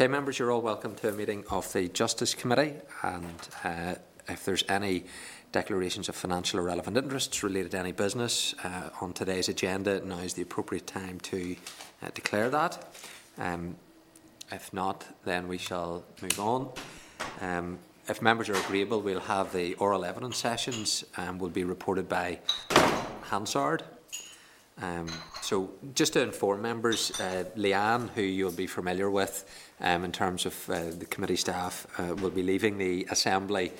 Okay, members, you're all welcome to a meeting of the Justice Committee. And uh, if there's any declarations of financial or relevant interests related to any business uh, on today's agenda, now is the appropriate time to uh, declare that. Um, if not, then we shall move on. Um, if members are agreeable, we'll have the oral evidence sessions and will be reported by Hansard. Um, so, just to inform members, uh, Leanne, who you'll be familiar with um, in terms of uh, the committee staff, uh, will be leaving the Assembly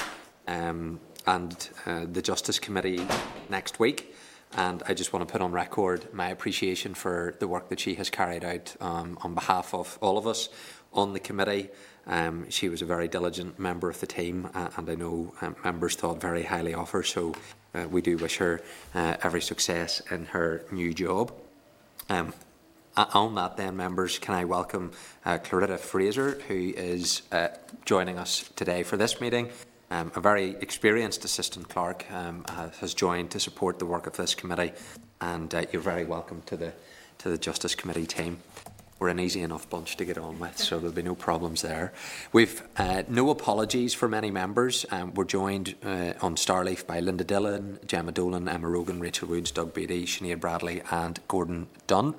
um, and uh, the Justice Committee next week. And I just want to put on record my appreciation for the work that she has carried out um, on behalf of all of us on the committee. Um, she was a very diligent member of the team, uh, and I know um, members thought very highly of her. So uh, we do wish her uh, every success in her new job. Um, on that, then, members, can I welcome uh, Clarissa Fraser, who is uh, joining us today for this meeting. Um, a very experienced assistant clerk um, has joined to support the work of this committee, and uh, you're very welcome to the to the Justice Committee team we're an easy enough bunch to get on with, so there'll be no problems there. We've uh, no apologies for many members. Um, we're joined uh, on StarLeaf by Linda Dillon, Jemma Dolan, Emma Rogan, Rachel Woods, Doug Beattie, Sinead Bradley, and Gordon Dunne.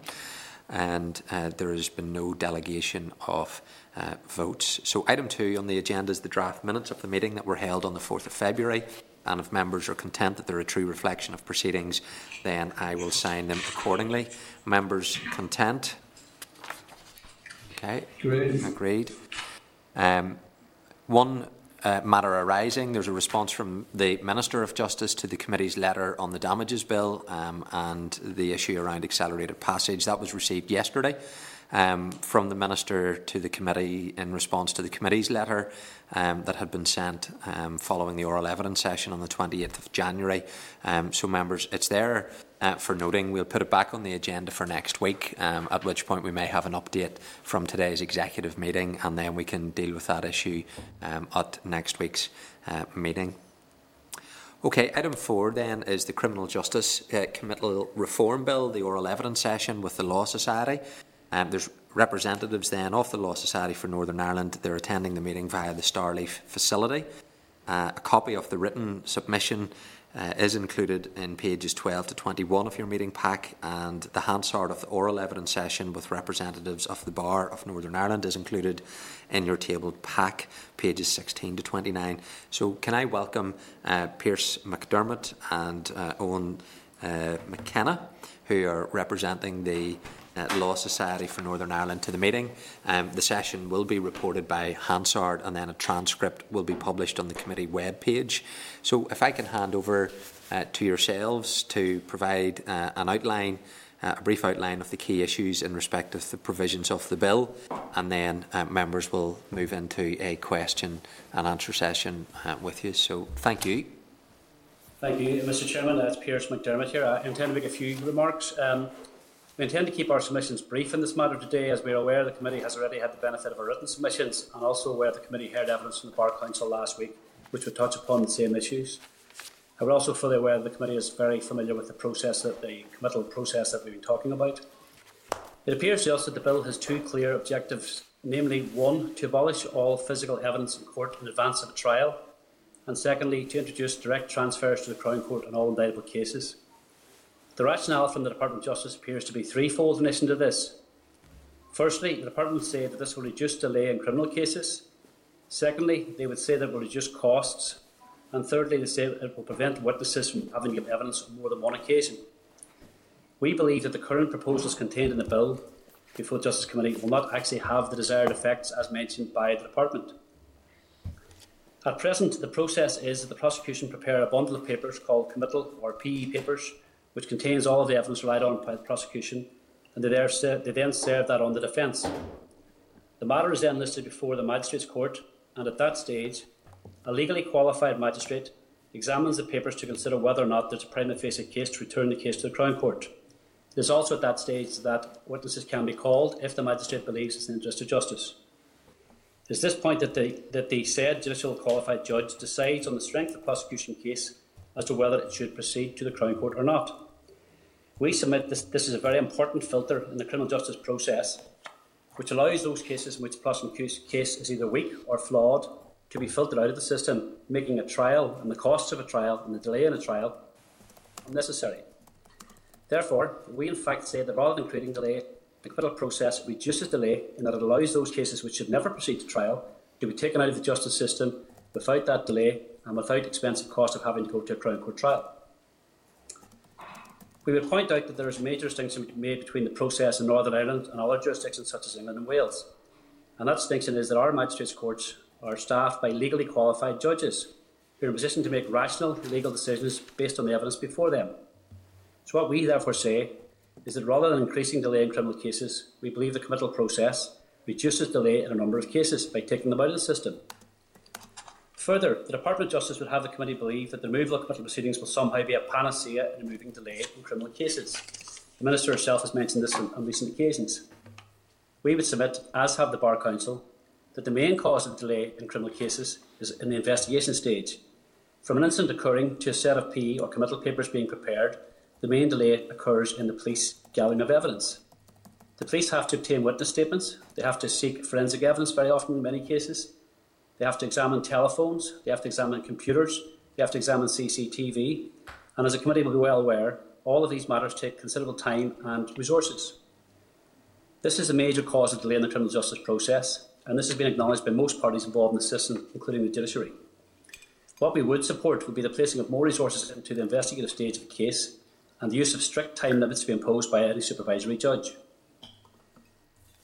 And uh, there has been no delegation of uh, votes. So, item two on the agenda is the draft minutes of the meeting that were held on the 4th of February. And if members are content that they're a true reflection of proceedings, then I will sign them accordingly. Members content? Okay. Agreed. Agreed. Um, one uh, matter arising, there's a response from the Minister of Justice to the committee's letter on the damages bill um, and the issue around accelerated passage. That was received yesterday um, from the Minister to the committee in response to the committee's letter um, that had been sent um, following the oral evidence session on the 28th of January. Um, so, members, it's there uh, for noting. We'll put it back on the agenda for next week, um, at which point we may have an update from today's executive meeting, and then we can deal with that issue um, at next week's uh, meeting. Okay, item four then is the Criminal Justice uh, Committal Reform Bill, the oral evidence session with the Law Society. Um, there's representatives then of the Law Society for Northern Ireland. They're attending the meeting via the StarLeaf facility. Uh, a copy of the written submission uh, is included in pages 12 to 21 of your meeting pack, and the Hansard of the oral evidence session with representatives of the Bar of Northern Ireland is included in your tabled pack, pages 16 to 29. So, can I welcome uh, Pierce McDermott and uh, Owen uh, McKenna, who are representing the uh, Law Society for Northern Ireland to the meeting. Um, the session will be reported by Hansard and then a transcript will be published on the committee webpage. So if I can hand over uh, to yourselves to provide uh, an outline, uh, a brief outline of the key issues in respect of the provisions of the bill, and then uh, members will move into a question and answer session uh, with you. So thank you. Thank you, Mr Chairman. That's Pierce McDermott here. I intend to make a few remarks. Um, we intend to keep our submissions brief in this matter today, as we are aware the committee has already had the benefit of our written submissions and also aware the committee heard evidence from the Bar Council last week, which would touch upon the same issues. We're also fully aware that the committee is very familiar with the process that the committal process that we've been talking about. It appears to us that the bill has two clear objectives, namely one, to abolish all physical evidence in court in advance of a trial, and secondly, to introduce direct transfers to the Crown Court in all indictable cases. The rationale from the Department of Justice appears to be threefold in addition to this. Firstly, the Department say that this will reduce delay in criminal cases. Secondly, they would say that it will reduce costs. And thirdly, they say it will prevent witnesses from having to give evidence on more than one occasion. We believe that the current proposals contained in the bill before the Justice Committee will not actually have the desired effects as mentioned by the Department. At present, the process is that the prosecution prepare a bundle of papers called committal or PE papers which contains all of the evidence relied on by the prosecution, and they, then serve that on the defence. The matter is then listed before the Magistrates Court, and at that stage, a legally qualified magistrate examines the papers to consider whether or not there's a prima facie case to return the case to the Crown Court. It is also at that stage that witnesses can be called if the magistrate believes it's in the interest of justice. It is this point that the, that the said judicial qualified judge decides on the strength of the prosecution case as to whether it should proceed to the Crown Court or not. We submit this, this is a very important filter in the criminal justice process which allows those cases in which the prosecution case is either weak or flawed to be filtered out of the system, making a trial and the costs of a trial and the delay in a trial unnecessary. Therefore, we in fact say that rather than creating delay, the committal process reduces delay in that it allows those cases which should never proceed to trial to be taken out of the justice system without that delay and without expensive cost of having to go to a Crown Court trial. We would point out that there is a major distinction made between the process in Northern Ireland and other jurisdictions such as England and Wales. And that distinction is that our magistrates' courts are staffed by legally qualified judges who are in a position to make rational legal decisions based on the evidence before them. So, what we therefore say is that rather than increasing delay in criminal cases, we believe the committal process reduces delay in a number of cases by taking them out of the system. Further, the Department of Justice would have the committee believe that the removal of committal proceedings will somehow be a panacea in removing delay in criminal cases. The Minister herself has mentioned this on, on recent occasions. We would submit, as have the Bar Council, that the main cause of delay in criminal cases is in the investigation stage. From an incident occurring to a set of PE or committal papers being prepared, the main delay occurs in the police gathering of evidence. The police have to obtain witness statements, they have to seek forensic evidence very often in many cases, they have to examine telephones, they have to examine computers, they have to examine CCTV, and as a committee will be well aware, all of these matters take considerable time and resources. This is a major cause of delay in the criminal justice process, and this has been acknowledged by most parties involved in the system, including the judiciary. What we would support would be the placing of more resources into the investigative stage of a case and the use of strict time limits to be imposed by any supervisory judge.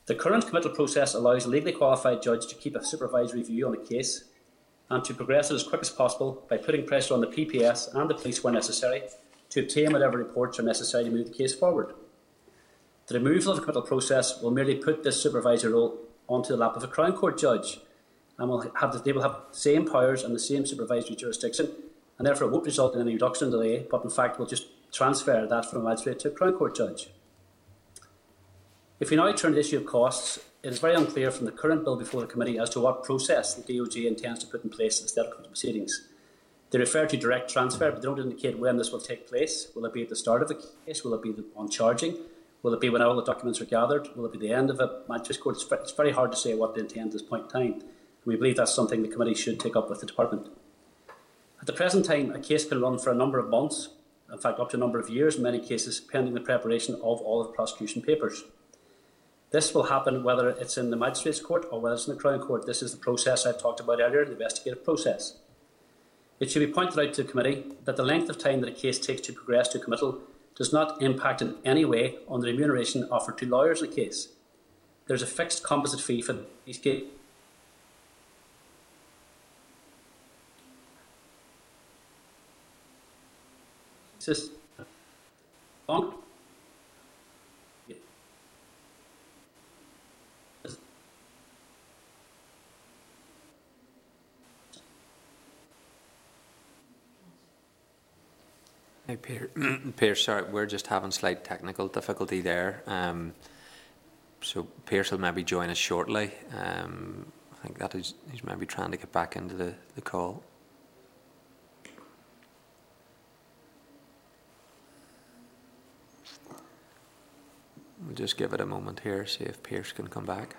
The current committal process allows a legally qualified judge to keep a supervisory view on a case and to progress it as quick as possible by putting pressure on the PPS and the police where necessary to obtain whatever reports are necessary to move the case forward. The removal of the committal process will merely put this supervisory role onto the lap of a Crown Court judge and will have the, they will have the same powers and the same supervisory jurisdiction and therefore it won't result in any reduction in delay but in fact will just transfer that from a magistrate to a Crown Court judge. If we now turn to the issue of costs, it is very unclear from the current bill before the committee as to what process the DOJ intends to put in place instead of proceedings. They refer to direct transfer, but they don't indicate when this will take place. Will it be at the start of the case? Will it be on charging? Will it be when all the documents are gathered? Will it be the end of a magistrate's court? It's very hard to say what they intend at this point in time. We believe that's something the committee should take up with the department. At the present time, a case can run for a number of months, in fact, up to a number of years in many cases, pending the preparation of all of the prosecution papers. This will happen whether it's in the Magistrates Court or whether it's in the Crown Court. This is the process I have talked about earlier, the investigative process. It should be pointed out to the committee that the length of time that a case takes to progress to committal does not impact in any way on the remuneration offered to lawyers in a case. There is a fixed composite fee for these cases. On Hey, Peter, Peter, sorry, we're just having slight technical difficulty there. Um, so Pierce will maybe join us shortly. Um, I think that is, he's maybe trying to get back into the, the call. We'll just give it a moment here, see if Pierce can come back.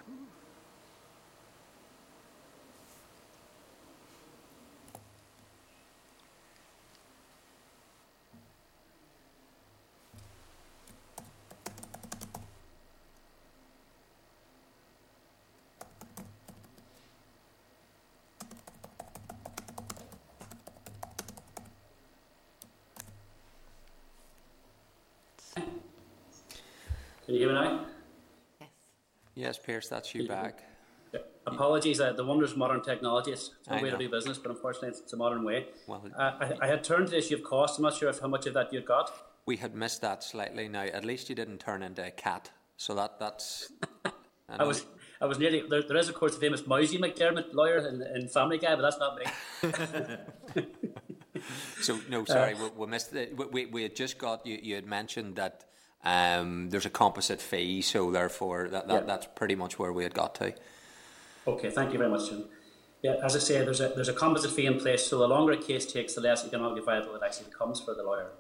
Can you hear me now? Yes. Yes, Pierce, that's you back. Apologies, uh, the wonders of modern technology. It's, I way to do business, but unfortunately, it's, a modern way. Well, Uh, I, I had turned to the issue of cost. I'm not sure if how much of that you got. we had missed that slightly. Now, at least you didn't turn into a cat, so that that's. I was I was nearly there, there is of course the famous Mousy McDermott lawyer and, in Family Guy, but that's not me. So no, sorry, we, we missed it. We, we, we had just got you. You had mentioned that um, there's a composite fee, so therefore that, that Yeah. that's pretty much where we had got to. Okay, thank you very much, Jim. Yeah, as I say, there's a there's a composite fee in place, so the longer a case takes, the less economically viable it actually becomes for the lawyer.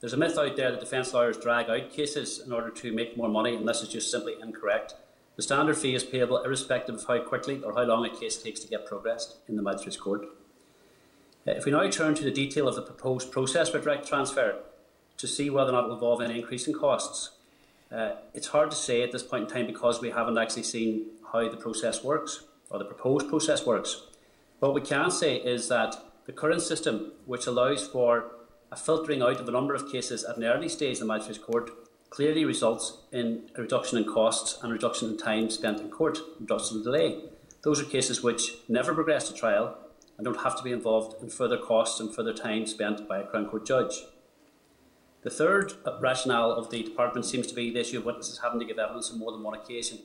There's a myth out there that defence lawyers drag out cases in order to make more money, and this is just simply incorrect. The standard fee is payable irrespective of how quickly or how long a case takes to get progressed in the Magistrates Court. Uh, if we now turn to the detail of the proposed process for direct transfer to see whether or not it will involve any increase in costs, uh, it's hard to say at this point in time because we haven't actually seen how the process works or the proposed process works. What we can say is that the current system, which allows for a filtering out of a number of cases at an early stage in the Magistrates Court, clearly results in a reduction in costs and reduction in time spent in court, reduction in delay. Those are cases which never progress to trial and don't have to be involved in further costs and further time spent by a Crown Court judge. The third rationale of the Department seems to be the issue of witnesses having to give evidence on more than one occasion.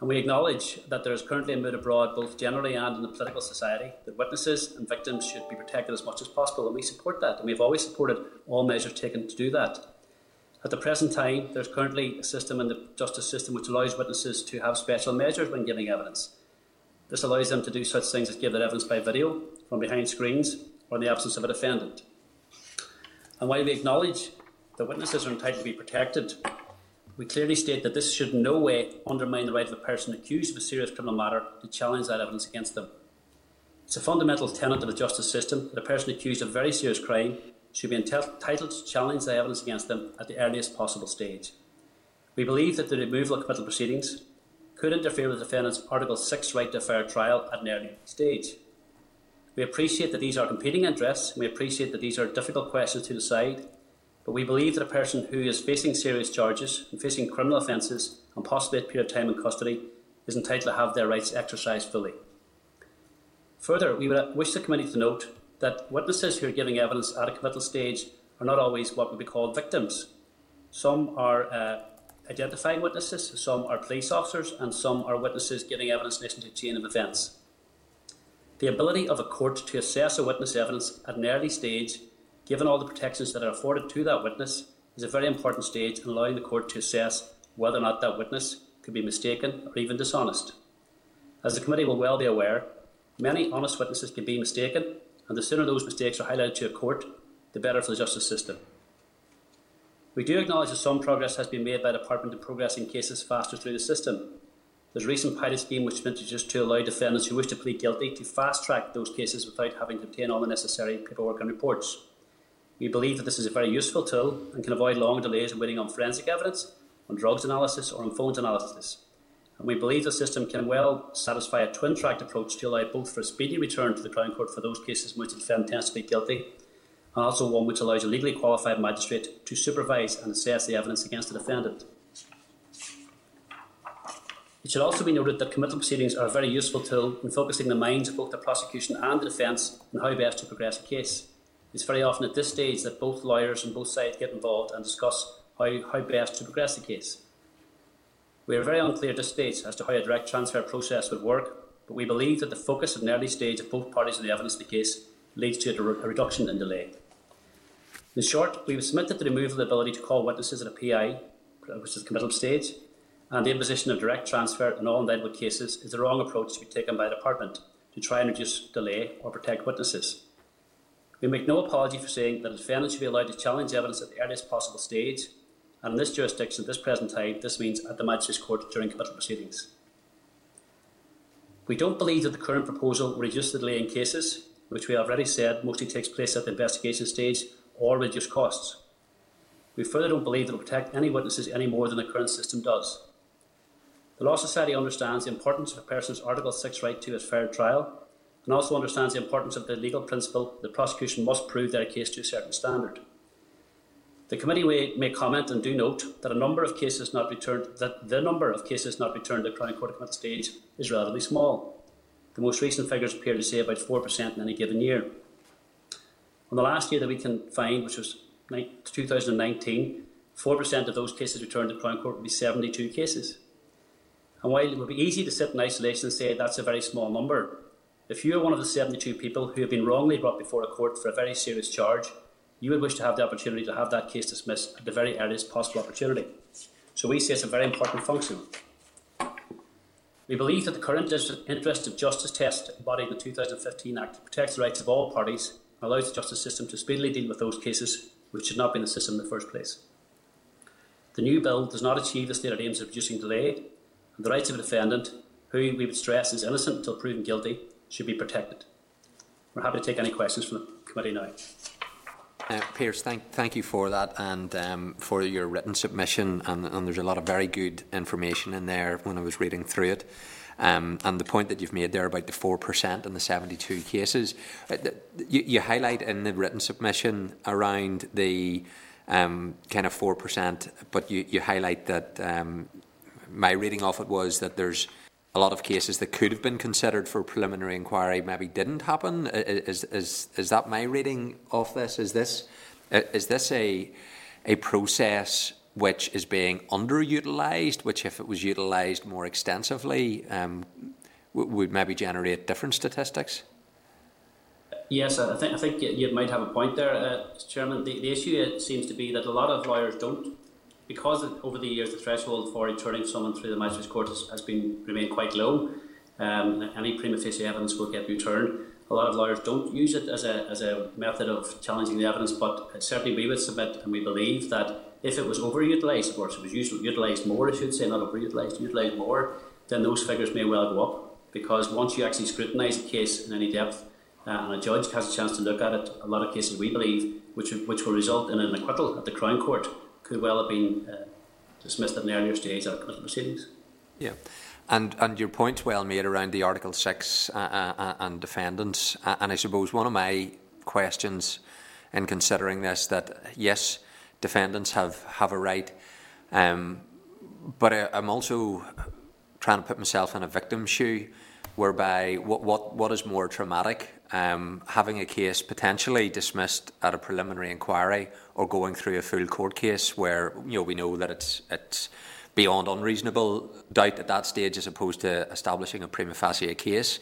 And we acknowledge that there is currently a mood abroad, both generally and in the political society, that witnesses and victims should be protected as much as possible, and we support that, and we have always supported all measures taken to do that. At the present time, there's currently a system in the justice system which allows witnesses to have special measures when giving evidence. This allows them to do such things as give their evidence by video, from behind screens, or in the absence of a defendant. And while we acknowledge that witnesses are entitled to be protected, we clearly state that this should in no way undermine the right of a person accused of a serious criminal matter to challenge that evidence against them. It's a fundamental tenet of the justice system that a person accused of very serious crime should be entitled to challenge the evidence against them at the earliest possible stage. We believe that the removal of committal proceedings could interfere with the defendant's Article 6 right to a fair trial at an early stage. We appreciate that these are competing interests, we appreciate that these are difficult questions to decide, but we believe that a person who is facing serious charges and facing criminal offences and possibly a period of time in custody is entitled to have their rights exercised fully. Further, we would wish the committee to note that witnesses who are giving evidence at a committal stage are not always what would be called victims. Some are uh, identifying witnesses, some are police officers, and some are witnesses giving evidence in relation to chain of events. The ability of a court to assess a witness evidence at an early stage, given all the protections that are afforded to that witness, is a very important stage in allowing the court to assess whether or not that witness could be mistaken or even dishonest. As the committee will well be aware, many honest witnesses can be mistaken and the sooner those mistakes are highlighted to a court, the better for the justice system. We do acknowledge that some progress has been made by the Department in progressing cases faster through the system. There's a recent pilot scheme which been introduced to allow defendants who wish to plead guilty to fast track those cases without having to obtain all the necessary paperwork and reports. We believe that this is a very useful tool and can avoid long delays in waiting on forensic evidence, on drugs analysis, or on phones analysis and we believe the system can well satisfy a twin tracked approach to allow both for a speedy return to the Crown Court for those cases in which the defendant tends to be guilty, and also one which allows a legally qualified magistrate to supervise and assess the evidence against the defendant. It should also be noted that committal proceedings are a very useful tool in focusing the minds of both the prosecution and the defence on how best to progress a case. It's very often at this stage that both lawyers on both sides get involved and discuss how, how best to progress the case. We are very unclear at this stage as to how a direct transfer process would work, but we believe that the focus at an early stage of both parties in the evidence in the case leads to a, re- a reduction in delay. In short, we would submit that the removal of the ability to call witnesses at a PI, which is the committal stage, and the imposition of direct transfer in all indictable cases is the wrong approach to be taken by the Department to try and reduce delay or protect witnesses. We make no apology for saying that a defendant should be allowed to challenge evidence at the earliest possible stage and in this jurisdiction at this present time, this means at the Magistrates Court during committal proceedings. We don't believe that the current proposal will reduce the delay in cases, which we have already said mostly takes place at the investigation stage, or reduce costs. We further don't believe it will protect any witnesses any more than the current system does. The Law Society understands the importance of a person's Article 6 right to a fair trial, and also understands the importance of the legal principle that the prosecution must prove their case to a certain standard. The committee may comment and do note that a number of cases not returned that the number of cases not returned to the Crown Court committal stage is relatively small. The most recent figures appear to say about 4% in any given year. On the last year that we can find, which was 2019, 4% of those cases returned to the Crown Court would be 72 cases. And while it would be easy to sit in isolation and say that's a very small number, if you are one of the 72 people who have been wrongly brought before a court for a very serious charge, you would wish to have the opportunity to have that case dismissed at the very earliest possible opportunity. So we see it's a very important function. We believe that the current interest of justice test embodied in the 2015 Act protects the rights of all parties and allows the justice system to speedily deal with those cases which should not be in the system in the first place. The new bill does not achieve the stated aims of reducing delay, and the rights of a defendant, who we would stress is innocent until proven guilty, should be protected. We're happy to take any questions from the committee now. Uh, Pierce, thank, thank you for that and um, for your written submission. And, and, there's a lot of very good information in there when I was reading through it. Um, and the point that you've made there about the 4% in the 72 cases, uh, you, you, highlight in the written submission around the um, kind of 4%, but you, you highlight that um, my reading of it was that there's a lot of cases that could have been considered for preliminary inquiry maybe didn't happen. Is, is, is that my reading of this? Is this, is this a, a process which is being underutilised, which if it was utilised more extensively um, would maybe generate different statistics? Yes, I think I think you might have a point there, uh, Chairman. The, the issue seems to be that a lot of lawyers don't because over the years the threshold for returning someone through the magistrates court has, has been remained quite low, um, any prima facie evidence will get returned. A lot of lawyers don't use it as a, as a method of challenging the evidence, but certainly we would submit and we believe that if it was overutilised, or if it was utilised more, I should say, not overutilised, utilised more, then those figures may well go up. Because once you actually scrutinise a case in any depth, uh, and a judge has a chance to look at it, a lot of cases we believe, which, which will result in an acquittal at the Crown Court, could well have been uh, dismissed at an earlier stage at committal proceedings. Yeah. And, and your point's well made around the Article 6 uh, uh, uh and defendants. And I suppose one of my questions in considering this that, yes, defendants have, have a right, um, but I, I'm also trying to put myself in a victim's shoe whereby what, what, what is more traumatic um, having a case potentially dismissed at a preliminary inquiry or going through a full court case where you know we know that it's it's beyond unreasonable doubt at that stage as opposed to establishing a prima facie case.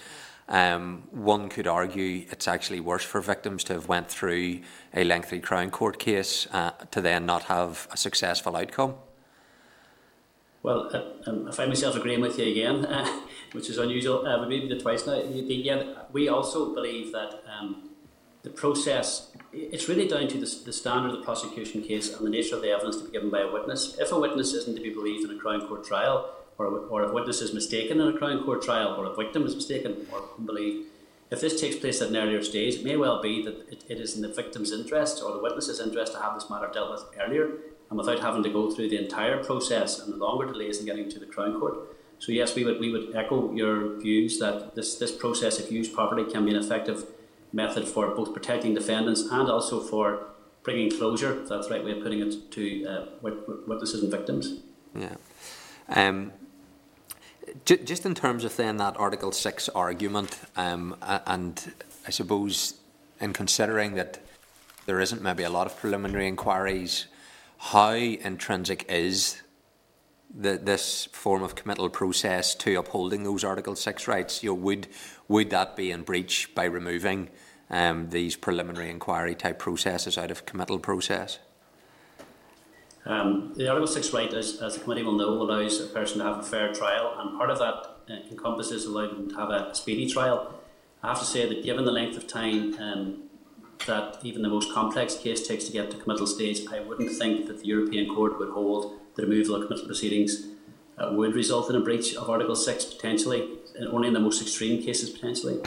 Um, one could argue it's actually worse for victims to have went through a lengthy Crown Court case uh, to then not have a successful outcome. Well, uh, um, I find myself agreeing with you again, uh, which is unusual. Uh, the twice now. Yeah, we also believe that um, the process, it's really down to the, the, standard of the prosecution case and the nature of the evidence to be given by a witness. If a witness isn't to be believed in a Crown Court trial, or, or a witness is mistaken in a Crown Court trial, or a victim is mistaken or unbelieved, if this takes place at an earlier stage, it may well be that it, it is in the victim's interest or the witness's interest to have this matter dealt with earlier and without having to go through the entire process and the longer delays in getting to the Crown Court. So yes, we would we would echo your views that this this process, if used properly, can be an effective method for both protecting defendants and also for bringing closure. If that's the right way of putting it to uh, witnesses and victims. Yeah. Um, just in terms of then that Article Six argument, um, and I suppose in considering that there isn't maybe a lot of preliminary inquiries how intrinsic is the, this form of committal process to upholding those Article 6 rights? You know, would, would that be in breach by removing um, these preliminary inquiry type processes out of committal process? Um, the Article 6 right, as, as the committee will know, allows a person to have a fair trial, and part of that uh, encompasses allowing them to have a, speedy trial. I have to say that given the length of time um, that even the most complex case takes to get to committal stage, I wouldn't think that the European Court would hold the removal of committal proceedings uh, would result in a breach of Article 6 potentially, and only in the most extreme cases potentially.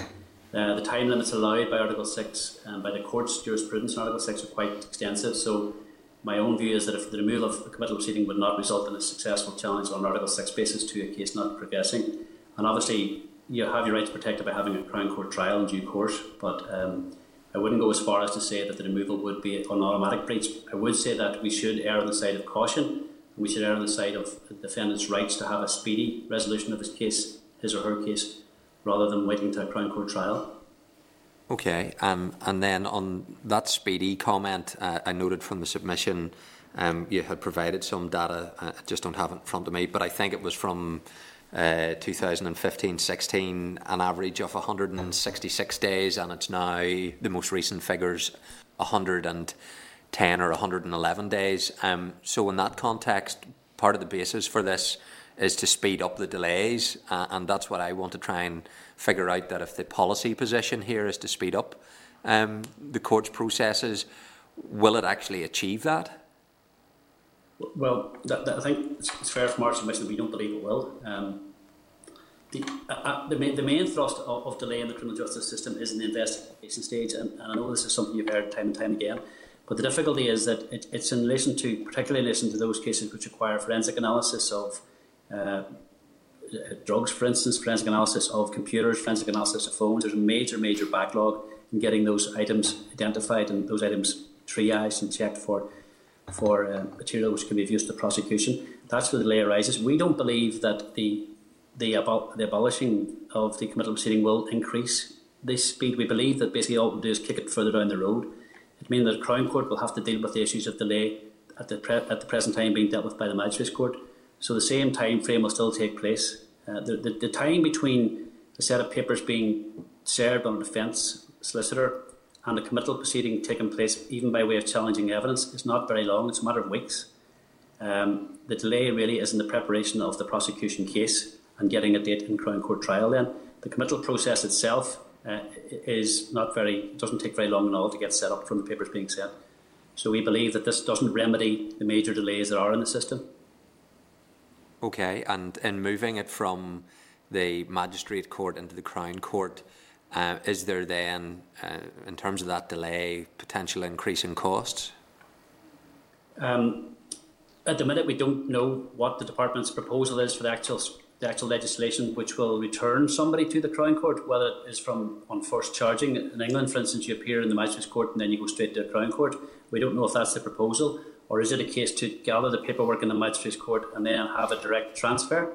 Uh, the time limits allowed by Article 6 and by the court's jurisprudence in Article 6 are quite extensive, so my own view is that if the removal of a committal proceeding would not result in a successful challenge on Article 6 basis to a case not progressing, and obviously you have your rights protected by having a Crown Court trial in due course, but um, I wouldn't go as far as to say that the removal would be an automatic breach. I would say that we should err on the side of caution we should err on the side of the defendant's rights to have a speedy resolution of his case, his or her case, rather than waiting to a Crown Court trial. Okay, um, and then on that speedy comment, uh, I noted from the submission um, you had provided some data. Uh, I just don't have it in front of me, but I think it was from 2015-16, uh, an average of 166 days, and it's now the most recent figures 110 or 111 days. Um, so in that context, part of the basis for this is to speed up the delays, uh, and that's what I want to try and figure out. That if the policy position here is to speed up um, the court's processes, will it actually achieve that? Well, that, that, I think it's, fair our submission that we don't believe it will. Um, the, uh, uh, the, main, the main thrust of, of delay in the criminal justice system is in the investigation stage, and, and I know this is something you've heard time and time again. But the difficulty is that it, it's in relation to, particularly in relation to those cases which require forensic analysis of uh, drugs, for instance, forensic analysis of computers, forensic analysis of phones. There's a major, major backlog in getting those items identified and those items triaged and checked for for uh, material which can be of use to prosecution. That's where the delay arises. We don't believe that the the, abol- the abolishing of the committal proceeding will increase this speed. We believe that basically all it will do is kick it further down the road. It means that the Crown Court will have to deal with the issues of delay at the, pre- at the present time being dealt with by the Magistrates Court. So the same time frame will still take place. Uh, the, the, the time between a set of papers being served on a defence solicitor and a committal proceeding taking place, even by way of challenging evidence, is not very long. It's a matter of weeks. Um, the delay really is in the preparation of the prosecution case and getting a date in Crown Court trial. Then the committal process itself uh, is not very it doesn't take very long at all to get set up from the papers being sent. So we believe that this doesn't remedy the major delays that are in the system. Okay, and in moving it from the magistrate court into the Crown Court, uh, is there then, uh, in terms of that delay, potential increase in costs? Um, at the minute, we don't know what the department's proposal is for the actual the actual legislation which will return somebody to the Crown Court, whether it is from on first charging. In England, for instance, you appear in the Magistrates Court and then you go straight to the Crown Court. We don't know if that's the proposal, or is it a case to gather the paperwork in the Magistrates Court and then have a direct transfer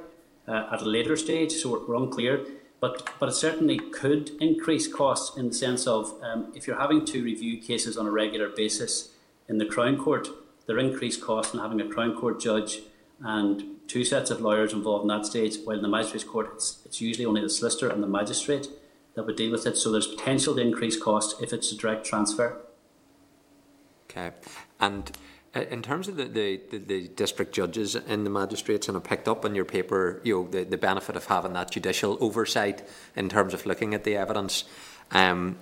uh, at a later stage? So we're, we're unclear but but it certainly could increase costs in the sense of um, if you're having to review cases on a regular basis in the Crown Court, there are increased costs in having a Crown Court judge and two sets of lawyers involved in that stage, while in the Magistrates Court it's, it's usually only the solicitor and the magistrate that would deal with it. So there's potential to increase costs if it's a direct transfer. Okay. And uh, in terms of the, the, the, the, district judges and the magistrates, and I picked up on your paper, you know, the, the benefit of having that judicial oversight in terms of looking at the evidence. Um,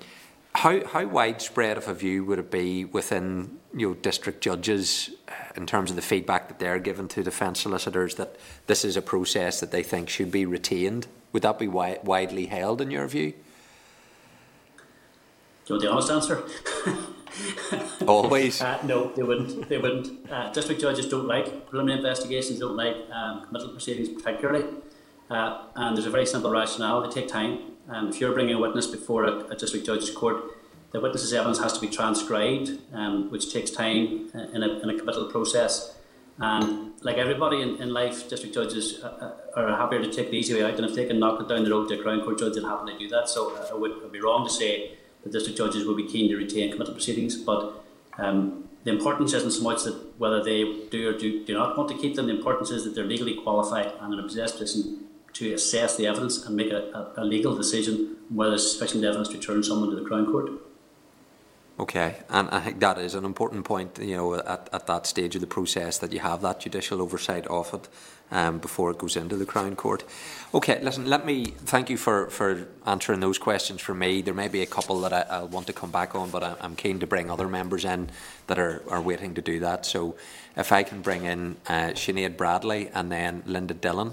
how, how widespread of a view would it be within you know, district judges uh, in terms of the feedback that they're given to defence solicitors that this is a process that they think should be retained? Would that be wi- widely held in your view? Do you want the honest answer? Always. Uh, no, they wouldn't. They wouldn't. Uh, district judges don't like preliminary investigations. Don't like um, committal proceedings particularly. Uh, and there's a very simple rationale. They take time. Um, if you're bringing a witness before a, a, district judge's court, the witness's evidence has to be transcribed, um, which takes time in a, in a committal process. And like everybody in, in life, district judges uh, uh, are happier to take the easy way out. And if they can knock it down the road to a Crown Court judge, they'll happily do that. So uh, I would be wrong to say that district judges will be keen to retain committal proceedings, but um, the importance isn't so much that whether they do or do, do not want to keep them, the importance is that they're legally qualified and in a position to assess the evidence and make a, a, a legal decision whether there's sufficient evidence to turn someone to the Crown Court. Okay, and I think that is an important point, you know, at, at that stage of the process that you have that judicial oversight of it um, before it goes into the Crown Court. Okay, listen, let me thank you for, for answering those questions for me. There may be a couple that I, will want to come back on, but I, am keen to bring other members in that are, are waiting to do that. So if I can bring in uh, Sinead Bradley and then Linda Dillon.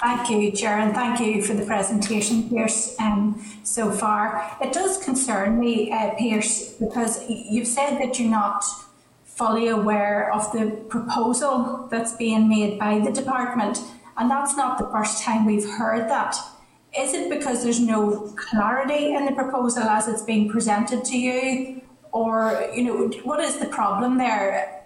Thank you, Chair, and thank you for the presentation, Pierce, um, so far. It does concern me, uh, Pierce, because you've said that you're not fully aware of the proposal that's being made by the department, and that's not the first time we've heard that. Is it because there's no clarity in the proposal as it's being presented to you, or you know, what is the problem there?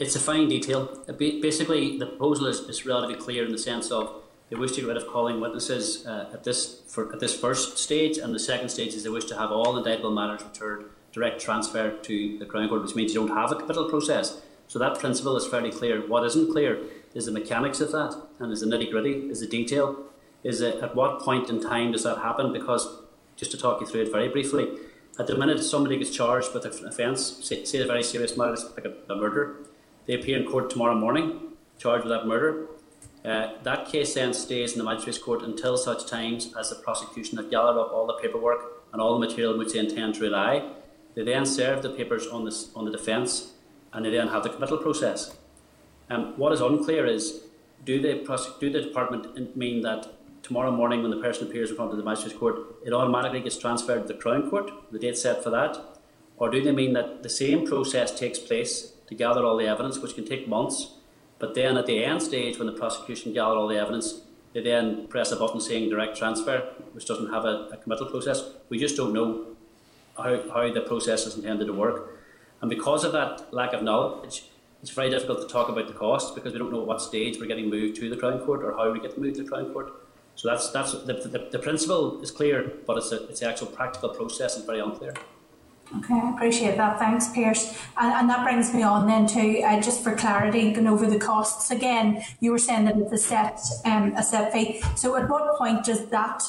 It's a fine detail. Basically, the proposal is, is relatively clear in the sense of they wish to get rid of calling witnesses uh, at this for, at this first stage, and the second stage is they wish to have all indictable matters returned direct transfer to the Crown Court, which means you don't have a capital process. So that principle is fairly clear. What isn't clear is the mechanics of that, and is the nitty gritty, is the detail, is it at what point in time does that happen? Because just to talk you through it very briefly, at the minute somebody gets charged with an offence, say, say a very serious matter, like a, a murder, they appear in court tomorrow morning, charged with that murder. Uh, that case then stays in the magistrate's court until such times as the prosecution have gathered up all the paperwork and all the material which they intend to rely. They then serve the papers on the, on the defence and they then have the committal process. Um, what is unclear is do the, do the department mean that tomorrow morning when the person appears in front of the magistrate's court, it automatically gets transferred to the Crown Court, the date set for that? Or do they mean that the same process takes place to gather all the evidence, which can take months, but then at the end stage, when the prosecution gather all the evidence, they then press a button saying direct transfer, which doesn't have a, a committal process. We just don't know how, how the process is intended to work. And because of that lack of knowledge, it's very difficult to talk about the cost because we don't know at what stage we're getting moved to the Crown Court or how we get moved to the Crown Court. So that's that's the, the, the principle is clear, but it's a, it's the actual practical process is very unclear. Okay, I appreciate that. Thanks, Pierce. And, and that brings me on then to uh, just for clarity, going over the costs again. You were saying that it's a set um, a set fee. So at what point does that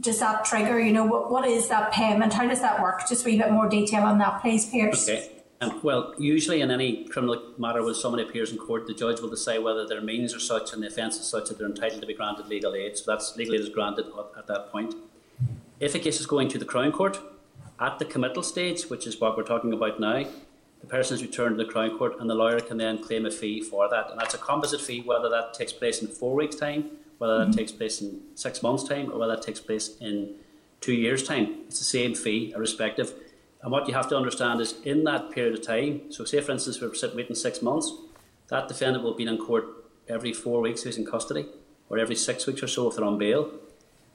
does that trigger? You know, what what is that payment? How does that work? Just a wee bit more detail on that, please, Pierce. Okay. Um, well, usually in any criminal matter where somebody appears in court, the judge will decide whether their means are such and the offence is such that they're entitled to be granted legal aid. So that's legal aid is granted at that point. If a case is going to the Crown Court, at the committal stage, which is what we're talking about now, the person is returned to the Crown Court and the lawyer can then claim a fee for that. And that's a composite fee, whether that takes place in four weeks' time, whether that mm-hmm. takes place in six months' time, or whether that takes place in two years' time. It's the same fee, irrespective. And what you have to understand is in that period of time, so say for instance we're sitting waiting six months, that defendant will be in court every four weeks if he's in custody, or every six weeks or so if they're on bail.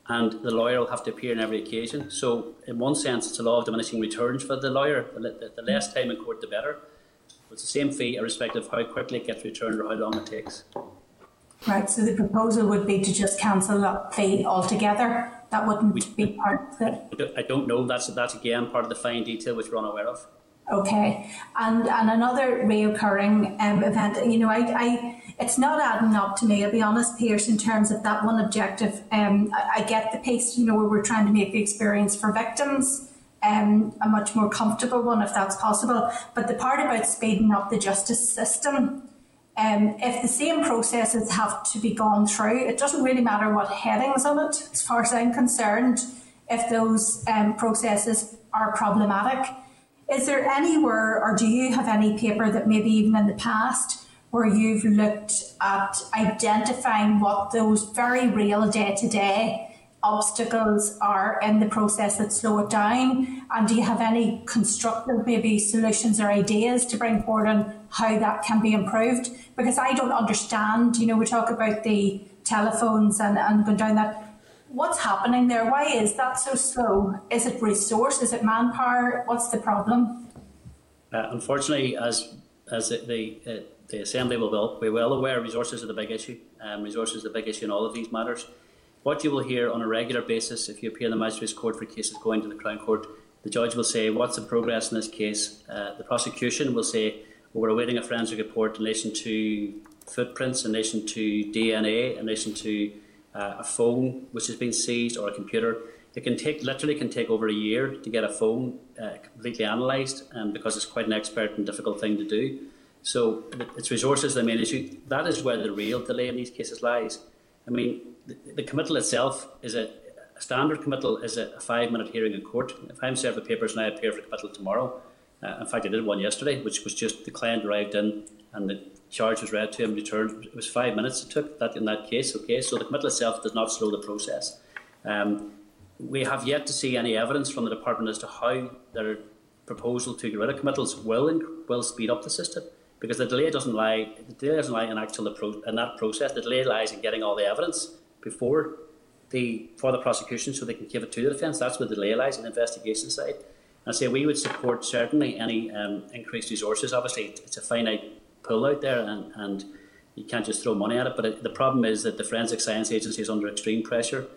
And the lawyer will have to appear on every occasion. So, in one sense, it's a law of diminishing returns for the lawyer. The, less time in court, the better. It's the same fee, irrespective of how quickly it gets returned or how long it takes. Right, so the proposal would be to just cancel that fee altogether. That wouldn't we, be part of it. I don't know. That's that's again part of the fine detail which we're unaware of. Okay, and and another reoccurring um, event. You know, I, I it's not adding up to me. I'll be honest, Pierce, in terms of that one objective. Um, I, I get the piece. You know, where we're trying to make the experience for victims. Um, a much more comfortable one if that's possible. But the part about speeding up the justice system, um, if the same processes have to be gone through, it doesn't really matter what headings on it, as far as I'm concerned, if those um, processes are problematic. Is there anywhere, or do you have any paper that maybe even in the past where you've looked at identifying what those very real day to day obstacles are in the process that slow it down? And do you have any constructive maybe solutions or ideas to bring forward on how that can be improved? Because I don't understand, you know, we talk about the telephones and, and going down that. What's happening there? Why is that so slow? Is it resource? Is it manpower? What's the problem? Uh, unfortunately, as as the the, the assembly will be well aware, resources are the big issue. Um, resources are the big issue in all of these matters. What you will hear on a regular basis if you appear in the Magistrates Court for cases going to the Crown Court, the judge will say, What's the progress in this case? Uh, the prosecution will say, well, We're awaiting a forensic report in relation to footprints, in relation to DNA, in relation to uh, a phone which has been seized or a computer. It can take literally can take over a year to get a phone uh, completely analysed, um, because it's quite an expert and difficult thing to do. So it's resources the main issue. That is where the real delay in these cases lies. I mean, the, committal itself is a, a standard committal is a, a, five minute hearing in court. If I'm serving papers and I appear for committal tomorrow, uh, in fact, I did one yesterday, which was just the client arrived in and the charge was read to him, returned. It was five minutes it took that in that case. Okay, so the committal itself does not slow the process. Um, we have yet to see any evidence from the department as to how their proposal to get rid of committals will will speed up the system because the delay doesn't lie the delay doesn't lie in actual in that process. The delay lies in getting all the evidence before the for the prosecution so they can give it to the defence. That's where the delay lies in the investigation side. And I say we would support certainly any um, increased resources. Obviously, it's a finite pool out there, and, and you can't just throw money at it. But it, the problem is that the Forensic Science Agency is under extreme pressure,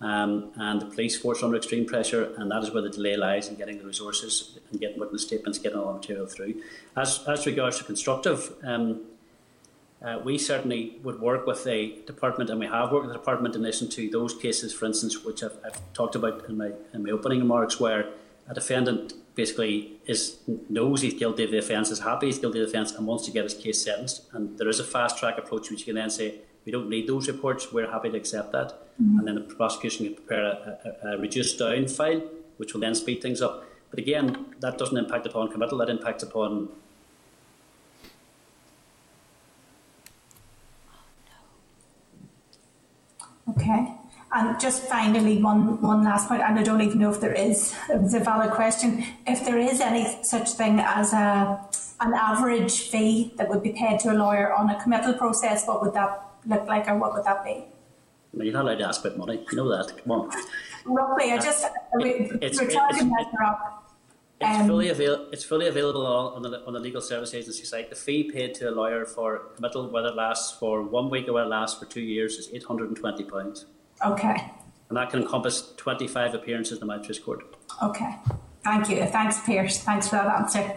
um, and the police force under extreme pressure, and that is where the delay lies in getting the resources and getting witness statements, getting all the material through. As as regards to constructive. Um, uh, we certainly would work with the department, and we have worked with the department in relation to those cases, for instance, which I've, I've talked about in my, in my opening remarks, where a defendant basically is knows he's guilty of the offence, is happy he's guilty of the offence, and wants to get his case sentenced. And there is a fast track approach which you can then say, we don't need those reports, we're happy to accept that. Mm-hmm. And then the prosecution can prepare a, a, a reduced down file, which will then speed things up. But again, that doesn't impact upon committal, that impacts upon Okay. And just finally, one, one last point, and I don't even know if there is, it's a valid question. If there is any such thing as a, an average fee that would be paid to a lawyer on a committal process, what would that look like or what would that be? You're not allowed to ask about money. You know that. Come on. Roughly, I just, It's- we're charging it's- that up. It's Um, fully avail- It's fully available on, on the on the legal service agency site. The fee paid to a lawyer for committal, whether it lasts for one week or whether it lasts for two years, is eight hundred and twenty pounds, Okay, and that can encompass twenty five appearances in the magistrates court. okay. Thank you. Thanks, Pierce. Thanks for that answer.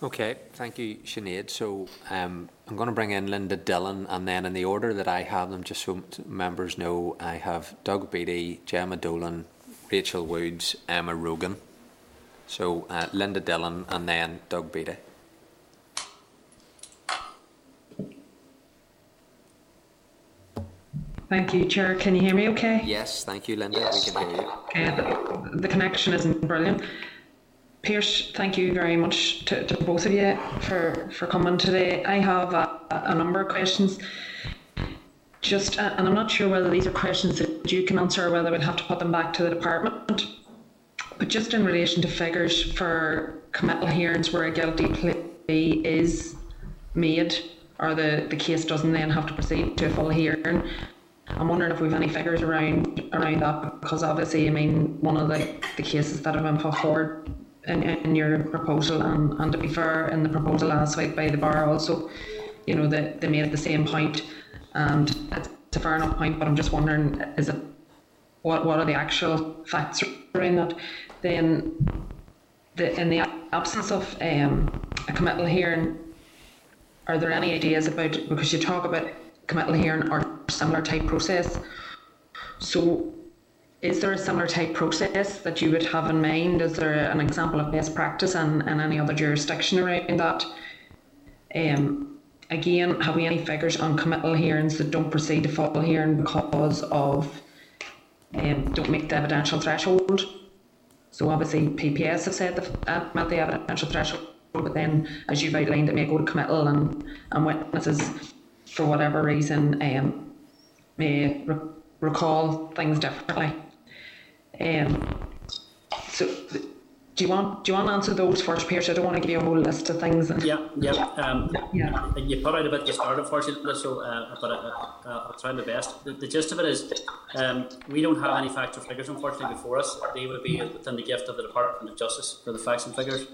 Okay, thank you, Sinead. So um, I'm going to bring in Linda Dillon, and then in the order that I have them, just so members know, I have Doug Beattie, Jemma Dolan, Rachel Woods, Emma Rogan. So uh, Linda Dillon, and then Doug Beattie. Thank you, Chair. Can you hear me okay? Yes, thank you, Linda. We can hear you. Okay, the, the connection isn't brilliant. Pierce, thank you very much to, to both of you for, for coming today. I have a, a number of questions. Just, and I'm not sure whether these are questions that you can answer or whether we'd have to put them back to the department. But just in relation to figures for committal hearings where a guilty plea is made or the, the case doesn't then have to proceed to a full hearing, I'm wondering if we've any figures around around that because obviously I mean one of the, the cases that have been put forward in, in your proposal and, and to be fair in the proposal last week by the bar also you know they, they made the same point. And it's a fair enough point but I'm just wondering is it what what are the actual facts around that? Then the in the absence of um, a committal hearing are there any ideas about because you talk about committal hearing or similar type process. So is there a similar type process that you would have in mind? Is there an example of best practice and, and any other jurisdiction around that? Um, again have we any figures on committal hearings that don't proceed to full hearing because of um, don't meet the evidential threshold? So obviously PPS have said they've uh, met the evidential threshold but then as you've outlined it may go to committal and, and witnesses for whatever reason um, may re- recall things differently. Um, so do you want do you want to answer those first, Pierce? I don't want to give you a whole list of things. Yeah, yeah. Um, Yeah. You put out a bit to start, unfortunately, so uh, but uh, uh, I'll try my best. The, the gist of it is um, we don't have any facts or figures, unfortunately, before us. They would be within the gift of the Department of Justice for the facts and figures.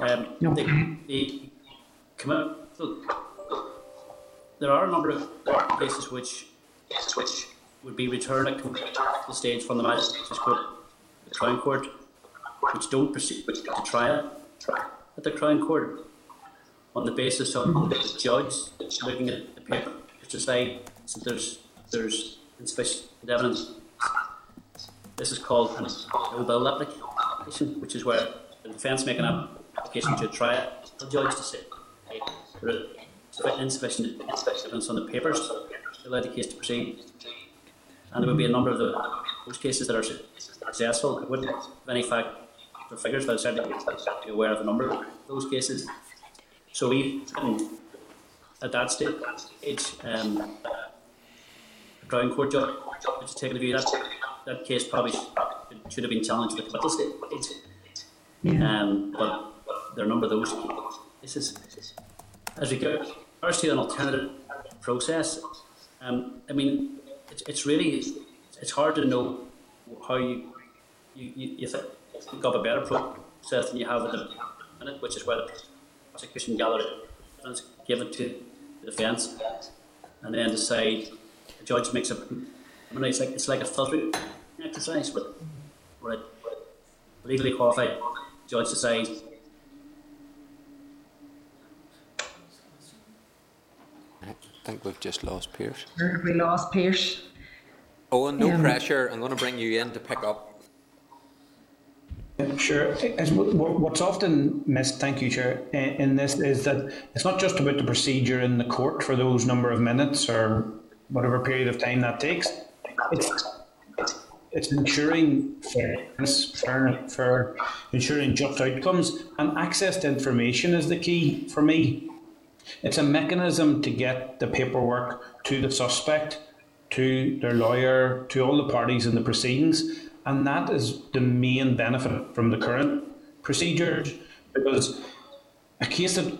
Um, Okay. the, the commit, there are a number of cases which which would be returned at the stage from the magistrates court, the Crown Court, which don't proceed to trial at the Crown Court on the basis of the judge looking at the paper to say that there's there's insufficient evidence. This is called an no bill application, which is where the defence make an application to a trial the judge to say there is insufficient evidence on the papers to allow the case to proceed. And there would be a number of the, those cases that are successful. I wouldn't have any fact or figures, but I would certainly be aware of a number of those cases. So we, at that stage, um, Crown Court judge has taken a view that that case probably should, should have been challenged at the stage. yeah. Um, but there are a number of those cases. As we regards to an alternative process, um, I mean, it's, really it's hard to know how you you, you, you think up a better process than you have at the minute, which is where the prosecution gather evidence, give it to the defence, and then decide. The judge makes a. I mean, it's like it's like a filtering exercise, but where a legally qualified judge decides I think we've just lost Pierce. Have we lost Pierce? Owen, no Um, pressure. I'm going to bring you in to pick up. Sure. As what- what- What's often missed, thank you, Chair, in in this is that it's not just about the procedure in the court for those number of minutes or whatever period of time that takes. It's, it's ensuring fairness, fair, fair, ensuring just outcomes, and access to information is the key for me. It's a mechanism to get the paperwork to the suspect, to their lawyer, to all the parties in the proceedings, and that is the main benefit from the current procedures because a case that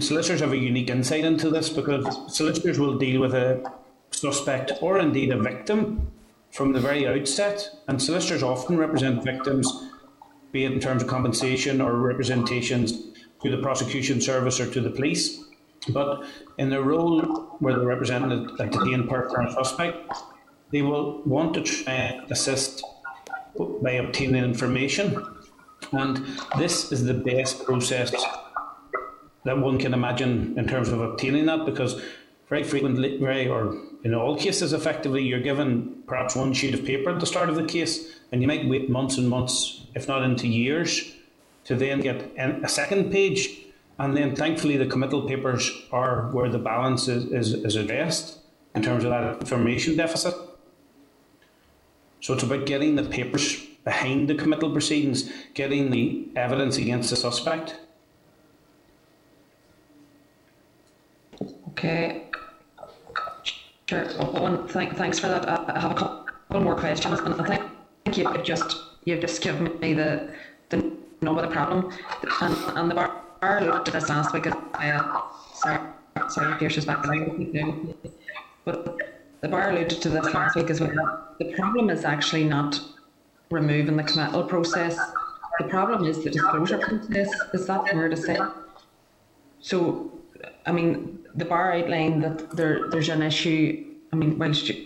solicitors have a unique insight into this because solicitors will deal with a suspect or indeed a victim from the very outset, and solicitors often represent victims, be it in terms of compensation or representations to the prosecution service or to the police. But in their role where they're representing a detained person or suspect, they will want to try assist by obtaining information. And this is the best process that one can imagine in terms of obtaining that because very frequently, very or in all cases, effectively, you're given perhaps one sheet of paper at the start of the case, and you might wait months and months, if not into years, to then get a second page. And then, thankfully, the committal papers are where the balance is, is, is addressed in terms of that information deficit. So it's about getting the papers behind the committal proceedings, getting the evidence against the suspect. Okay. Sure. Well, thank, thanks for that. Uh, I have a couple more questions, and I think you've just you've just given me the the nub of the problem, and, and the bar, bar looked at this last week. Uh, sorry, sorry, Pierce is back. But the bar alluded to this last week as well. The problem is actually not removing the committal process. The problem is the disclosure process. Is that fair to say? So, I mean, the bar outlined that there, there's an issue. I mean, you,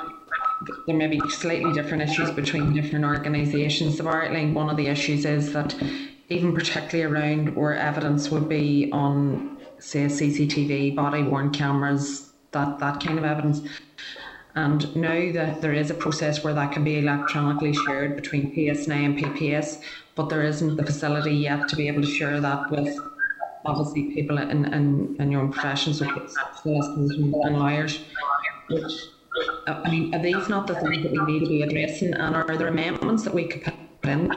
there may be slightly different issues between different organisations, the bar outlined one of the issues is that even particularly around where evidence would be on, say, CCTV, body worn cameras, that, that kind of evidence. And now that there is a process where that can be electronically shared between PSNI and PPS, but there isn't the facility yet to be able to share that with obviously people in, in, in your own professions, like solicitors and lawyers. Which, I mean, are these not the things that we need to be addressing? And are there amendments that we could put in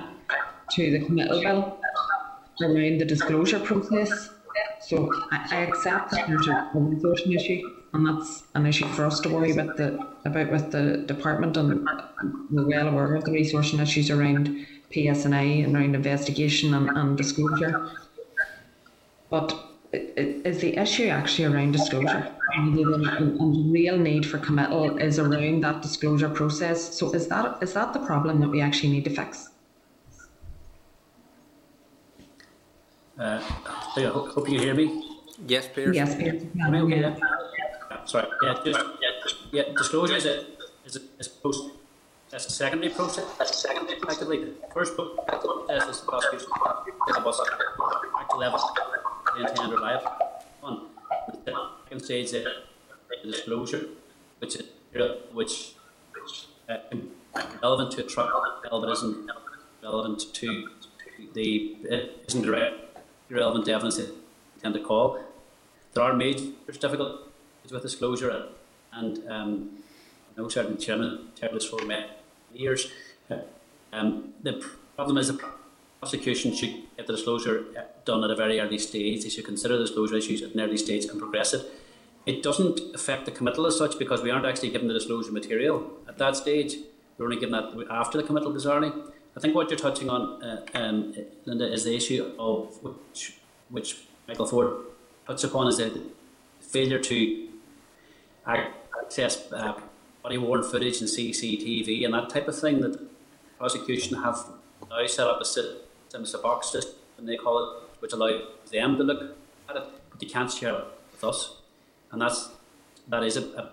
to the committal bill around the disclosure process? So I, I accept that there's a resourcing issue, and that's an issue for us to worry about the about with the department, and we're well aware of the resourcing issues around PSNI and around investigation and, and disclosure. But is the issue actually around disclosure? And the real need for committal is around that disclosure process. So is that is that the problem that we actually need to fix? Uh, I hope you hear me. Yes, Peter. Yes, Peter. Am I okay? Yeah. Sorry. Yeah, just, yeah, disclosure is a, is a, is post. That's a secondary process. That's a secondary. Effectively, the first process is the prosecution. Was act level the intended right one. The second stage is the disclosure, which is which uh, relevant to a trial, but isn't relevant to the uh, isn't direct relevant evidence they tend to call. There are major difficulties with disclosure, and um, know certain chairman chaired for many years. Um, the problem is the prosecution should get the disclosure done at a very early stage. They should consider the disclosure issues at an early stage and progress it. It doesn't affect the committal as such because we aren't actually given the disclosure material at that stage. We're only given that after the committal, bizarrely. I think what you're touching on, uh, um, Linda, is the issue of which, which Michael Ford touched upon is the failure to access uh, body worn footage and CCTV and that type of thing that prosecution have now set up a system, a box system, they call it, which allows them to look at it, but they can't share it with us, and that's that is a, a,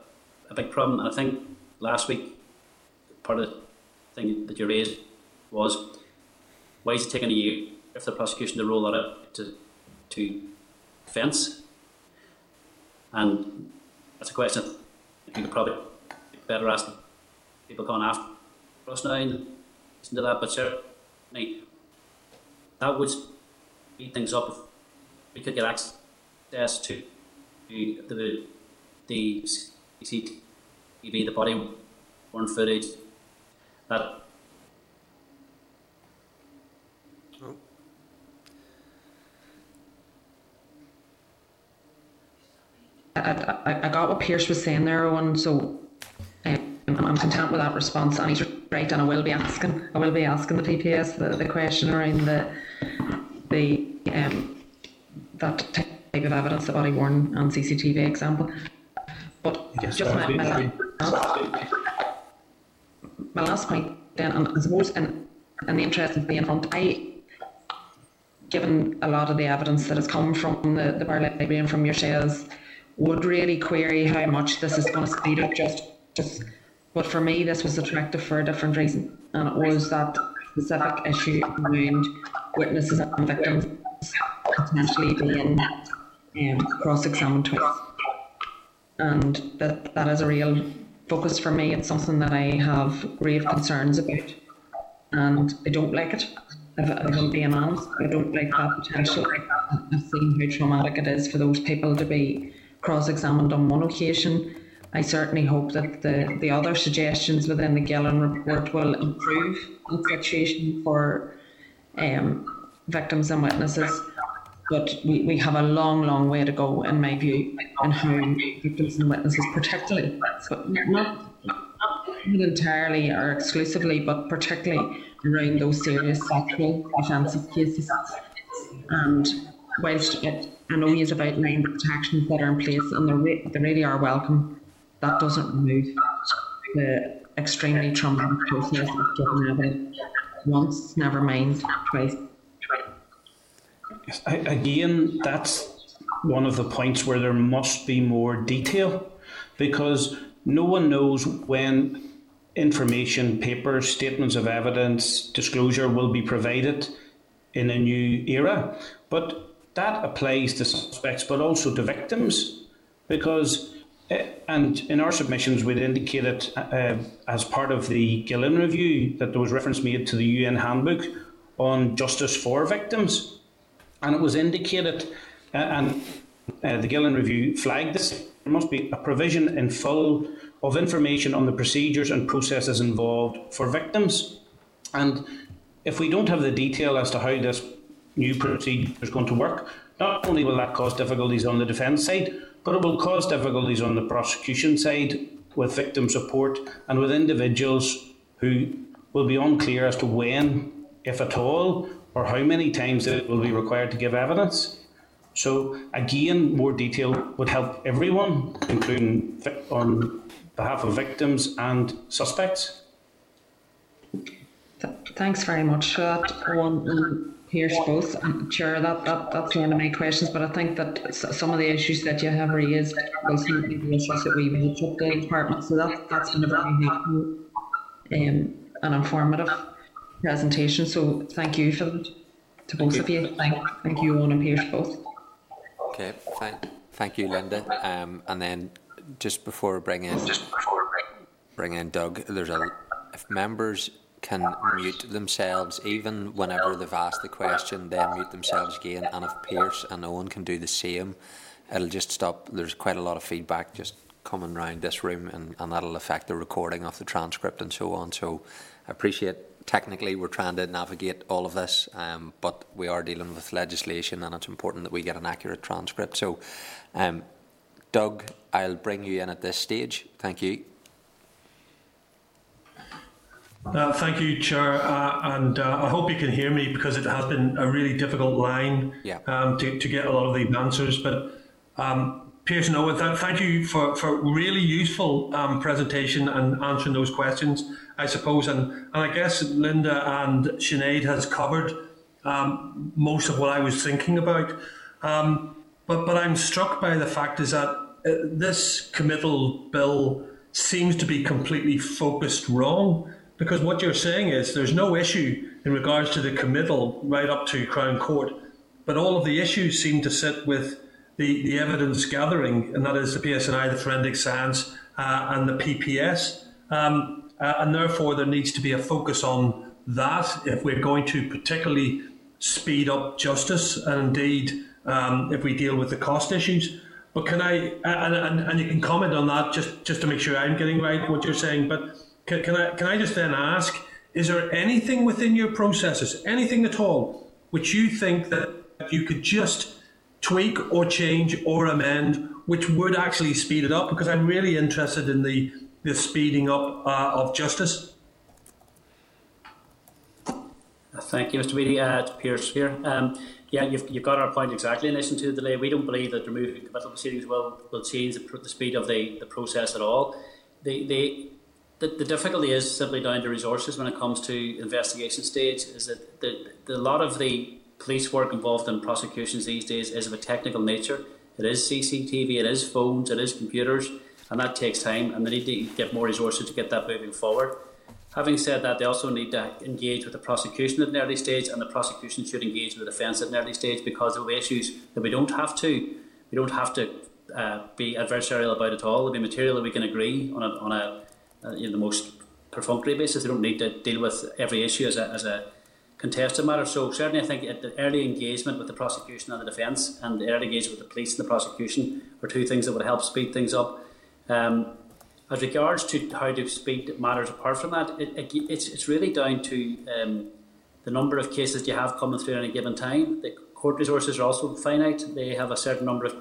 a big problem. And I think last week part of the thing that you raised was why is it taking a year if the prosecution to roll that out to to defence? And that's a question you could probably better ask people going after us now and listen to that, but certainly that would speed things up if we could get access to the the CCTV, the body worn footage that I, I, I got what Pierce was saying there, Owen. So um, I'm content with that response, and he's right. And I will be asking, I will be asking the PPS the, the question around the the um, that type of evidence, the body worn and CCTV example. But Yes, just my, my, last, my last point then, and I suppose in, in the interest of being front, I given a lot of the evidence that has come from the, the Bar Library and from yourselves, would really query how much this is going to speed up justice. But for me, this was attractive for a different reason, and it was that specific issue around witnesses and victims potentially being um, cross-examined twice. And that, that is a real focus for me. It's something that I have grave concerns about, and I don't like it. If, I'm being honest, I don't like that potential. I've seen how traumatic it is for those people to be cross-examined on one occasion. I certainly hope that the, the other suggestions within the Gillen report will improve the situation for um, victims and witnesses. But we, we have a long, long way to go, in my view, in how victims and witnesses, particularly, but not, not entirely or exclusively, but particularly around those serious sexual offensive cases. And whilst it, I know about nine protections that are in place and they they really are welcome, that doesn't remove the extremely traumatic process of giving evidence once, never mind twice. Again, that's one of the points where there must be more detail because no one knows when information, papers, statements of evidence, disclosure will be provided in a new era. But that applies to suspects but also to victims because. Uh, and in our submissions, we'd indicated uh, as part of the Gillen review that there was reference made to the UN handbook on justice for victims. And it was indicated, uh, and uh, the Gillen Review flagged this, there must be a provision in full of information on the procedures and processes involved for victims. And if we don't have the detail as to how this new procedure is going to work, not only will that cause difficulties on the defence side, but it will cause difficulties on the prosecution side with victim support and with individuals who will be unclear as to when, if at all, or how many times it will be required to give evidence. So again, more detail would help everyone, including on behalf of victims and suspects. Thanks very much for that, Owen and Pierce both. I'm sure that, that that's one of my questions, but I think that some of the issues that you have raised will certainly be issues that we will put the department. So that, that's been a very helpful um, and informative presentation. So thank you for that to both of you. Thank, thank you, Owen and Pierce both. Okay, thank, thank you, Linda. Um, and then just before we bring in, bring in Doug, there's a if members can mute themselves even whenever they've asked the question, then mute themselves again. And if Pierce and Owen can do the same, it'll just stop. There's quite a lot of feedback just coming around this room, and, and that'll affect the recording of the transcript and so on. So I appreciate technically we're trying to navigate all of this, um, but we are dealing with legislation, and it's important that we get an accurate transcript. So, um, Doug, I'll bring you in at this stage. Thank you. Uh, thank you, Chair, uh, and uh, I hope you can hear me because it has been a really difficult line Yeah. um, to, to get a lot of the answers. But um, Pierce and Owen, th- thank you for, for really useful um, presentation and answering those questions, I suppose. And, and I guess Linda and Sinead has covered um, most of what I was thinking about. Um, but, but I'm struck by the fact is that uh, this committal bill seems to be completely focused wrong. Because what you're saying is there's no issue in regards to the committal right up to Crown Court, but all of the issues seem to sit with the, the evidence gathering, and that is the PSNI, the forensic science, uh, and the PPS. Um, uh, and therefore, there needs to be a focus on that if we're going to particularly speed up justice, and indeed um, if we deal with the cost issues. But can I, and, and, and you can comment on that just, just to make sure I'm getting right what you're saying, but can, can, I, can I just then ask, is there anything within your processes, anything at all, which you think that you could just tweak or change or amend which would actually speed it up? Because I'm really interested in the, the speeding up uh, of justice. Thank you, Mr. Beattie. Uh, Pierce here. Um, yeah, you've, you've got our point exactly in relation to the delay. We don't believe that removing committal proceedings will, will change the, the speed of the, the process at all. The, the, the, the difficulty is simply down to resources when it comes to investigation stage. Is that the, the, a lot of the police work involved in prosecutions these days is of a technical nature. It is CCTV, it is phones, it is computers, and that takes time, and they need to get more resources to get that moving forward. Having said that, they also need to engage with the prosecution at an early stage, and the prosecution should engage with the defence at an early stage because there of issues that we don't have to, we don't have to uh, be adversarial about at all. There'll be material that we can agree on a, on a, uh, you know, the most perfunctory basis. They don't need to deal with every issue as a, as a contested matter. So certainly, I think the early engagement with the prosecution and the defence, and the early engagement with the police and the prosecution are two things that would help speed things up. Um, as regards to how to speed matters apart from that, it, it, it's, it's really down to um, the number of cases you have coming through at any given time. The court resources are also finite. They have a certain number of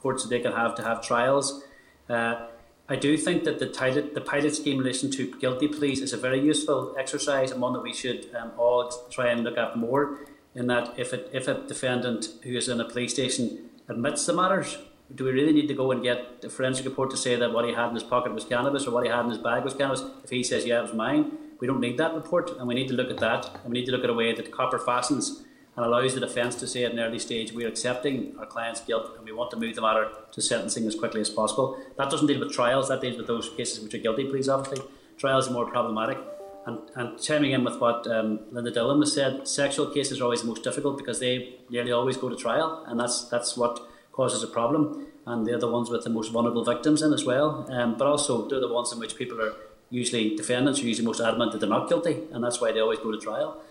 courts that they can have to have trials. Uh, I do think that the pilot, the pilot scheme in relation to guilty pleas is a very useful exercise and one that we should um, all try and look at more. In that, if, it, if a defendant who is in a police station admits the matters, do we really need to go and get a forensic report to say that what he had in his pocket was cannabis or what he had in his bag was cannabis? If he says, yeah, it was mine, we don't need that report and we need to look at that and we need to look at a way that copper fastens and allows the defence to say at an early stage we're accepting our client's guilt and we want to move the matter to sentencing as quickly as possible. That doesn't deal with trials, that deals with those cases which are guilty pleas, obviously. Trials are more problematic. And, and chiming in with what um, Linda Dillon has said, sexual cases are always the most difficult because they nearly always go to trial, and that's that's what causes a problem, and they're the ones with the most vulnerable victims in as well. Um, but also, they're the ones in which people are usually defendants are usually most adamant that they're not guilty, and that's why they always go to trial.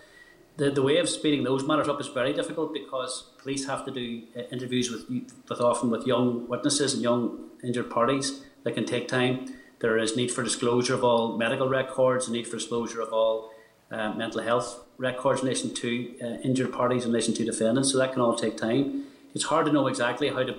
The, the way of speeding those matters up is very difficult because police have to do uh, interviews with, with often with young witnesses and young injured parties that can take time. There is need for disclosure of all medical records, need for disclosure of all uh, mental health records in relation to uh, injured parties in relation to defendants. So that can all take time it's hard to know exactly how to,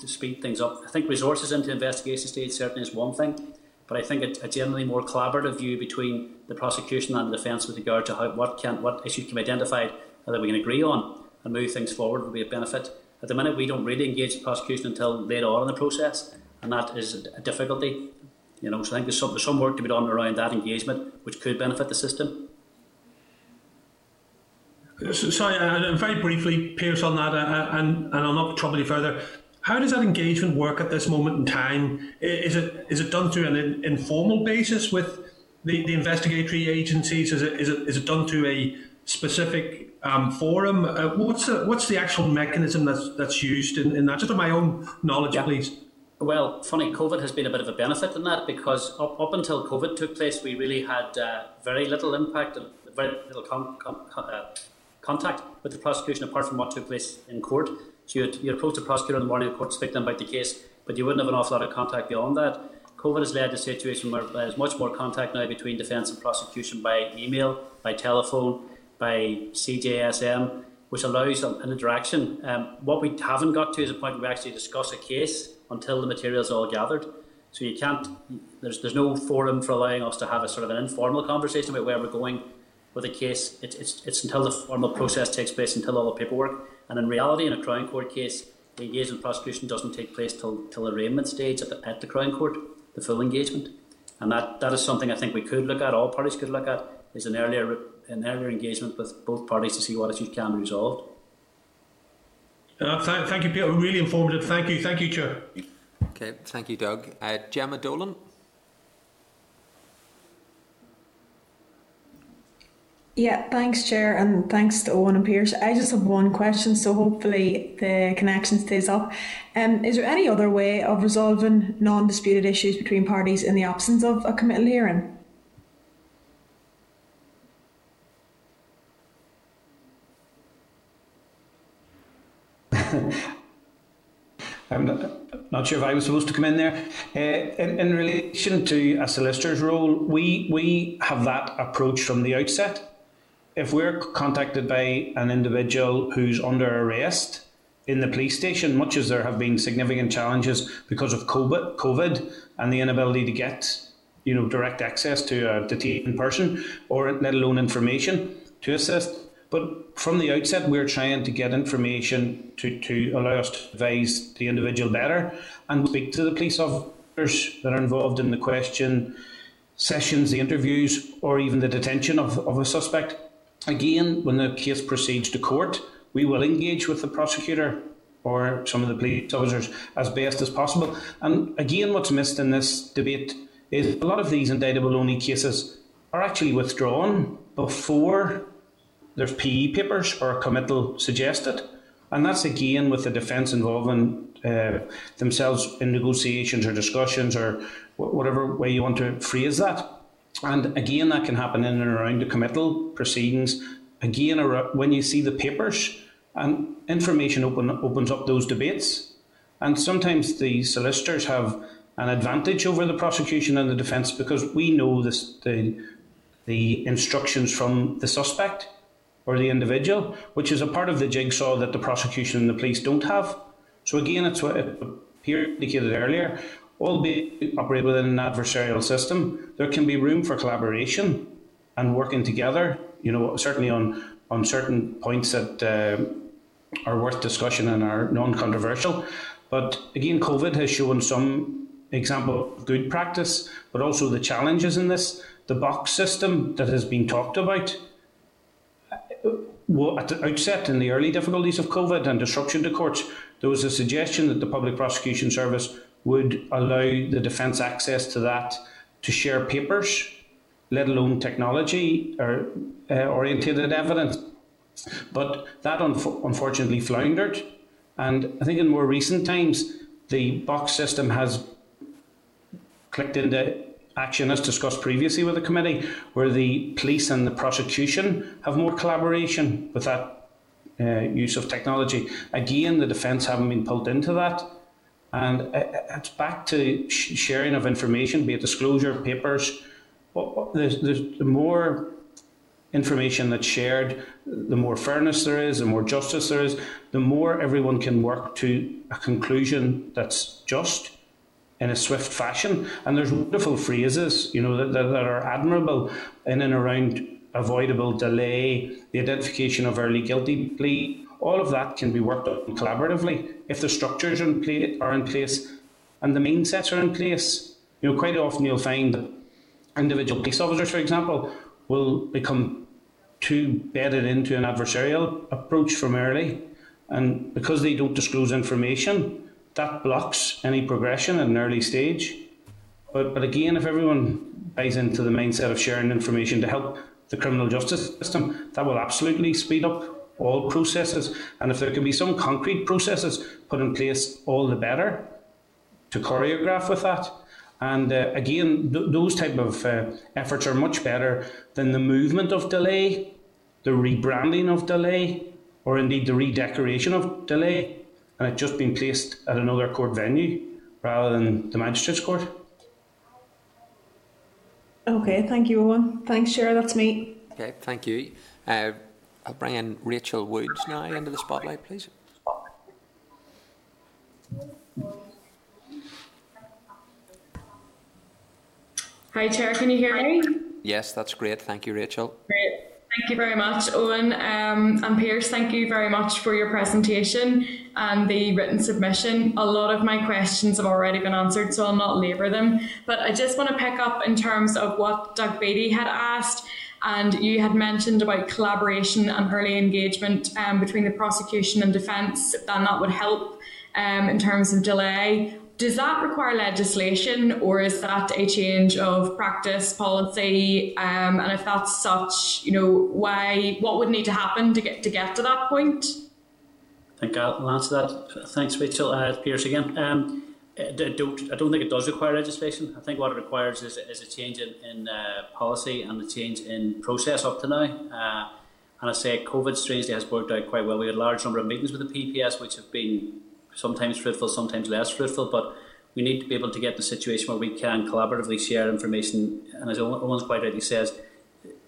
to speed things up. I think resources into investigation stage certainly is one thing, but I think a, a generally more collaborative view between the prosecution and the defence with regard to how what can what issues can be identified that we can agree on and move things forward would be a benefit. At the minute, we don't really engage the prosecution until later on in the process, and that is a difficulty. You know, so I think there's some, there's some work to be done around that engagement, which could benefit the system. Sorry, uh, very briefly, Pierce, on that, uh, uh, and, and I'll not trouble you further. How does that engagement work at this moment in time? Is it is it done through an informal basis with the, the investigatory agencies? Is it, is it is it done through a specific um, forum? Uh, what's the what's the actual mechanism that's that's used in, in that? Just of my own knowledge, yeah. please. Well, funny, COVID has been a bit of a benefit in that because up, up until COVID took place, we really had uh, very little impact and very little con- con- uh, contact with the prosecution apart from what took place in court. So you'd, you'd approach the prosecutor in the morning, of court, speak to them about the case, but you wouldn't have an awful lot of contact beyond that. COVID has led to a situation where there's much more contact now between defence and prosecution by email, by telephone, by CJSM, which allows an interaction. Um, what we haven't got to is a point where we actually discuss a case until the material is all gathered. So you can't. There's there's no forum for allowing us to have a sort of an informal conversation about where we're going with a case, it, it's, it's until the formal process takes place, until all the paperwork. And in reality, in a Crown Court case, the engagement prosecution doesn't take place till, till the arraignment stage at the, at the Crown Court, the full engagement. And that, that is something I think we could look at, all parties could look at, is an earlier, an earlier engagement with both parties to see what issues can be resolved. Uh, th- thank you, Peter. Really informative. Thank you. Thank you, Chair. Okay, thank you, Doug. Uh, Jemma Dolan. Yeah, thanks, Chair, and thanks to Owen and Pierce. I just have one question, so hopefully the connection stays up. Um, is there any other way of resolving non disputed issues between parties in the absence of a committal hearing? I'm not, not, sure if I was supposed to come in there. Uh, in, in relation to a solicitor's role, we, we have that approach from the outset if we're contacted by an individual who's under arrest, in the police station, much as there have been significant challenges because of COVID, COVID and the inability to get you know direct access to a detained person or let alone information to assist. But from the outset, we're trying to get information to, to allow us to advise the individual better and speak to the police officers that are involved in the question sessions, the interviews, or even the detention of, of a suspect. Again, when the case proceeds to court, we will engage with the prosecutor or some of the police officers as best as possible. And again, what's missed in this debate is a lot of these indictable only cases are actually withdrawn before there's PE papers or a committal suggested. And that's again with the defence involving uh, themselves in negotiations or discussions or whatever way you want to phrase that. And again, that can happen in and around the committal proceedings. Again, when you see the papers and information open, opens up those debates. And sometimes the solicitors have an advantage over the prosecution and the defence because we know this, the, the instructions from the suspect or the individual, which is a part of the jigsaw that the prosecution and the police don't have. So again, it's what it indicated earlier. Albeit operate within an adversarial system, there can be room for collaboration and working together. You know, certainly on on certain points that uh, are worth discussion and are non-controversial. But again, COVID has shown some example of good practice, but also the challenges in this. The box system that has been talked about well, at the outset, in the early difficulties of COVID and disruption to courts, there was a suggestion that the Public Prosecution Service would allow the defence access to that to share papers, let alone technology or uh, orientated evidence. But that un- unfortunately floundered. And I think in more recent times, the box system has clicked into action as discussed previously with the committee, where the police and the prosecution have more collaboration with that uh, use of technology. Again, the defence haven't been pulled into that. And it's back to sharing of information, be it disclosure, papers. The more information that's shared, the more fairness there is, the more justice there is, the more everyone can work to a conclusion that's just in a swift fashion. And there's wonderful phrases, you know, that, that, that are admirable in and around avoidable delay, the identification of early guilty plea. All of that can be worked on collaboratively if the structures are in, are in place and the mindsets are in place. You know, quite often you'll find that individual police officers, for example, will become too bedded into an adversarial approach from early. And because they don't disclose information, that blocks any progression at an early stage. But, but again, if everyone buys into the mindset of sharing information to help the criminal justice system, that will absolutely speed up all processes. And if there can be some concrete processes put in place, all the better to choreograph with that. And uh, again, th- those type of uh, efforts are much better than the movement of delay, the rebranding of delay, or indeed the redecoration of delay and it just been placed at another court venue rather than the magistrates court. Okay, thank you, Owen. Thanks, Chair. That's me. Okay, thank you. Uh, I'll bring in Rachel Woods now into the spotlight, please. Hi, Chair. Can you hear me? Yes, that's great. Thank you, Rachel. Great. Thank you very much, Owen um, and Pierce. Thank you very much for your presentation and the written submission. A lot of my questions have already been answered, so I'll not labour them. But I just want to pick up in terms of what Doug Beattie had asked. And you had mentioned about collaboration and early engagement um, between the prosecution and defence, and that would help um, in terms of delay. Does that require legislation or is that a change of practice policy? Um, and if that's such, you know, why what would need to happen to get to get to that point? I think I'll answer that. Thanks, Rachel. Uh, Pierce again. Um, I don't, I don't think it does require legislation. I think what it requires is, is a change in, in uh, policy and a change in process up to now. Uh, and I say COVID strangely has worked out quite well. We had a large number of meetings with the PPS, which have been sometimes fruitful, sometimes less fruitful, but we need to be able to get a situation where we can collaboratively share information. And as Owen's quite rightly says,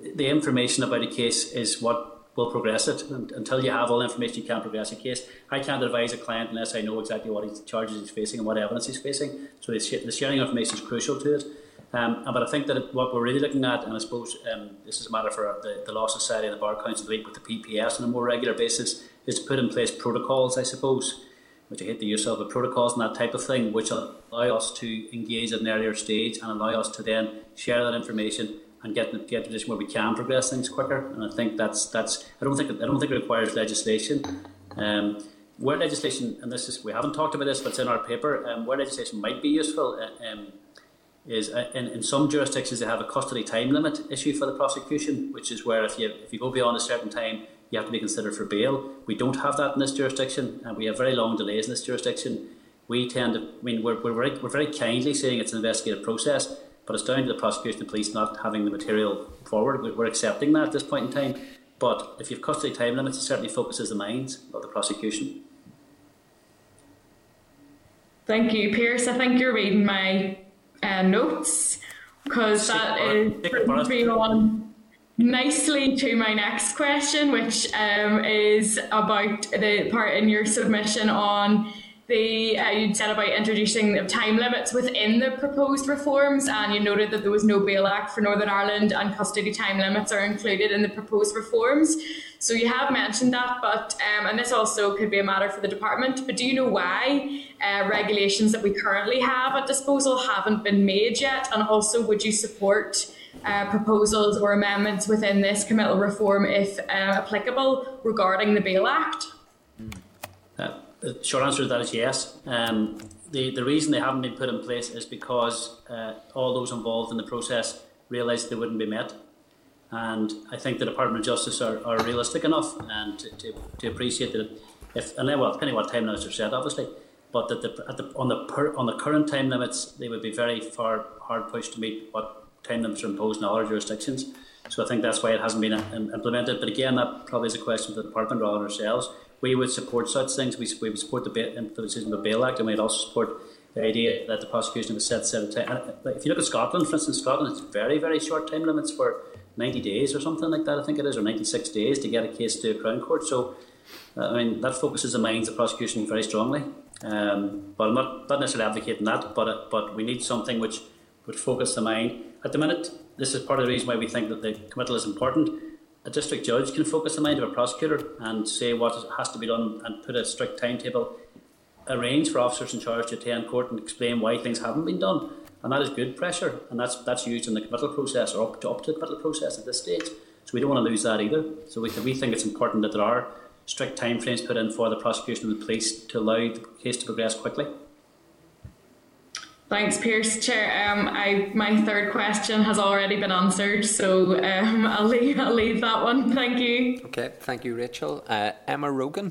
the information about a case is what we'll progress it. And until you have all the information, you can't progress a case. I can't advise a client unless I know exactly what his charges he's facing and what evidence he's facing. So the, the sharing of information is crucial to it. Um, but I think that what we're really looking at, and I suppose um, this is a matter for the, the Law Society and the Bar Council to meet with the PPS on a more regular basis, is to put in place protocols, I suppose, which I hate the use of, but protocols and that type of thing, which allow us to engage at an earlier stage and allow us to then share that information and get get to a position where we can progress things quicker. And I think that's that's I don't think I don't think it requires legislation. Um, where legislation, and this is we haven't talked about this, but it's in our paper. Um, where legislation might be useful uh, um, is uh, in, in some jurisdictions they have a custody time limit issue for the prosecution, which is where if you if you go beyond a certain time, you have to be considered for bail. We don't have that in this jurisdiction, and we have very long delays in this jurisdiction. We tend to, I mean, we're, we're, very, we're very kindly saying it's an investigative process, but it's down to the prosecution and police not having the material forward. We're accepting that at this point in time. But if you have custody time limits, it certainly focuses the minds of the prosecution. Thank you, Pierce. I think you're reading my uh, notes because that is me on nicely to my next question, which um, is about the part in your submission on the uh, you said about introducing time limits within the proposed reforms, and you noted that there was no bail act for Northern Ireland, and custody time limits are included in the proposed reforms. So you have mentioned that, but um, and this also could be a matter for the department. But do you know why uh, regulations that we currently have at disposal haven't been made yet? And also, would you support? Uh, proposals or amendments within this committal reform, if uh, applicable, regarding the Bail Act? Uh, the short answer to that is yes. Um, the, the reason they haven't been put in place is because uh, all those involved in the process realised they wouldn't be met. And I think the Department of Justice are, are realistic enough and to, to, to appreciate that if, and then, well, depending what time limits are set, obviously, but that the, the, on, the per, on the current time limits, they would be very far hard pushed to meet what time limits are imposed in other jurisdictions. So I think that's why it hasn't been implemented. But again, that probably is a question for the department rather than ourselves we would support such things. We, we would support the implementation of the Bail Act, and we'd also support the idea that the prosecution was set set if you look at Scotland, for instance, Scotland, it's very very short time limits for 90 days or something like that. I think it is, or 96 days to get a case to a Crown Court. So, uh, I mean, that focuses the minds of prosecution very strongly. Um, but I'm not, not necessarily advocating that, but uh, but we need something which would focus the mind. At the minute, this is part of the reason why we think that the committal is important a district judge can focus the mind of a prosecutor and say what has to be done and put a strict timetable, arrange for officers in charge to attend court and explain why things haven't been done. And that is good pressure, and that's that's used in the committal process or up to, up to the committal process at this stage. So we don't want to lose that either. So we, we think it's important that there are strict timeframes put in for the prosecution and the police to allow the case to progress quickly. Thanks, Pierce. Chair, um, I, my third question has already been answered, so um, I'll, leave, I'll leave that one. Thank you. Okay, thank you, Rachel. Uh, Emma Rogan.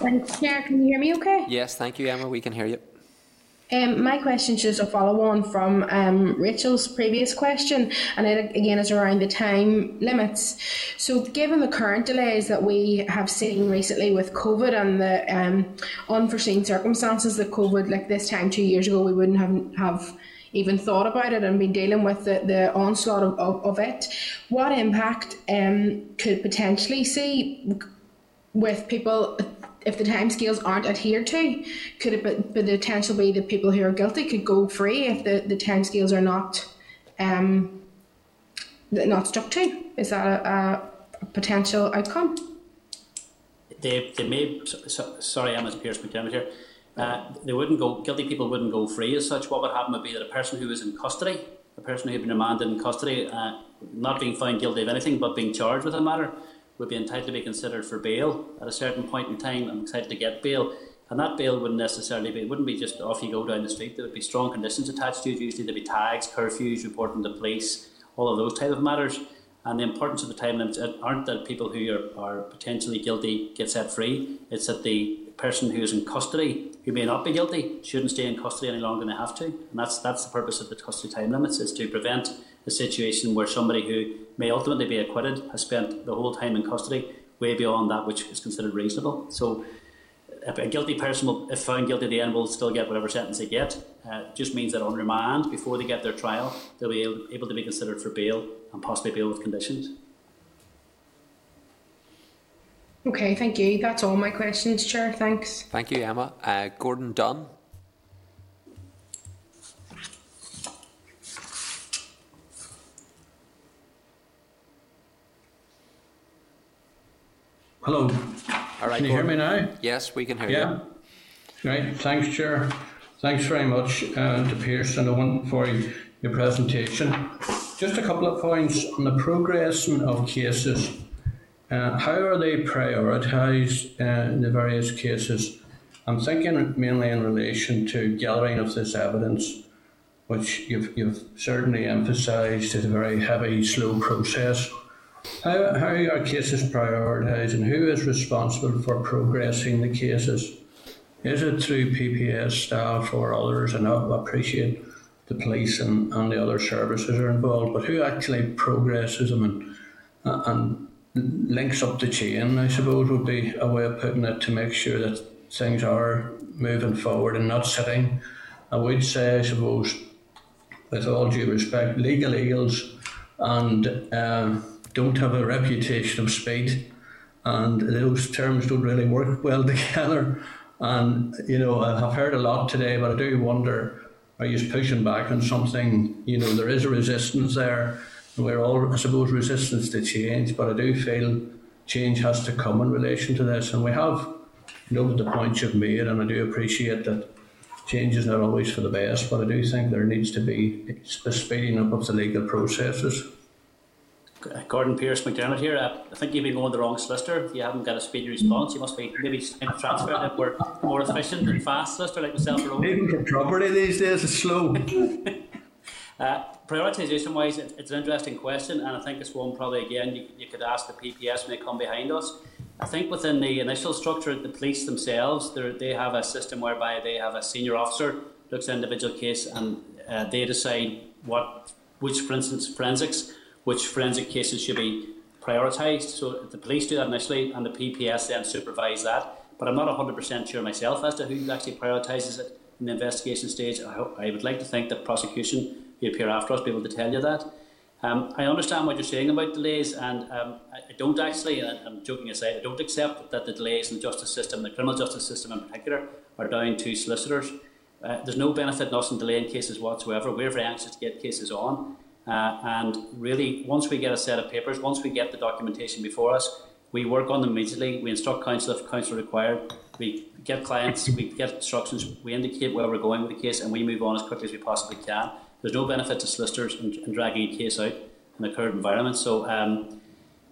Thanks, Chair. Can you hear me okay? Yes, thank you, Emma. We can hear you. Um, my question is just a follow on from um, Rachel's previous question, and it again is around the time limits. So, given the current delays that we have seen recently with COVID and the um, unforeseen circumstances that COVID, like this time two years ago, we wouldn't have have even thought about it and been dealing with the, the onslaught of, of, of it, what impact um, could potentially see with people if the timescales aren't adhered to, could it be, the potential be that people who are guilty could go free if the, the timescales are not um, not stuck to? Is that a, a potential outcome? They, they may, so, sorry, I'm as Pierce McDermott here. Uh, they wouldn't go, guilty people wouldn't go free as such. What would happen would be that a person who is in custody, a person who had been remanded in custody, uh, not being found guilty of anything but being charged with a matter, would be entitled to be considered for bail at a certain point in time and entitled to get bail. And that bail wouldn't necessarily be, it wouldn't be just off you go down the street. There would be strong conditions attached to it. Usually there'd be tags, curfews, reporting to police, all of those type of matters. And the importance of the time limits aren't that people who are, are potentially guilty get set free. It's that the person who is in custody, who may not be guilty, shouldn't stay in custody any longer than they have to. And that's that's the purpose of the custody time limits, is to prevent a situation where somebody who may ultimately be acquitted has spent the whole time in custody way beyond that which is considered reasonable. So a guilty person, will, if found guilty at the end, will still get whatever sentence they get. Uh, it just means that on remand, before they get their trial, they'll be able, able to be considered for bail and possibly bail with conditions. Okay, thank you. That's all my questions, Chair. Thanks. Thank you, Emma. Uh, Gordon Dunne. Hello. All right, Can you hear me now? Yes, we can hear Yeah. you. Right. Thanks, Chair. Thanks very much uh, to Pierce and Owen for your presentation. Just a couple of points on the progression of cases. Uh, how are they prioritised uh, in the various cases? I'm thinking mainly in relation to gathering of this evidence, which you've, you've certainly emphasised is a very heavy, slow process. How, how are cases prioritised and who is responsible for progressing the cases? Is it through PPS staff or others? And I appreciate the police and, and the other services are involved, but who actually progresses them and, and links up the chain, I suppose, would be a way of putting it to make sure that things are moving forward and not sitting. I would say, I suppose, with all due respect, legal eagles and um, don't have a reputation of speed, and those terms don't really work well together. And you know, I've heard a lot today, but I do wonder: Are you pushing back on something? You know, there is a resistance there. We're all, I suppose, resistance to change, but I do feel change has to come in relation to this, and we have noted the points you've made, and I do appreciate that change is not always for the best, but I do think there needs to be speeding up of the legal processes. Uh, Gordon Pierce McDermott here. Uh, I think you've been going the wrong solicitor. You haven't got a speedy response. You must be maybe transferred it. We're more efficient and fast solicitor like myself. Or Even for property these days, is slow. Uh, prioritisation wise, it, it's an interesting question, and I think it's one probably again you, you could ask the PPS when they come behind us. I think within the initial structure, the police themselves, they have a system whereby they have a senior officer looks at individual case and uh, they decide what, which, for instance, forensics, which forensic cases should be prioritised. So the police do that initially, and the PPS then supervise that. But I'm not 100% sure myself as to who actually prioritises it in the investigation stage. I, hope, I would like to think that prosecution will appear after us, be able to tell you that. Um, I understand what you're saying about delays, and um, I don't actually, and I'm joking aside, I don't accept that the delays in the justice system, the criminal justice system in particular, are down to solicitors. Uh, there's no benefit in us in delaying cases whatsoever. We're very anxious to get cases on. Uh, and really, once we get a set of papers, once we get the documentation before us, we work on them immediately. We instruct counsel if counsel required. We get clients, we get instructions, we indicate where we're going with the case, and we move on as quickly as we possibly can. There's no benefit to solicitors in, in dragging a case out in the current environment. So um,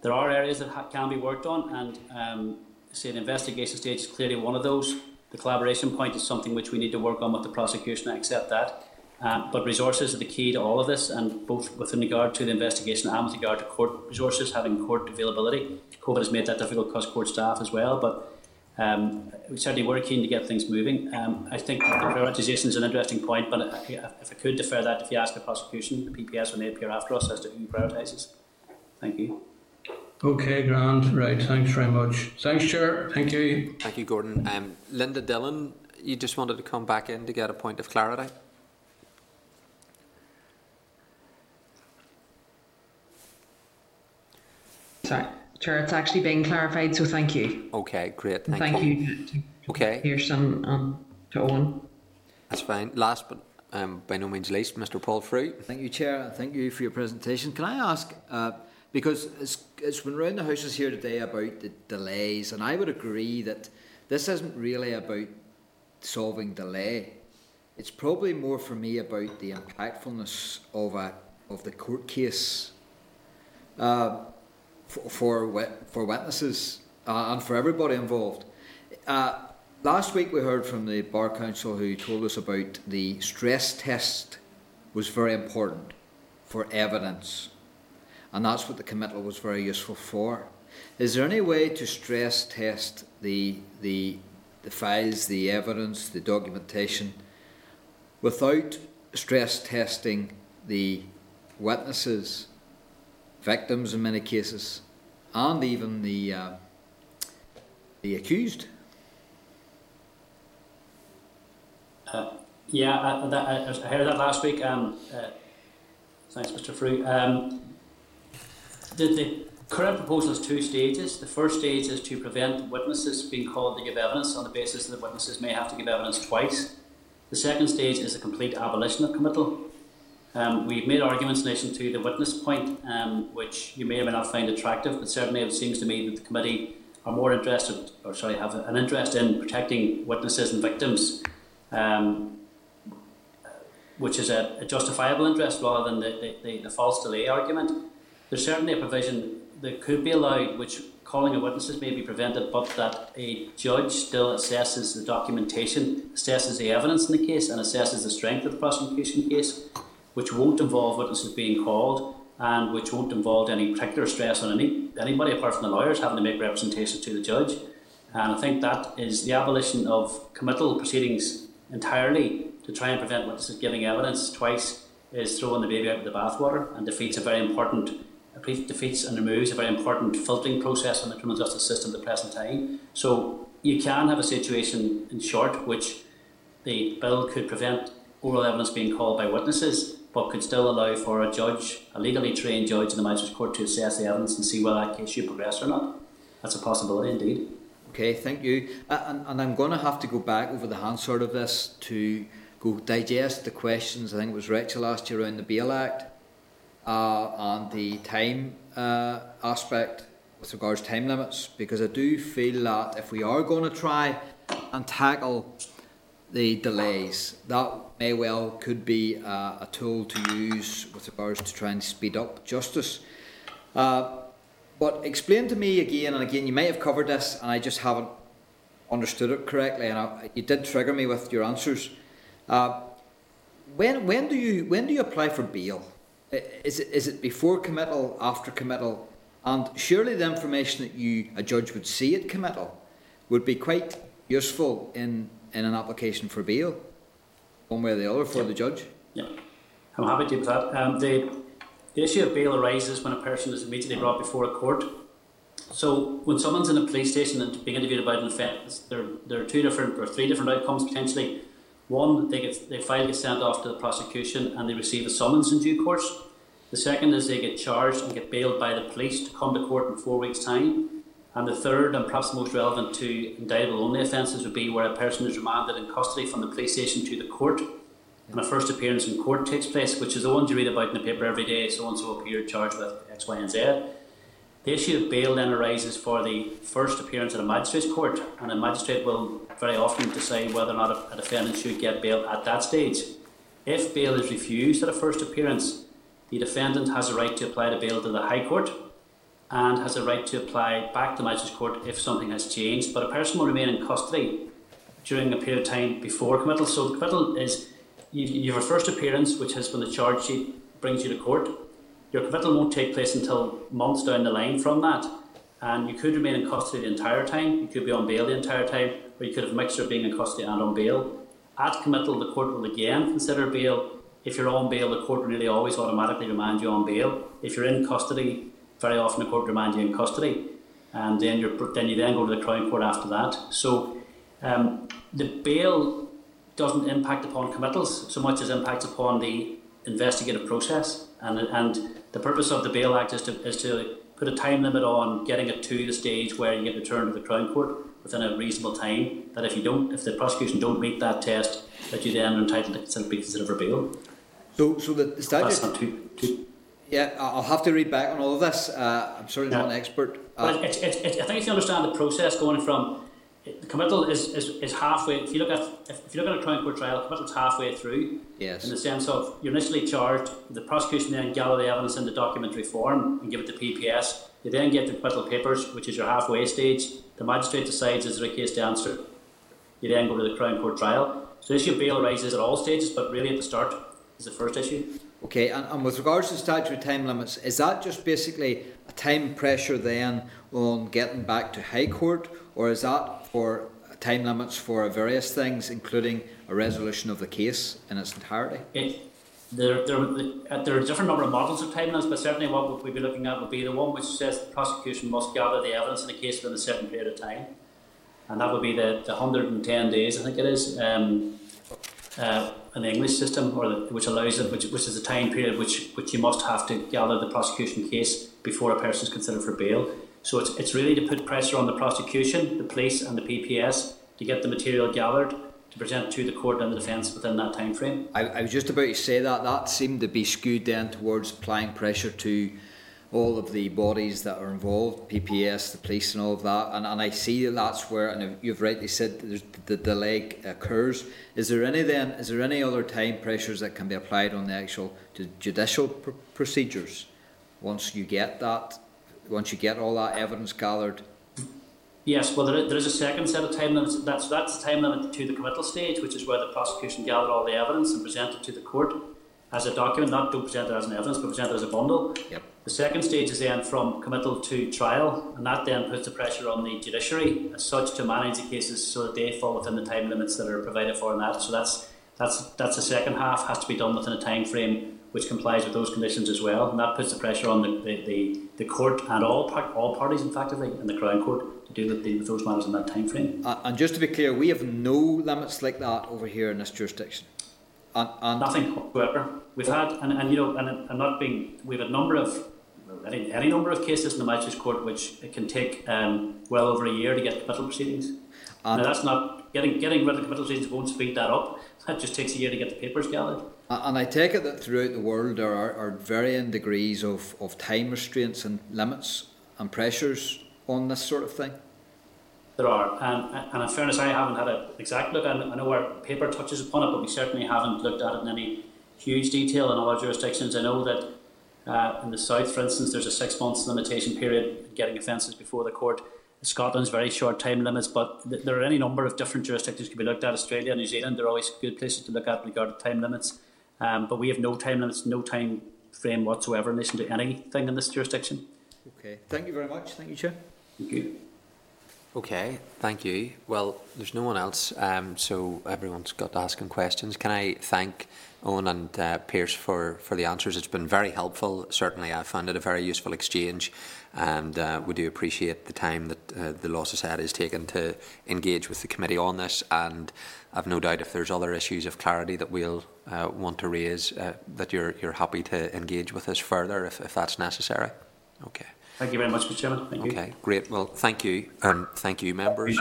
there are areas that ha- can be worked on, and um, say the investigation stage is clearly one of those. The collaboration point is something which we need to work on with the prosecution. I accept that. Um, but resources are the key to all of this, and both with regard to the investigation and with regard to court resources, having court availability. COVID has made that difficult because court staff as well, but um, we certainly were keen to get things moving. Um, I think the prioritisation is an interesting point, but if I could defer that, if you ask the prosecution, the PPS when they appear after us as to who prioritises. Thank you. Okay, Grant. Right. Thanks very much. Thanks, Chair. Thank you. Thank you, Gordon. Um, Linda Dillon, you just wanted to come back in to get a point of clarity. Sorry, Chair, it's actually being clarified, so thank you. Okay, great. Thank, Thank you to, to Okay, Pierce and um, to Owen. that's fine. Last but um, by no means least, Mr. Paul Frew. Thank you, Chair, thank you for your presentation. Can I ask, uh, because it's, it's been around the houses here today about the delays, and I would agree that this isn't really about solving delay. It's probably more for me about the impactfulness of a of the court case uh, for for, for witnesses uh, and for everybody involved. Uh, last week we heard from the bar council who told us about the stress test was very important for evidence, and that's what the committal was very useful for. Is there any way to stress test the the the files, the evidence, the documentation, without stress testing the witnesses, victims in many cases, and even the uh, the accused? Uh, yeah, I, that, I, heard that last week. Um, uh, thanks, Mr. Frew. Um, the, the current proposal has two stages. The first stage is to prevent witnesses being called to give evidence on the basis that the witnesses may have to give evidence twice. The second stage is a complete abolition of committal. Um, we've made arguments in relation to the witness point, um, which you may or may not find attractive, but certainly it seems to me that the committee are more interested, or sorry, have an interest in protecting witnesses and victims, um, which is a, a, justifiable interest rather than the, the, the, false delay argument. There's certainly a provision that could be allowed, which calling of witnesses may be prevented, but that a judge still assesses the documentation, assesses the evidence in the case, and assesses the strength of the prosecution case, which won't involve witnesses being called and which won't involve any particular stress on any anybody apart from the lawyers having to make representations to the judge. And I think that is the abolition of committal proceedings entirely to try and prevent witnesses giving evidence twice is throwing the baby out with the bathwater and defeats a very important defeats and removes a very important filtering process in the criminal justice system at the present time. So you can have a situation in short which the bill could prevent oral evidence being called by witnesses but could still allow for a judge, a legally trained judge in the magistrates court to assess the evidence and see whether that case should progress or not. That's a possibility indeed. Okay, thank you. And, and I'm going to have to go back over the Hansard of this to go digest the questions. I think it was Rachel last year around the Bail Act uh, and the time uh, aspect with regards to time limits, because I do feel that if we are going to try and tackle the delays, that may well could be a, a tool to use with regards to try and speed up justice. Uh, but explain to me again and again, you might have covered this and I just haven't understood it correctly, and I, you did trigger me with your answers. Uh, when, when, do you, when do you apply for bail? Is it, is it before committal, after committal? And surely the information that you, a judge would see at committal would be quite useful in, in an application for bail one way or the other for the judge. Yeah, I'm happy to do that. Um, the, the issue of bail arises when a person is immediately brought before a court. So when someone's in a police station and being interviewed about an offence, there, there are two different or three different outcomes potentially. One, they get they file gets sent off to the prosecution and they receive a summons in due course. The second is they get charged and get bailed by the police to come to court in four weeks' time. And the third, and perhaps the most relevant to indictable only offences, would be where a person is remanded in custody from the police station to the court. And a first appearance in court takes place, which is the ones you read about in the paper every day so and so appeared charged with X, Y, and Z. The issue of bail then arises for the first appearance at a magistrate's court, and a magistrate will very often decide whether or not a, a defendant should get bail at that stage. If bail is refused at a first appearance, the defendant has a right to apply to bail to the High Court, and has a right to apply back to Magistrates Court if something has changed. But a person will remain in custody during a period of time before committal. So the committal is you, you have a first appearance, which has when the charge sheet brings you to court. Your committal won't take place until months down the line from that. And you could remain in custody the entire time, you could be on bail the entire time, or you could have a mixture of being in custody and on bail. At committal, the court will again consider bail. If you're on bail, the court will nearly always automatically remand you on bail. If you're in custody, very often the court remand you in custody, and then you then you then go to the Crown Court after that. So um, the bail doesn't impact upon committals so much as impacts upon the investigative process, and and the purpose of the Bail Act is to is to put a time limit on getting it to the stage where you get returned to the Crown Court within a reasonable time. That if you don't, if the prosecution don't meet that test, that you then are entitled to be considered for bail. So, so the statute. That's not too, too yeah, I'll have to read back on all of this. Uh, I'm certainly yeah. not an expert. Uh, but it's, it's, it's, I think if you understand the process going from the committal is, is, is halfway. If you look at if, if you look at a Crown Court trial, committal's halfway through. Yes. In the sense of you're initially charged, the prosecution then gather the evidence in the documentary form and give it to PPS. You then get the committal papers, which is your halfway stage. The magistrate decides is there a case to answer. You then go to the Crown Court trial. So the issue of bail arises at all stages, but really at the start is the first issue. Okay, and, and with regards to statutory time limits, is that just basically a time pressure then on getting back to High Court, or is that for time limits for various things, including a resolution of the case in its entirety? It, there, there, there are a different number of models of time limits, but certainly what we'd be looking at would be the one which says the prosecution must gather the evidence in a case within a certain period of time, and that would be the, the 110 days, I think it is. Um, uh, the English system, or the, which allows it, which, which is a time period which which you must have to gather the prosecution case before a person is considered for bail. So it's it's really to put pressure on the prosecution, the police, and the PPS to get the material gathered to present to the court and the defence within that time frame. I, I was just about to say that that seemed to be skewed then towards applying pressure to all of the bodies that are involved, PPS, the police, and all of that. And, and I see that's where, and you've rightly said, the delay occurs. Is there any then? Is there any other time pressures that can be applied on the actual judicial pr- procedures once you get that, once you get all that evidence gathered? Yes, well, there is, a second set of time limits. That's that's the time limit to the committal stage, which is where the prosecution gather all the evidence and present it to the court as a document, not don't present it as an evidence, but present it as a bundle. Yep. The second stage is then from committal to trial, and that then puts the pressure on the judiciary as such to manage the cases so that they fall within the time limits that are provided for in that. So that's that's that's the second half has to be done within a time frame which complies with those conditions as well, and that puts the pressure on the, the, the, the court and all all parties, effectively, in the Crown Court to deal with, deal with those matters in that time frame. Uh, and just to be clear, we have no limits like that over here in this jurisdiction. And, and Nothing whatsoever. We've had, and, and you know, and I'm not being, we've had a number of any, any number of cases in the Magistrates Court which it can take um, well over a year to get committal proceedings. And now, that's not getting getting rid of committal proceedings won't speed that up. That just takes a year to get the papers gathered. And I take it that throughout the world there are, are varying degrees of, of time restraints and limits and pressures on this sort of thing. There are, and, and in fairness, I haven't had an exact look. I know our paper touches upon it, but we certainly haven't looked at it in any huge detail in all jurisdictions. I know that uh, in the south, for instance, there's a six months limitation period getting offences before the court. Scotland's very short time limits, but th- there are any number of different jurisdictions can be looked at. Australia, New Zealand, they're always good places to look at regarding time limits. Um, but we have no time limits, no time frame whatsoever in relation to anything in this jurisdiction. Okay, thank you very much. Thank you, Chair. Thank you. Okay, thank you. Well, there's no one else, um, so everyone's got to ask asking questions. Can I thank Owen and uh, Pierce for, for the answers. It's been very helpful. Certainly, I found it a very useful exchange, and uh, we do appreciate the time that uh, the Law Society has taken to engage with the committee on this. And I've no doubt if there's other issues of clarity that we'll uh, want to raise, uh, that you're you're happy to engage with us further if, if that's necessary. Okay. Thank you very much, Mr. Chairman. Thank okay, you. great. Well, thank you, and thank you, members.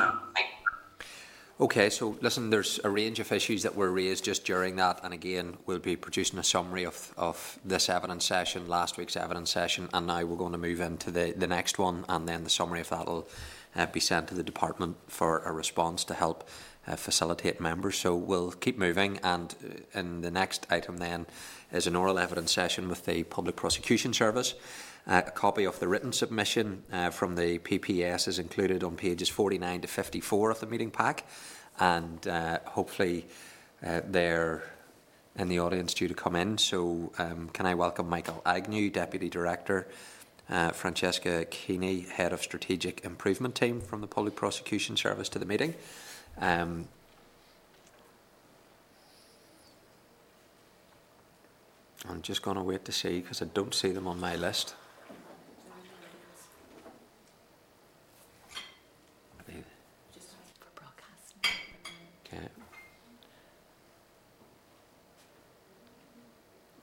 Okay, so listen, there's a range of issues that were raised just during that, and again, we'll be producing a summary of, of this evidence session, last week's evidence session, and now we're going to move into the, the next one, and then the summary of that will uh, be sent to the department for a response to help uh, facilitate members. So we'll keep moving, and uh, in the next item then is an oral evidence session with the Public Prosecution Service. Uh, a copy of the written submission uh, from the PPS is included on pages 49 to 54 of the meeting pack, and uh, hopefully uh, they're in the audience due to come in. So, um, can I welcome Michael Agnew, Deputy Director, Francesca Keeney, Head of Strategic Improvement Team from the Public Prosecution Service, to the meeting. Um, I'm just going to wait to see because I don't see them on my list.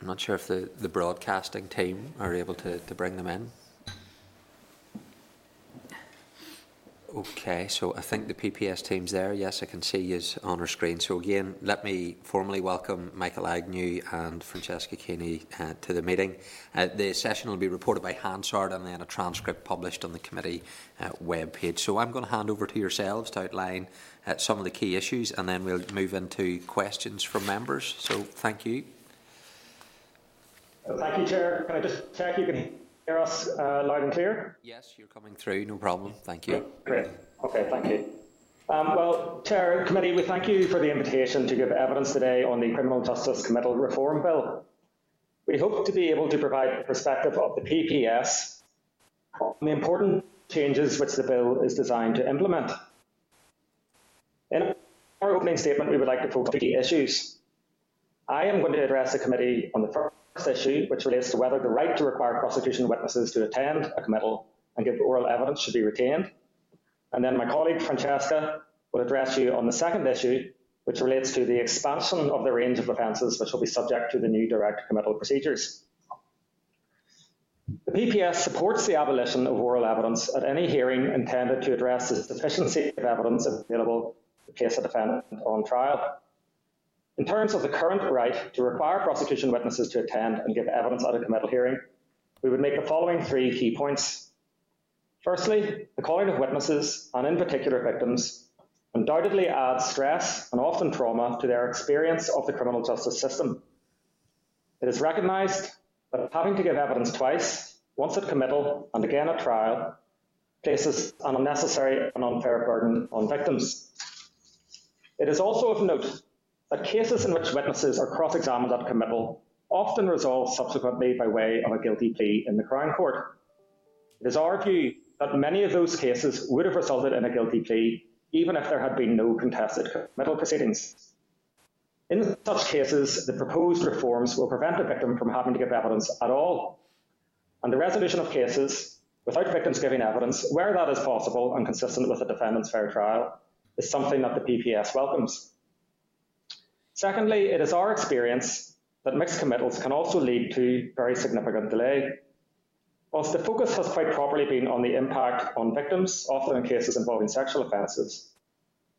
I'm not sure if the, the broadcasting team are able to, to bring them in. Okay, so I think the PPS team's there. Yes, I can see you on our screen. So again, let me formally welcome Michael Agnew and Francesca Keeney uh, to the meeting. Uh, the session will be reported by Hansard and then a transcript published on the committee uh, webpage. So I'm going to hand over to yourselves to outline uh, some of the key issues and then we'll move into questions from members. So thank you. Thank you, Chair. Can I just check you can hear us uh, loud and clear? Yes, you're coming through, no problem. Thank you. Great. Okay, thank you. Um, well, Chair, Committee, we thank you for the invitation to give evidence today on the Criminal Justice Committal Reform Bill. We hope to be able to provide the perspective of the PPS on the important changes which the bill is designed to implement. In our opening statement, we would like to focus on key issues. I am going to address the committee on the first issue, which relates to whether the right to require prosecution witnesses to attend a committal and give oral evidence should be retained. And then my colleague Francesca will address you on the second issue, which relates to the expansion of the range of offences which will be subject to the new direct committal procedures. The PPS supports the abolition of oral evidence at any hearing intended to address the sufficiency of evidence available to place a defendant on trial. In terms of the current right to require prosecution witnesses to attend and give evidence at a committal hearing, we would make the following three key points. Firstly, the calling of witnesses, and in particular victims, undoubtedly adds stress and often trauma to their experience of the criminal justice system. It is recognised that having to give evidence twice, once at committal and again at trial, places an unnecessary and unfair burden on victims. It is also of note that cases in which witnesses are cross-examined at committal often resolve subsequently by way of a guilty plea in the Crown Court. It is our view that many of those cases would have resulted in a guilty plea even if there had been no contested committal proceedings. In such cases, the proposed reforms will prevent a victim from having to give evidence at all. And the resolution of cases without victims giving evidence, where that is possible and consistent with the defendant's fair trial, is something that the PPS welcomes. Secondly, it is our experience that mixed committals can also lead to very significant delay. Whilst the focus has quite properly been on the impact on victims, often in cases involving sexual offences,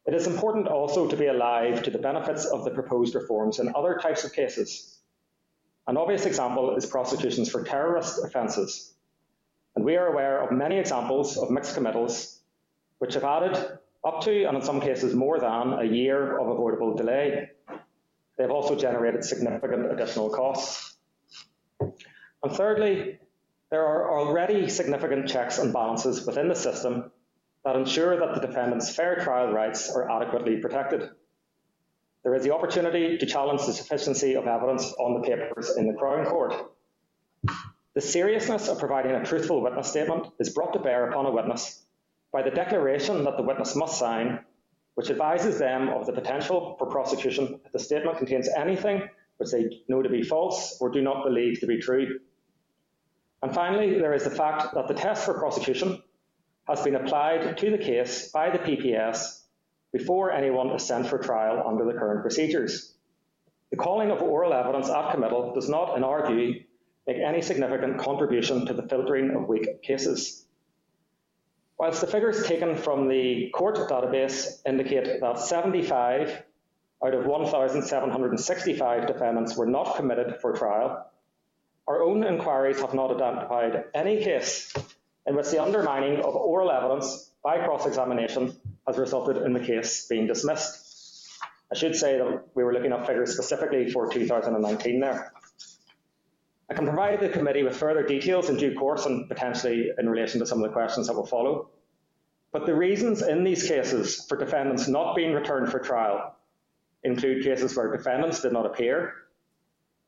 it is important also to be alive to the benefits of the proposed reforms in other types of cases. An obvious example is prosecutions for terrorist offences, and we are aware of many examples of mixed committals which have added up to, and in some cases more than, a year of avoidable delay. They have also generated significant additional costs. And thirdly, there are already significant checks and balances within the system that ensure that the defendant's fair trial rights are adequately protected. There is the opportunity to challenge the sufficiency of evidence on the papers in the Crown Court. The seriousness of providing a truthful witness statement is brought to bear upon a witness by the declaration that the witness must sign, which advises them of the potential for prosecution if the statement contains anything which they know to be false or do not believe to be true. And finally, there is the fact that the test for prosecution has been applied to the case by the PPS before anyone is sent for trial under the current procedures. The calling of oral evidence at committal does not, in our view, make any significant contribution to the filtering of weak cases. Whilst the figures taken from the court database indicate that 75 out of 1,765 defendants were not committed for trial, our own inquiries have not identified any case in which the undermining of oral evidence by cross-examination has resulted in the case being dismissed. I should say that we were looking at figures specifically for 2019 there. I can provide the committee with further details in due course and potentially in relation to some of the questions that will follow. But the reasons in these cases for defendants not being returned for trial include cases where defendants did not appear,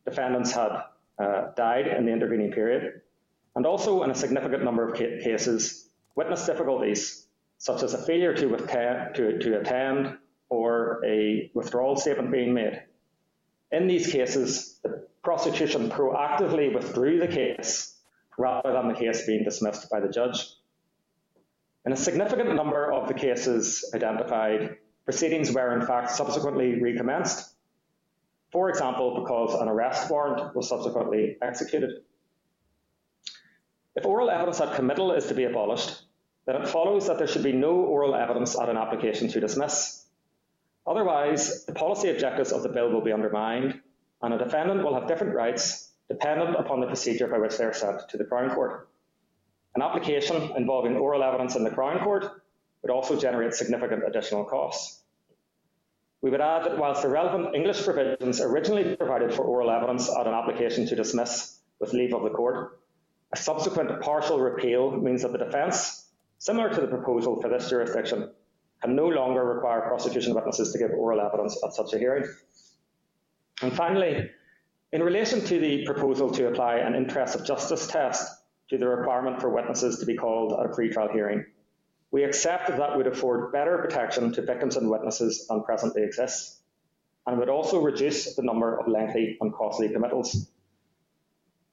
defendants had uh, died in the intervening period, and also in a significant number of ca- cases, witness difficulties, such as a failure to, to, to attend or a withdrawal statement being made. In these cases, the prosecution proactively withdrew the case rather than the case being dismissed by the judge. In a significant number of the cases identified, proceedings were in fact subsequently recommenced, for example, because an arrest warrant was subsequently executed. If oral evidence at committal is to be abolished, then it follows that there should be no oral evidence at an application to dismiss. Otherwise, the policy objectives of the bill will be undermined, and a defendant will have different rights dependent upon the procedure by which they are sent to the Crown Court. An application involving oral evidence in the Crown Court would also generate significant additional costs. We would add that whilst the relevant English provisions originally provided for oral evidence at an application to dismiss with leave of the court, a subsequent partial repeal means that the defence, similar to the proposal for this jurisdiction, can no longer require prosecution witnesses to give oral evidence at such a hearing. And finally, in relation to the proposal to apply an interest of justice test to the requirement for witnesses to be called at a pre-trial hearing, we accept that, that would afford better protection to victims and witnesses than presently exists, and would also reduce the number of lengthy and costly committals.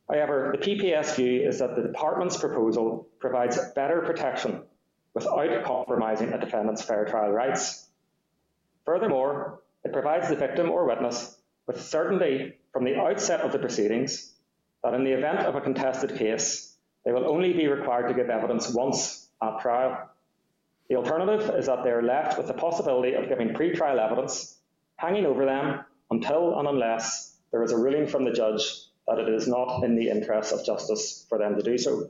However, the PPS view is that the Department's proposal provides better protection without compromising a defendant's fair trial rights. Furthermore, It provides the victim or witness with certainty from the outset of the proceedings that in the event of a contested case, they will only be required to give evidence once at trial. The alternative is that they are left with the possibility of giving pre-trial evidence hanging over them until and unless there is a ruling from the judge that it is not in the interest of justice for them to do so.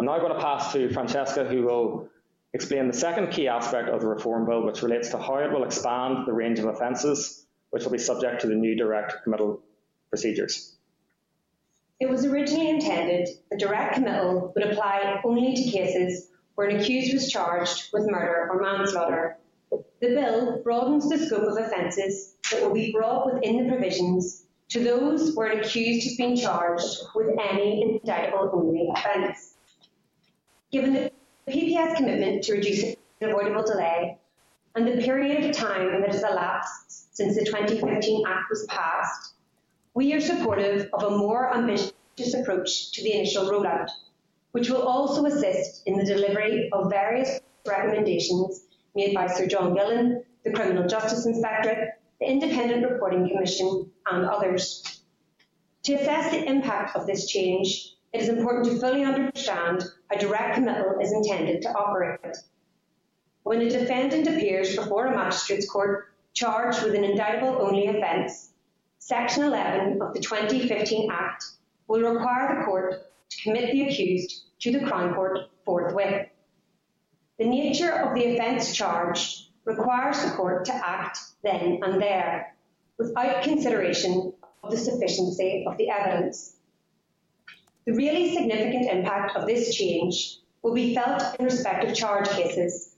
I'm now going to pass to Francesca, who will explain the second key aspect of the Reform Bill, which relates to how it will expand the range of offences which will be subject to the new direct committal procedures. It was originally intended that direct committal would apply only to cases where an accused was charged with murder or manslaughter. The bill broadens the scope of offences that will be brought within the provisions to those where an accused has been charged with any indictable only offence. Given the PPS commitment to reducing avoidable delay and the period of time that has elapsed since the 2015 Act was passed, we are supportive of a more ambitious approach to the initial rollout, which will also assist in the delivery of various recommendations made by Sir John Gillen, the Criminal Justice Inspectorate, the Independent Reporting Commission, and others. To assess the impact of this change, it is important to fully understand how direct committal is intended to operate. When a defendant appears before a magistrate's court charged with an indictable only offence, Section 11 of the 2015 Act will require the court to commit the accused to the Crown Court forthwith. The nature of the offence charged requires the court to act then and there, without consideration of the sufficiency of the evidence. The really significant impact of this change will be felt in respect of charge cases.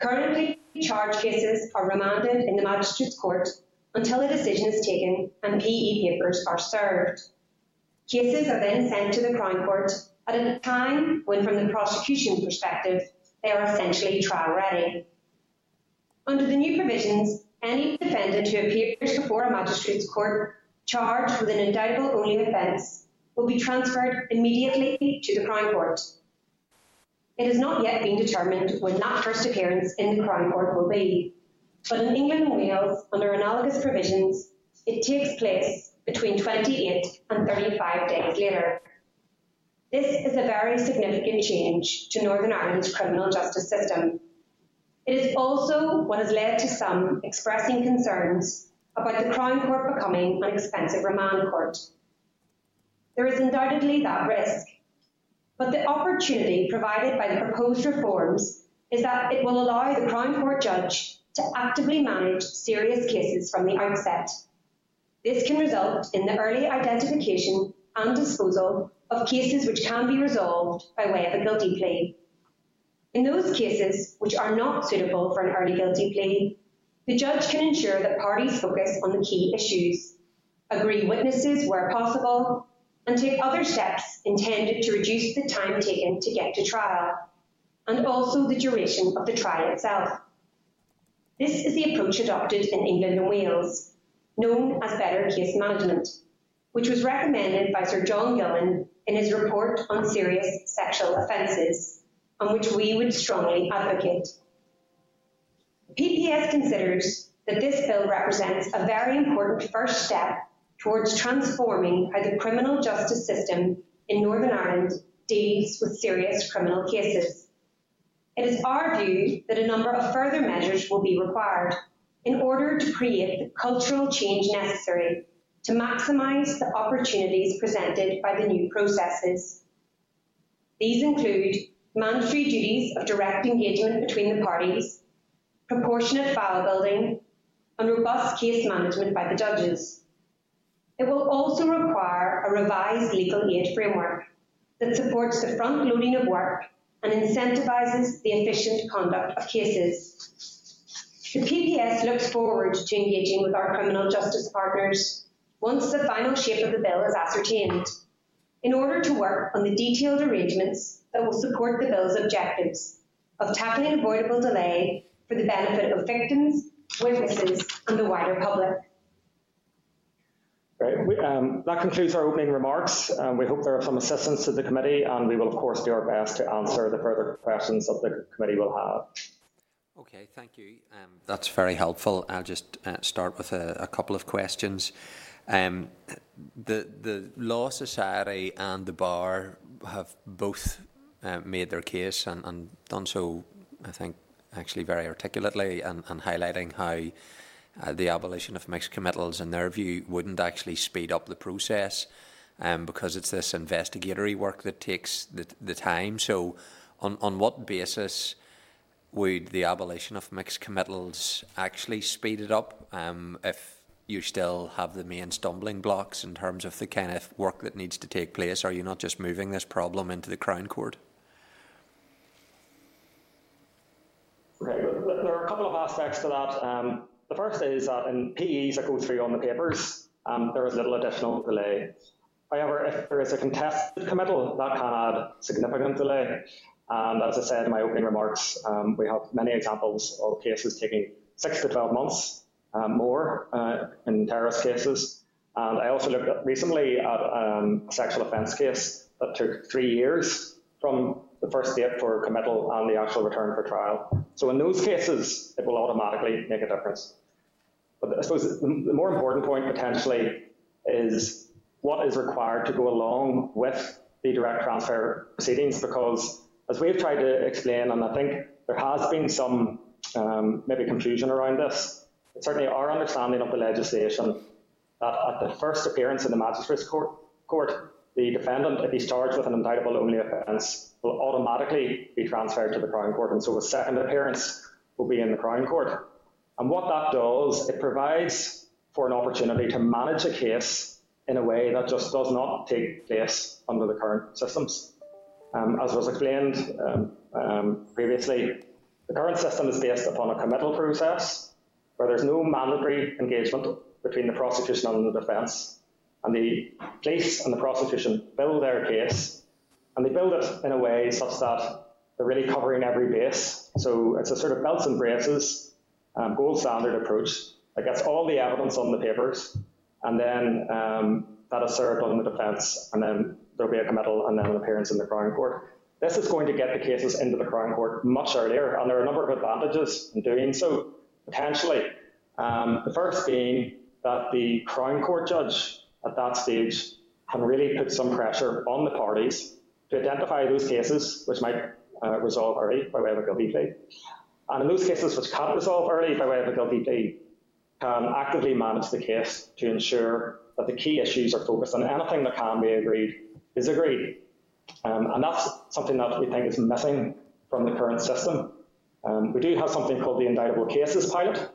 Currently, charge cases are remanded in the Magistrates' Court until a decision is taken and PE papers are served. Cases are then sent to the Crown Court at a time when, from the prosecution perspective, they are essentially trial ready. Under the new provisions, any defendant who appears before a magistrate's court charged with an indictable only offence will be transferred immediately to the Crown Court. It has not yet been determined when that first appearance in the Crown Court will be, but in England and Wales, under analogous provisions, it takes place between 28 and 35 days later. This is a very significant change to Northern Ireland's criminal justice system. It is also what has led to some expressing concerns about the Crown Court becoming an expensive remand court. There is undoubtedly that risk, but the opportunity provided by the proposed reforms is that it will allow the Crown Court judge to actively manage serious cases from the outset. This can result in the early identification and disposal of cases which can be resolved by way of a guilty plea. In those cases which are not suitable for an early guilty plea, the judge can ensure that parties focus on the key issues, agree witnesses where possible, and take other steps intended to reduce the time taken to get to trial, and also the duration of the trial itself. This is the approach adopted in England and Wales, known as better case management, which was recommended by Sir John Gillen in his report on serious sexual offences, and which we would strongly advocate. PPS considers that this bill represents a very important first step towards transforming how the criminal justice system in Northern Ireland deals with serious criminal cases. It is our view that a number of further measures will be required in order to create the cultural change necessary to maximise the opportunities presented by the new processes. These include mandatory duties of direct engagement between the parties, proportionate file building, and robust case management by the judges. It will also require a revised legal aid framework that supports the front loading of work and incentivises the efficient conduct of cases. The PPS looks forward to engaging with our criminal justice partners once the final shape of the bill is ascertained, in order to work on the detailed arrangements that will support the bill's objectives of tackling avoidable delay for the benefit of victims, witnesses, and the wider public. Right. We, um, that concludes our opening remarks. Um, we hope there are some assistance to the committee, and we will, of course, do our best to answer the further questions that the committee will have. Okay, thank you. Um, that's very helpful. I'll just uh, start with a, a, couple of questions. Um, the the Law Society and the Bar have both uh, made their case and, and, done so, I think, actually very articulately and, and highlighting how uh, the abolition of mixed committals, in their view, wouldn't actually speed up the process um, because it's this investigatory work that takes the, the time. So, on, on what basis would the abolition of mixed committals actually speed it up um, if you still have the main stumbling blocks in terms of the kind of work that needs to take place? Are you not just moving this problem into the Crown Court? Okay, there are a couple of aspects to that. Um, the first is that in PEs that go through on the papers, um, there is little additional delay. However, if there is a contested committal, that can add significant delay. And as I said in my opening remarks, um, we have many examples of cases taking six to 12 months um, more uh, in terrorist cases. And I also looked at recently at um, a sexual offence case that took three years from the first date for committal and the actual return for trial. So in those cases, it will automatically make a difference. But I suppose the more important point potentially is what is required to go along with the direct transfer proceedings because as we've tried to explain, and I think there has been some um, maybe confusion around this, it's certainly our understanding of the legislation that at the first appearance in the magistrates court, court the defendant, if he's charged with an indictable only offence, will automatically be transferred to the Crown Court, and so a second appearance will be in the Crown Court. And what that does, it provides for an opportunity to manage a case in a way that just does not take place under the current systems. Um, as was explained um, um, previously, the current system is based upon a committal process where there's no mandatory engagement between the prosecution and the defence. And the police and the prosecution build their case, and they build it in a way such that they're really covering every base. So it's a sort of belts and braces, um, gold standard approach that gets all the evidence on the papers, and then um, that is served on the defence, and then there'll be a committal and then an appearance in the Crown Court. This is going to get the cases into the Crown Court much earlier, and there are a number of advantages in doing so, potentially. Um, the first being that the Crown Court judge at that stage can really put some pressure on the parties to identify those cases which might uh, resolve early by way of a guilty plea. And in those cases which can't resolve early by way of a guilty plea, can actively manage the case to ensure that the key issues are focused on anything that can be agreed is agreed. Um, and that's something that we think is missing from the current system. Um, we do have something called the Indictable Cases Pilot,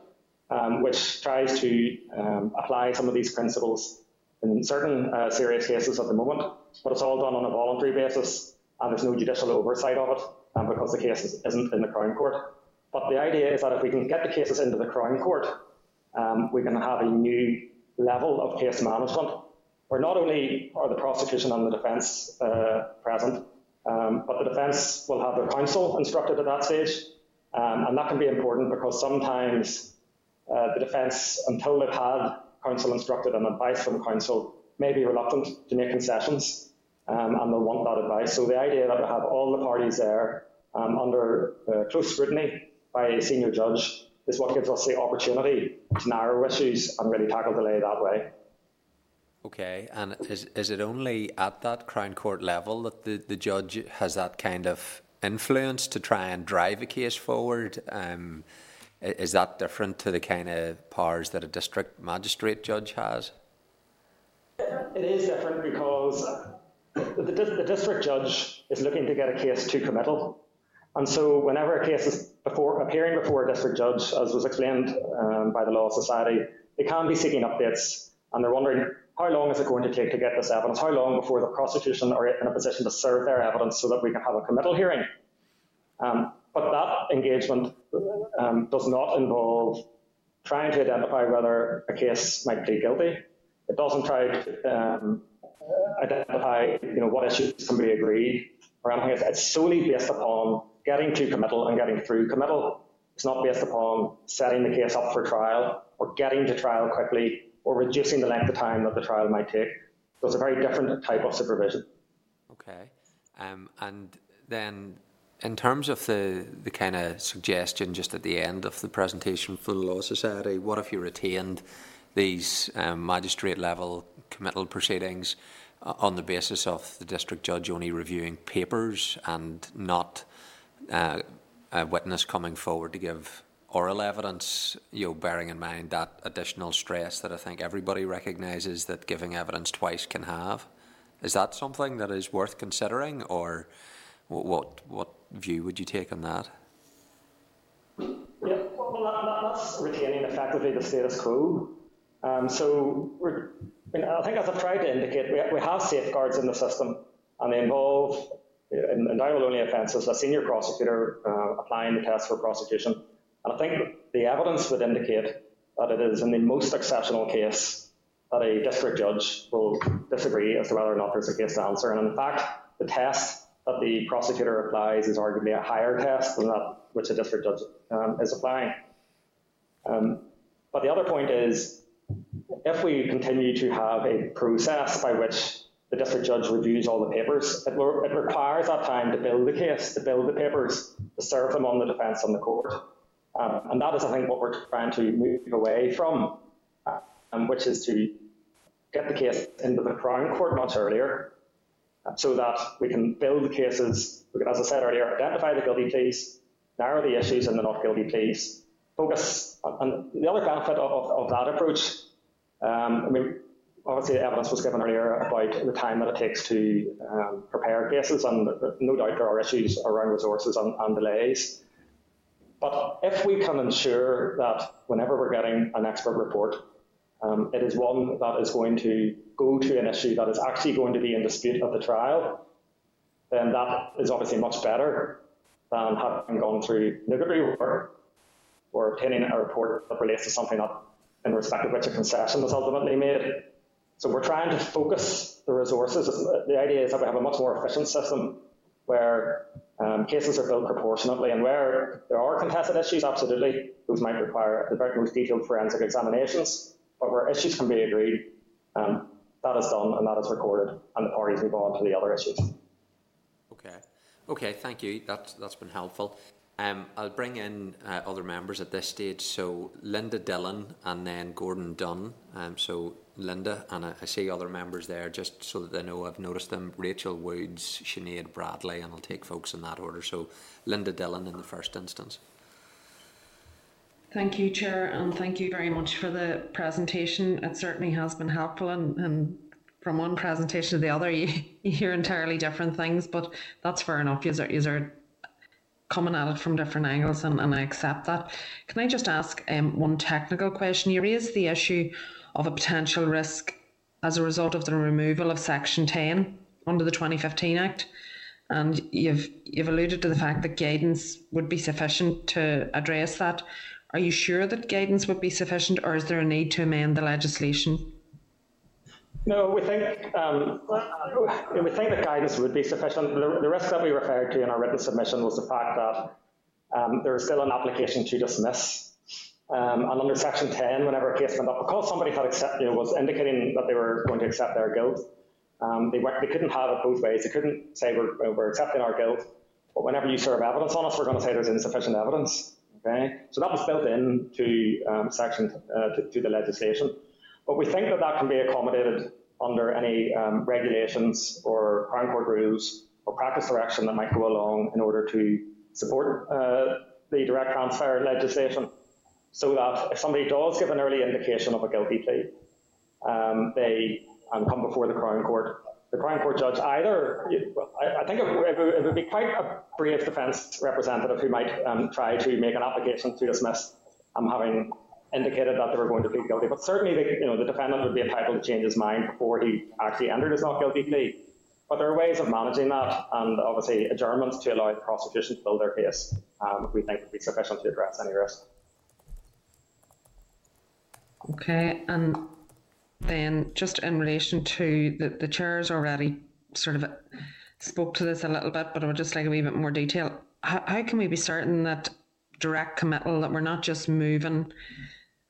um, which tries to um, apply some of these principles in certain uh, serious cases at the moment, but it's all done on a voluntary basis and there's no judicial oversight of it um, because the case isn't in the Crown Court. But the idea is that if we can get the cases into the Crown Court, um, we can have a new level of case management where not only are the prosecution and the defence uh, present, um, but the defence will have their counsel instructed at that stage. Um, and that can be important because sometimes uh, the defence, until they've had counsel instructed and advice from counsel, may be reluctant to make concessions um, and they'll want that advice. So the idea that we have all the parties there um, under uh, close scrutiny by a senior judge is what gives us the opportunity to narrow issues and really tackle delay that way. Okay, and is is it only at that Crown Court level that the, the judge has that kind of influence to try and drive a case forward? Um, is that different to the kind of powers that a district magistrate judge has? It is different because the, the, the district judge is looking to get a case to committal. And so whenever a case is before, appearing before a district judge, as was explained um, by the Law Society, they can be seeking updates and they're wondering how long is it going to take to get this evidence? How long before the prosecution are in a position to serve their evidence so that we can have a committal hearing? Um, but that engagement um, does not involve trying to identify whether a case might plead guilty. It doesn't try to um, identify you know, what issues can be agreed or anything. It's solely based upon getting to committal and getting through committal. It's not based upon setting the case up for trial or getting to trial quickly or reducing the length of time that the trial might take. So it's a very different type of supervision. Okay. Um, and then in terms of the, the kind of suggestion just at the end of the presentation for the Law Society, what if you retained these um, magistrate level committal proceedings uh, on the basis of the district judge only reviewing papers and not uh, a witness coming forward to give oral evidence, you know, bearing in mind that additional stress that I think everybody recognises that giving evidence twice can have. Is that something that is worth considering, or what what view would you take on that? Yeah, well, that, that, that's retaining effectively the status quo. Um, so I, I think, as I've tried to indicate, we, we have safeguards in the system, and they involve in indictable-only offences a senior prosecutor uh, applying the test for prosecution. And I think the evidence would indicate that it is in the most exceptional case that a district judge will disagree as to whether or not there's a case to answer. And in fact, the test that the prosecutor applies is arguably a higher test than that which a district judge um, is applying. Um, but the other point is, if we continue to have a process by which the district judge reviews all the papers, it, it requires that time to build the case, to build the papers, to serve them on the defence on the court. Um, and that is, I think, what we're trying to move away from, um, which is to get the case into the Crown Court much earlier so that we can build the cases, we can, as I said earlier, identify the guilty pleas, narrow the issues in the not guilty pleas, focus on the other benefit of, of, of that approach. Um, I mean, obviously, the evidence was given earlier about the time that it takes to um, prepare cases, and no doubt there are issues around resources and, and delays. But if we can ensure that whenever we're getting an expert report, um, it is one that is going to go to an issue that is actually going to be in dispute at the trial, then that is obviously much better than having gone through nugatory work or obtaining a report that relates to something that, in respect of which a concession was ultimately made. So we're trying to focus the resources. The idea is that we have a much more efficient system where um, cases are built proportionately and where there are contested issues, absolutely, those might require the very most detailed forensic examinations but where issues can be agreed, um, that is done and that is recorded, and the parties move on to the other issues. Okay, okay, thank you. That's that's been helpful. Um, I'll bring in uh, other members at this stage. So Linda Dillon and then Gordon Dunne. Um, so Linda and I, I, see other members there just so that they know I've noticed them. Rachel Woods, Sinead Bradley, and I'll take folks in that order. So Linda Dillon in the first instance. Thank you, Chair, and thank you very much for the presentation. It certainly has been helpful, and, and from one presentation to the other, you, you hear entirely different things, but that's fair enough. You are, are coming at it from different angles, and, and I accept that. Can I just ask um, one technical question? You raised the issue of a potential risk as a result of the removal of Section 10 under the 2015 Act. And you've you've alluded to the fact that guidance would be sufficient to address that. Are you sure that guidance would be sufficient, or is there a need to amend the legislation? No, we think um, we think that guidance would be sufficient. The, the, risk that we referred to in our written submission was the fact that um, there is still an application to dismiss. Um, and under Section 10, whenever a case went up, because somebody had accept, you know, was indicating that they were going to accept their guilt, um, they, they couldn't have it both ways. They couldn't say we're, we're accepting our guilt, but whenever you serve evidence on us, we're going to say there's insufficient evidence. Okay, so that was built into um, section uh, to, to, the legislation, but we think that that can be accommodated under any um, regulations or Crown Court rules or practice direction that might go along in order to support uh, the direct transfer legislation, so that if somebody does give an early indication of a guilty plea, um, they um, come before the Crown Court the Crown Court judge either, I, I think it, it, would be quite a brave defence representative who might um, try to make an application to dismiss, um, having indicated that they were going to plead guilty. But certainly, the, you know, the defendant would be entitled to change his mind before he actually entered his not guilty plea. But there are ways of managing that, and obviously adjournments to allow the prosecution to build their case, um, we think would be sufficient to address any risk. Okay, and then just in relation to the, the chairs already sort of spoke to this a little bit, but I would just like a wee bit more detail. How, how can we be certain that direct committal, that we're not just moving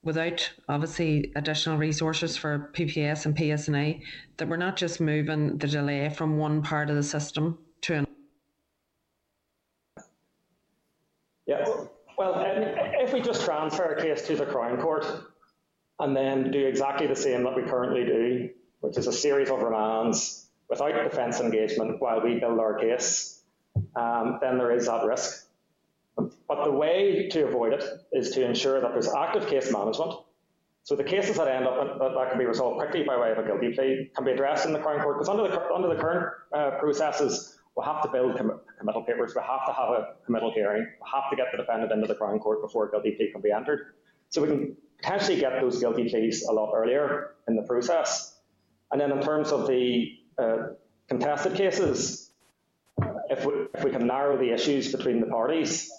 without obviously additional resources for PPS and PSNI, that we're not just moving the delay from one part of the system to another? Yeah, well, if we just transfer a case to the Crown Court and then do exactly the same that we currently do, which is a series of remands without defence engagement while we build our case, um, then there is that risk. But the way to avoid it is to ensure that there's active case management. So the cases that end up that, that can be resolved quickly by way of a guilty plea can be addressed in the Crown Court because under the under the current uh, processes, we'll have to build com- committal papers, we have to have a committal hearing, we have to get the defendant into the Crown Court before a guilty plea can be entered. So we can potentially get those guilty pleas a lot earlier in the process. And then in terms of the uh, contested cases, if we, if we can narrow the issues between the parties,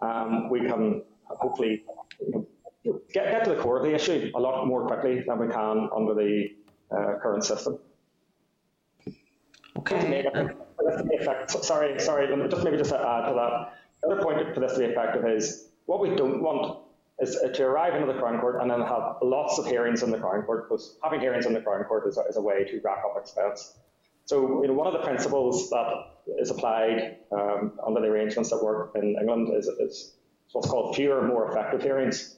um, we can hopefully you know, get, get to the core of the issue a lot more quickly than we can under the uh, current system. Okay. Effect, sorry, sorry, just maybe just add to that. The other point for this to be effective is what we don't want is to arrive into the Crown Court and then have lots of hearings in the Crown Court because having hearings in the Crown Court is a, is a way to rack up expense. So, you know, one of the principles that is applied um, under the arrangements that work in England is, is what's called fewer, more effective hearings.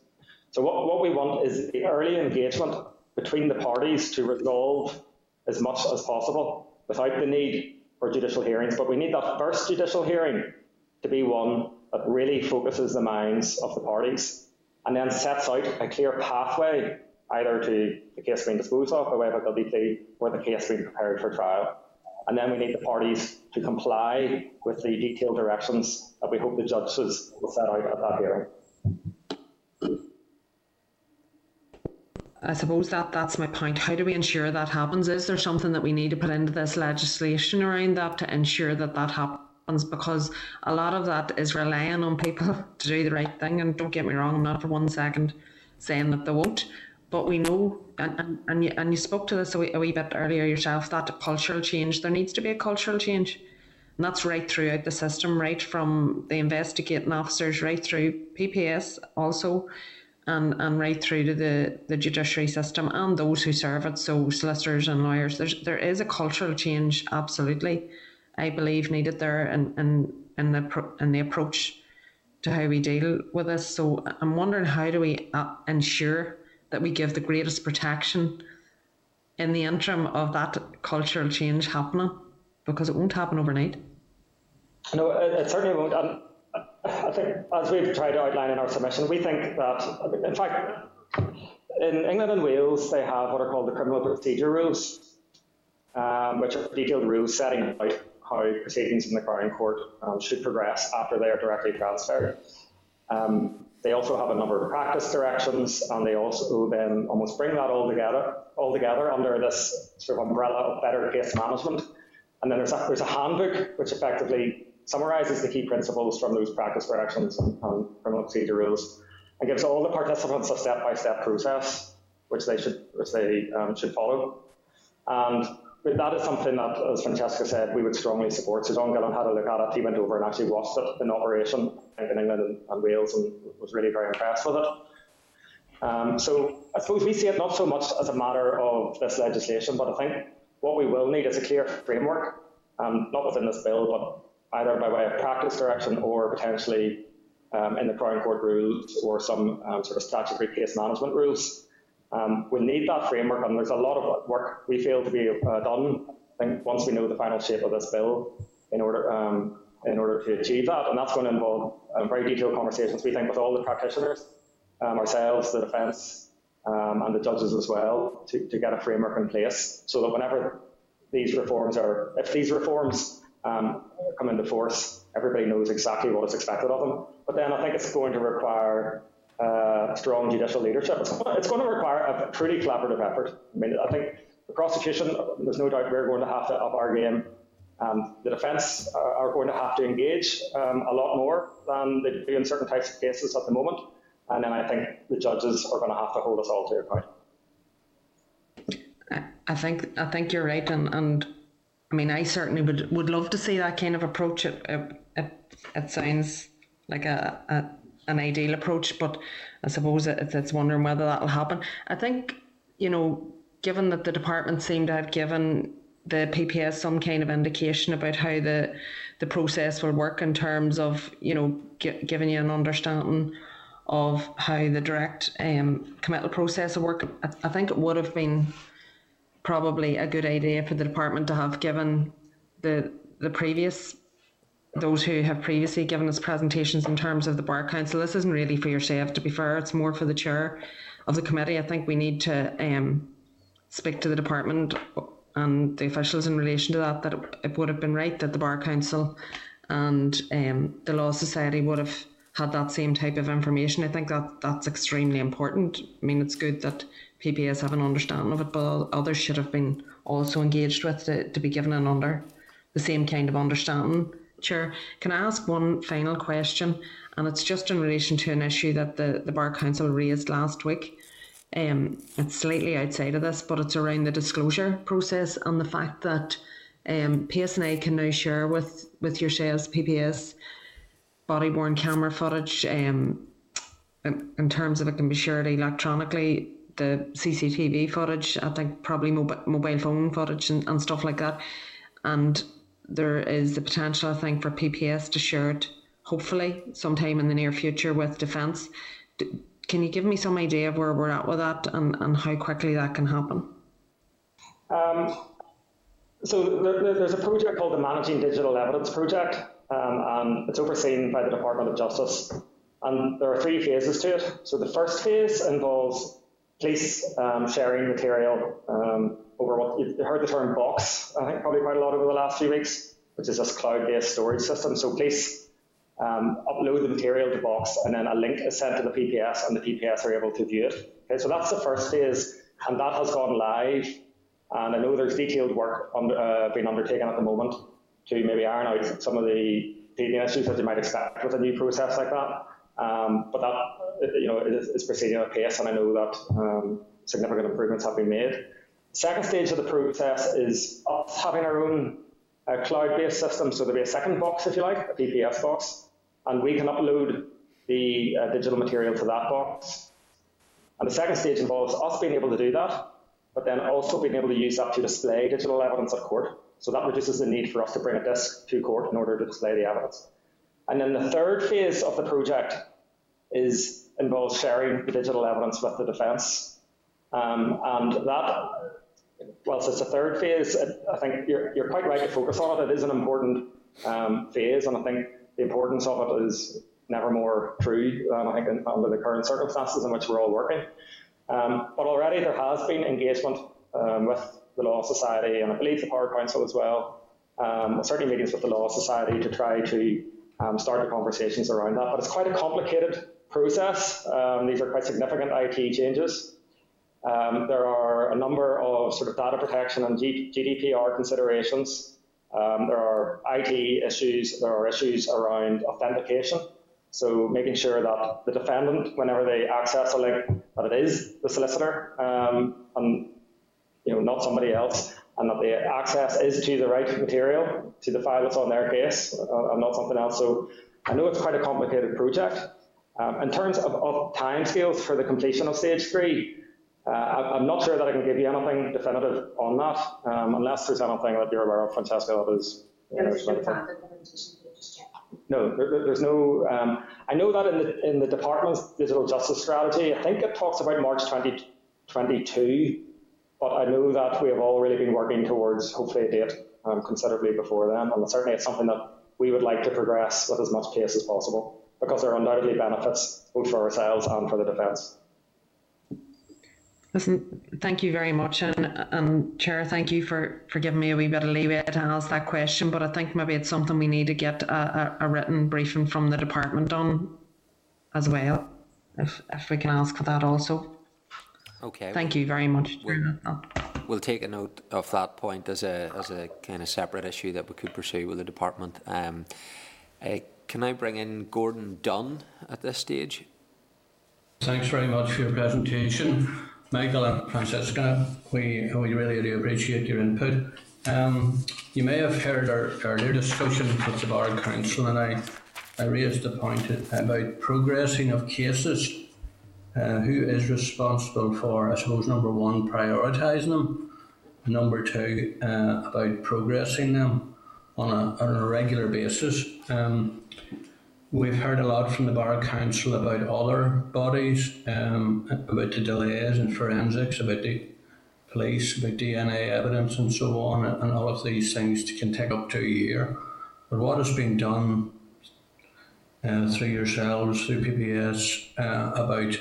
So, what, what we want is the early engagement between the parties to resolve as much as possible without the need for judicial hearings. But we need that first judicial hearing to be one that really focuses the minds of the parties and then sets out a clear pathway either to the case being disposed of by way of a guilty plea or the case being prepared for trial. And then we need the parties to comply with the detailed directions that we hope the judges will set out at that hearing. I suppose that that's my point. How do we ensure that happens? Is there something that we need to put into this legislation around that to ensure that that happens? Because a lot of that is relying on people to do the right thing. And don't get me wrong, I'm not for one second saying that they won't. But we know, and, and, and, you, and you spoke to this a wee, a wee bit earlier yourself, that cultural change, there needs to be a cultural change. And that's right throughout the system, right from the investigating officers, right through PPS also, and, and right through to the, the judiciary system and those who serve it, so solicitors and lawyers. There's, there is a cultural change, absolutely, I believe, needed there in, in, in, the, in the approach to how we deal with this. So I'm wondering how do we uh, ensure that we give the greatest protection in the interim of that cultural change happening because it won't happen overnight. No, it, certainly won't. And I think, as we've tried to outline in our submission, we think that, in fact, in England and Wales, they have what are called the criminal procedure rules, um, which are detailed rules setting out how proceedings in the Crown Court um, should progress after they are directly transferred. Um, they also have a number of practice directions, and they also then almost bring that all together, all together under this sort of umbrella of better case management. And then there's a, there's a handbook which effectively summarises the key principles from those practice directions and, and criminal procedure rules, and gives all the participants a step-by-step process which they should which they um, should follow. And that is something that, as Francesca said, we would strongly support. So John Gillen had a look at it. He went over and actually watched it in operation in England and, and Wales and was really very impressed with it. Um, so I suppose we see it not so much as a matter of this legislation, but I think what we will need is a clear framework, um, not within this bill, but either by way of practice direction or potentially um, in the Crown Court rules or some um, sort of statutory case management rules um, we need that framework, and there's a lot of work we feel to be uh, done. I think once we know the final shape of this bill, in order um, in order to achieve that, and that's going to involve uh, very detailed conversations. We think with all the practitioners, um, ourselves, the defence, um, and the judges as well, to, to get a framework in place, so that whenever these reforms are, if these reforms um, come into force, everybody knows exactly what is expected of them. But then I think it's going to require uh, strong judicial leadership. It's, it's going to require a pretty collaborative effort. I mean, I think the prosecution, there's no doubt we're going to have to up our game. Um, the defence are, are, going to have to engage um, a lot more than they do in certain types of cases at the moment. And then I think the judges are going to have to hold us all to account. I think I think you're right, and, and I mean I certainly would would love to see that kind of approach. It it, it, it sounds like a, a an ideal approach, but I suppose it's, wondering whether that will happen. I think, you know, given that the department seemed to have given the PPS some kind of indication about how the the process will work in terms of you know gi- giving you an understanding of how the direct um, committal process will work. I, I think it would have been probably a good idea for the department to have given the the previous those who have previously given us presentations in terms of the bar council. This isn't really for yourself, to be fair. It's more for the chair of the committee. I think we need to um, speak to the department and the officials in relation to that. That it, would have been right that the bar council and um, the law society would have had that same type of information. I think that that's extremely important. I mean, it's good that PPS have an understanding of it, but others should have been also engaged with to, to be given an under the same kind of understanding. Chair, can I ask one final question? And it's just in relation to an issue that the, the Bar Council raised last week. Um, it's slightly outside of this, but it's around the disclosure process and the fact that um, PSNI can now share with, with yourselves, PPS, body worn camera footage um, in, terms of it can be shared electronically, the CCTV footage, I think probably mobile, mobile phone footage and, and stuff like that. And there is the potential, I think, for PPS to share it, hopefully, sometime in the near future with Defence. Can you give me some idea of where we're at with that and, and how quickly that can happen? Um, so there, there's a project called the Managing Digital Evidence Project, um, and it's overseen by the Department of Justice. And there are three phases to it. So the first phase involves police um, sharing material um, over what you've heard the term box, I think probably quite a lot over the last few weeks, which is this cloud-based storage system. So please um, upload the material to Box, and then a link is sent to the PPS, and the PPS are able to view it. Okay, so that's the first phase, and that has gone live. And I know there's detailed work uh, being undertaken at the moment to maybe iron out some of the teething issues that you might expect with a new process like that. Um, but that you know is, is, proceeding at pace, and I know that um, significant improvements have been made. Second stage of the process is us having our own uh, cloud-based system, so there'll be a second box, if you like, a PPS box, and we can upload the uh, digital material to that box. And the second stage involves us being able to do that, but then also being able to use that to display digital evidence at court. So that reduces the need for us to bring a disc to court in order to display the evidence. And then the third phase of the project is involves sharing the digital evidence with the defence. Um, and that whilst it's a third phase, I think you're, you're quite right to focus on it. It is an important um, phase, and I think the importance of it is never more true than I think under the current circumstances in which we're all working. Um, but already there has been engagement um, with the Law Society and I believe the Bar Council as well. Um, certainly meetings with the Law Society to try to um, start the conversations around that. But it's quite a complicated process. Um, these are quite significant IT changes. Um, there are a number of sort of data protection and GDPR considerations. Um, there are IT issues. There are issues around authentication. So making sure that the defendant, whenever they access a link, that it is the solicitor um, and you know not somebody else, and that the access is to the right material, to the file that's on their case, uh, and not something else. So I know it's quite a complicated project. Um, in terms of, of timescales for the completion of stage three, uh, I'm not sure that I can give you anything definitive on that, um, unless there's anything that you're aware of, Francesca, that is. no, there, there's no. Um, I know that in the in the department's digital justice strategy, I think it talks about March 2022, but I know that we have already been working towards hopefully a date um, considerably before then, and certainly it's something that we would like to progress with as much pace as possible because there are undoubtedly benefits both for ourselves and for the defence. Listen, thank you very much, and, and Chair, thank you for, for giving me a wee bit of leeway to ask that question. But I think maybe it's something we need to get a, a, a written briefing from the department on as well, if if we can ask for that also. Okay. Thank you very much. We'll, we'll take a note of that point as a as a kind of separate issue that we could pursue with the department. Um, uh, can I bring in Gordon Dunne at this stage? Thanks very much for your presentation. Michael and Francesca, we, we really do appreciate your input. Um, you may have heard our earlier discussion with the Bar Council, and I, I raised the point about progressing of cases. Uh, who is responsible for, I suppose, number one, prioritising them, number two, uh, about progressing them on a, on a regular basis. Um, we've heard a lot from the Bar Council about other bodies, um, about the delays in forensics, about the police, about DNA evidence and so on, and all of these things can take up to a year. But what has been done uh, through yourselves, through PPS, uh, about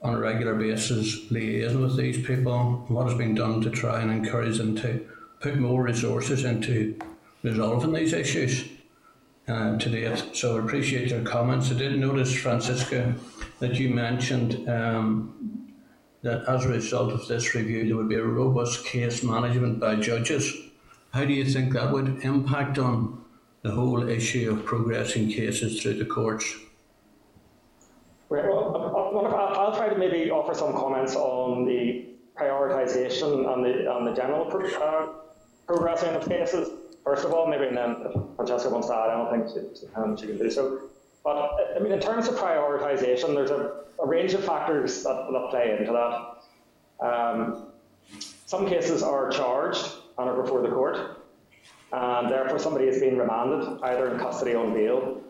on a regular basis liaison with these people? What has been done to try and encourage them to put more resources into resolving these issues uh, to date? So I appreciate your comments. I did notice, Francesca, that you mentioned um, that as a result of this review, there would be a robust case management by judges. How do you think that would impact on the whole issue of progressing cases through the courts? Well, I'll try to maybe offer some comments on the prioritisation and the, on the general pro uh, progressing of cases. First of all, maybe and then if Francesca wants to add anything, she, um, she can do so. But I mean, in terms of prioritisation, there's a, a, range of factors that, play into that. Um, some cases are charged and are before the court, and therefore somebody is being remanded either in custody or on bail,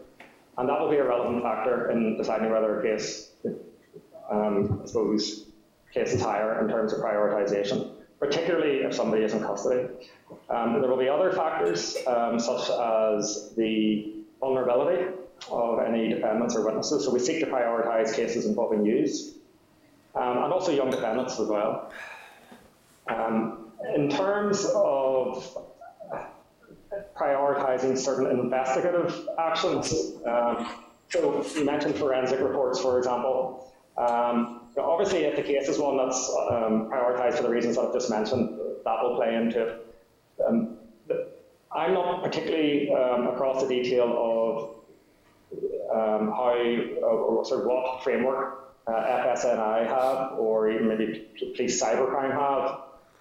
and that will be a relevant factor in deciding whether a case, um, I suppose, case is higher in terms of prioritisation, particularly if somebody is in custody. Um, there will be other factors um, such as the vulnerability of any defendants or witnesses. So we seek to prioritise cases involving youths um, and also young defendants as well. Um, in terms of prioritising certain investigative actions. Um, so you mentioned forensic reports, for example. Um, obviously, if the case is one that's um, prioritised for the reasons that I've just mentioned, that will play into it. Um, I'm not particularly um, across the detail of um, how or sort of what framework uh, FSNI have, or even maybe police cybercrime have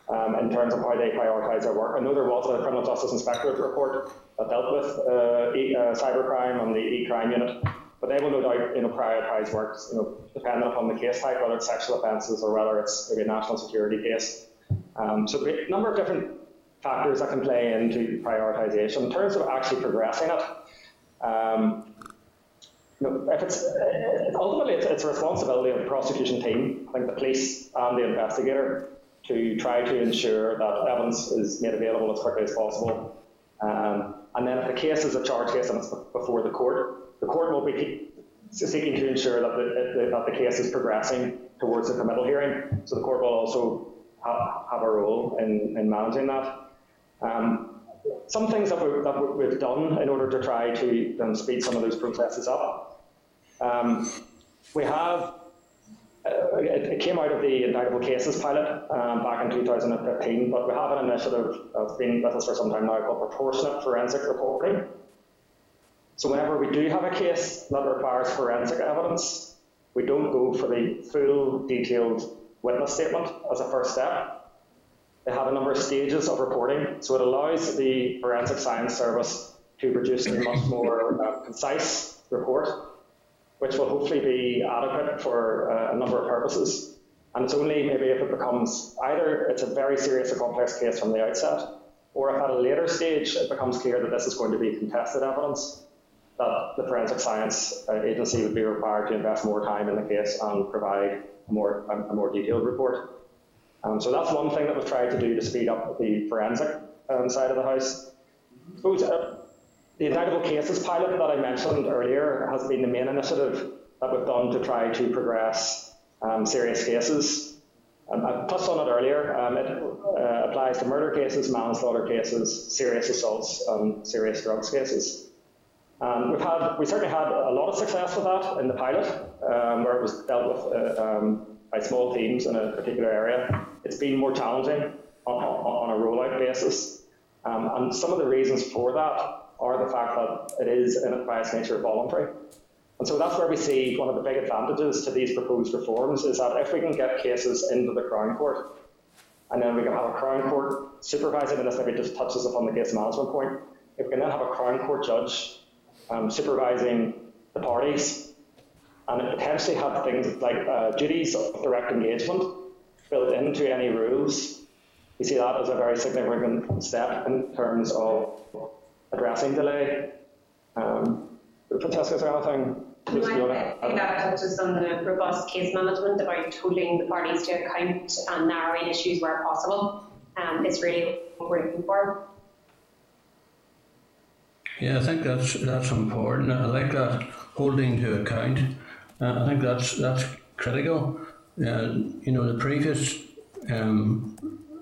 um, in terms of how they prioritise their work. I know there was a criminal justice inspectorate report that dealt with uh, e, uh, cybercrime and the e-crime unit, but they will no doubt you know, prioritise work you know, depending upon the case type, whether it's sexual offences or whether it's maybe a national security case. Um, so a number of different factors that can play into prioritisation. In terms of actually progressing it, um, you know, if it's ultimately it's, it's a responsibility of the prosecution team. I think the police and the investigator to try to ensure that evidence is made available as quickly as possible. Um, and then if the case is a charge case and it's before the court, the court will be seeking to ensure that the, that the case is progressing towards a committal hearing. So the court will also have, have a role in, in managing that. Um, some things that, we, that we've done in order to try to um, speed some of those processes up. Um, we have uh, it, it, came out of the indictable cases pilot um, back in 2015, but we have an initiative that's been with us for some time now called proportionate forensic reporting. So whenever we do have a case that requires forensic evidence, we don't go for the full detailed witness statement as a first step. They have a number of stages of reporting, so it allows the forensic science service to produce a much more uh, concise report which will hopefully be adequate for uh, a number of purposes. And it's only maybe if it becomes either it's a very serious or complex case from the outset, or if at a later stage it becomes clear that this is going to be contested evidence, that the forensic science uh, agency would be required to invest more time in the case and provide a more, a, more detailed report. Um, so that's one thing that we've tried to do to speed up the forensic um, side of the house. Suppose, uh, the indictable cases pilot that I mentioned earlier has been the main initiative that we've done to try to progress um, serious cases. Um, I touched on it earlier. Um, it uh, applies to murder cases, manslaughter cases, serious assaults, and serious drugs cases. Um, we've had, we certainly had a lot of success with that in the pilot, um, where it was dealt with uh, um, by small teams in a particular area. It's been more challenging on, on a rollout basis. and some of the reasons for that are the fact that it is, in by its nature, voluntary. And so that's where we see one of the big advantages to these proposed reforms is that if we can get cases into the Crown Court, and then we can have a Crown Court supervising, and this maybe just touches upon the case management point, if we can then have a Crown Court judge um, supervising the parties, and it potentially have things like uh, duties of direct engagement built into any rules we see that as a very significant step in terms of addressing delay. Um, Francesca, is there anything? No, I think that touches on the robust case management about holding the parties to account and narrowing issues where possible. Um, it's really what we're looking for. Yeah, I think that's that's important. I like that holding to account. Uh, I think that's that's critical. Uh, you know, the previous um,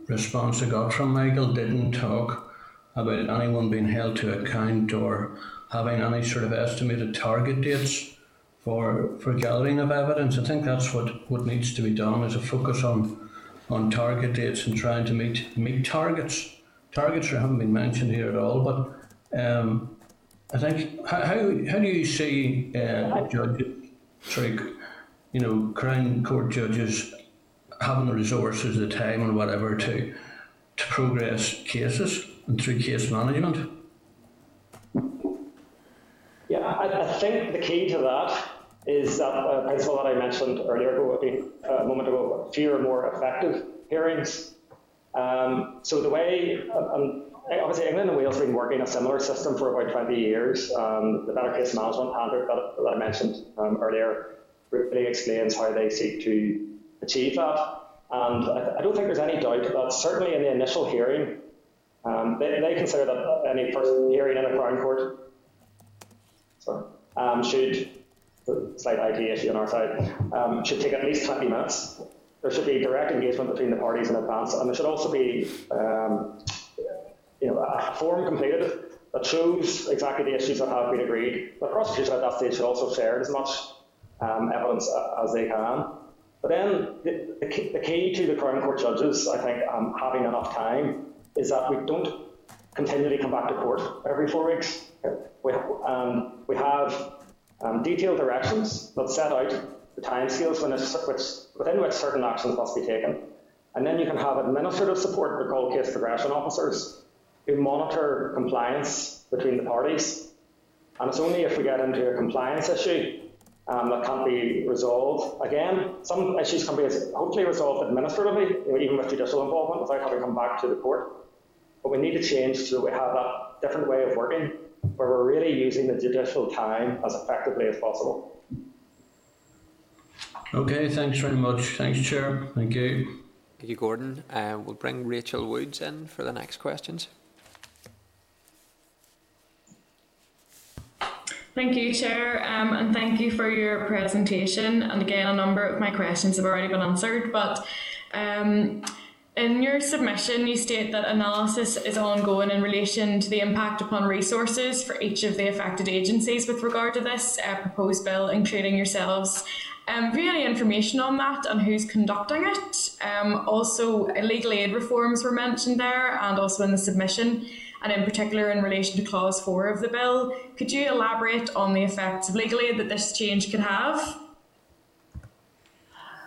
response I got from Michael didn't talk about anyone being held to account or having any sort of estimated target dates for for gathering of evidence. I think that's what, what needs to be done is a focus on on target dates and trying to meet meet targets. Targets haven't been mentioned here at all, but um, I think how, how, do you see uh, judges, sorry, you know, Crown Court judges having the resources, the time, and whatever to to progress cases and through case management? Yeah, I, I think the key to that is that uh, principle that I mentioned earlier a moment ago, fewer, more effective hearings. Um, so the way, um, obviously England and Wales have been working a similar system for about 20 years. Um, the Better Case Management Handbook that, that I mentioned um, earlier really explains how they seek to achieve that. And I, I, don't think there's any doubt that certainly in the initial hearing, um, they, they, consider that any first hearing in a Crown Court sorry, um, should slight IT issue on our side, um, should take at least 20 minutes. There should be direct engagement between the parties in advance, and there should also be um, you know, a form completed that shows exactly the issues that have been agreed. The prosecution at that stage should also share as much um, evidence as they can. But then the, the, key, to the Crown Court judges, I think, um, having enough time is that we don't continually come back to court every four weeks. We, um, we have um, detailed directions that set out the timescales which, within which certain actions must be taken. And then you can have administrative support, they're called case progression officers, who monitor compliance between the parties. And it's only if we get into a compliance issue um, that can't be resolved. Again, some issues can be hopefully resolved administratively, even with judicial involvement, without having to come back to the court. But we need to change so that we have that different way of working where we're really using the judicial time as effectively as possible. Okay, thanks very much. Thanks, Chair. Thank you. Thank you, Gordon. Uh, we'll bring Rachel Woods in for the next questions. Thank you, Chair, um, and thank you for your presentation. And again, a number of my questions have already been answered, but um, in your submission, you state that analysis is ongoing in relation to the impact upon resources for each of the affected agencies with regard to this uh, proposed bill, including yourselves. Um, have you any information on that and who's conducting it? Um, also, legal aid reforms were mentioned there and also in the submission, and in particular in relation to Clause 4 of the bill. Could you elaborate on the effects of legal aid that this change could have?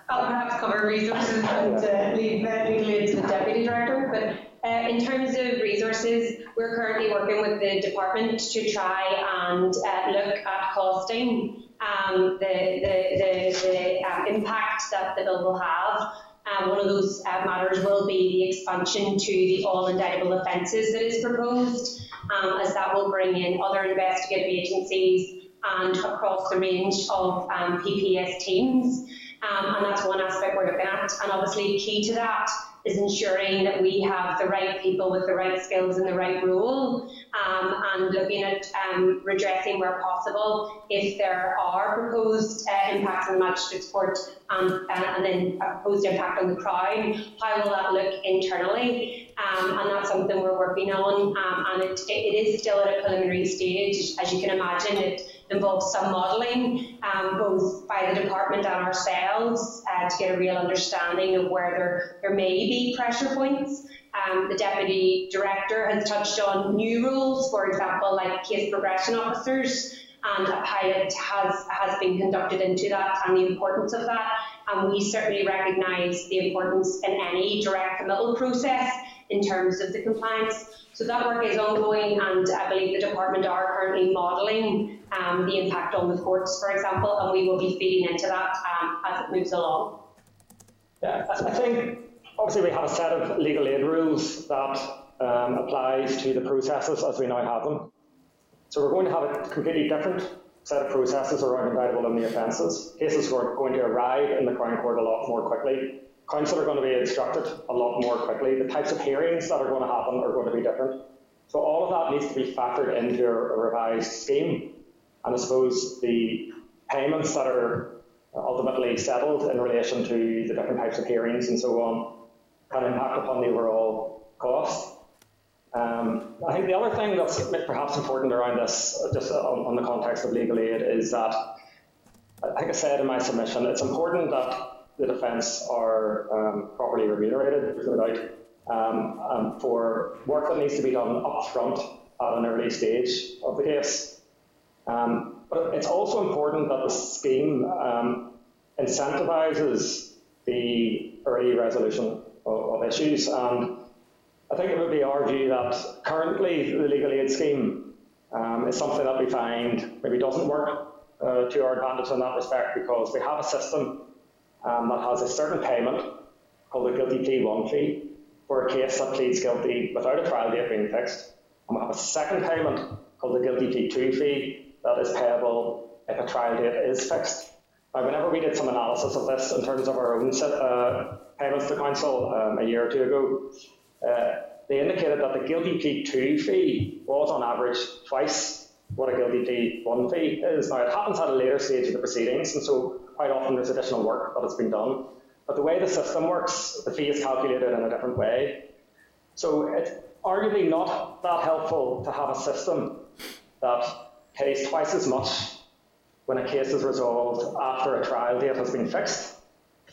I'll perhaps cover resources and uh, leave uh, legal aid to the Deputy Director, but uh, in terms of resources, we're currently working with the department to try and uh, look at costing um, the, the, the, the uh, impact that the bill will have. Um, one of those uh, matters will be the expansion to the all indictable offences that is proposed, um, as that will bring in other investigative agencies and across the range of um, PPS teams. Um, and that's one aspect we're looking at. And obviously, key to that is ensuring that we have the right people with the right skills in the right role um, and looking at um, redressing where possible if there are proposed uh, impacts on the magistrate court um, and then a proposed impact on the Crown, how will that look internally? Um, and that's something we're working on um, and it, it is still at a preliminary stage. As you can imagine, it involves some modelling, um, both by the department and ourselves, uh, to get a real understanding of where there, there may be pressure points. Um, the deputy director has touched on new rules, for example, like case progression officers, and a pilot has, has been conducted into that and the importance of that. And we certainly recognise the importance in any direct committal process in terms of the compliance. So that work is ongoing, and I believe the department are currently modelling um, the impact on the courts, for example, and we will be feeding into that um, as it moves along. Yeah, I think obviously, we have a set of legal aid rules that um, applies to the processes as we now have them. So we're going to have a completely different set of processes around indictable in the offences. Cases are going to arrive in the Crown Court a lot more quickly. Counsel are going to be instructed a lot more quickly. The types of hearings that are going to happen are going to be different. So all of that needs to be factored into a revised scheme. And I suppose the payments that are ultimately settled in relation to the different types of hearings and so on can impact upon the overall cost. Um, I think the other thing that's perhaps important around this, just on, on, the context of legal aid, is that, I think I said in my submission, it's important that the defence are um, properly remunerated, there's no doubt, um, um, for work that needs to be done up front at an early stage of the case. Um, but it's also important that the scheme um, incentivises the early resolution of, of issues. And I think it would be our view that currently the legal aid scheme um, is something that we find maybe doesn't work uh, to our advantage in that respect because we have a system um, that has a certain payment called a guilty plea one fee for a case that pleads guilty without a trial date being fixed. And we have a second payment called the guilty plea two fee that is payable if a trial date is fixed. Now, whenever we did some analysis of this in terms of our own uh, payments to counsel um, a year or two ago, uh, they indicated that the guilty plea 2 fee was on average twice what a guilty plea 1 fee is. Now, it happens at a later stage of the proceedings, and so quite often there's additional work that has been done. But the way the system works, the fee is calculated in a different way. So it's arguably not that helpful to have a system that pays twice as much when a case is resolved after a trial date has been fixed,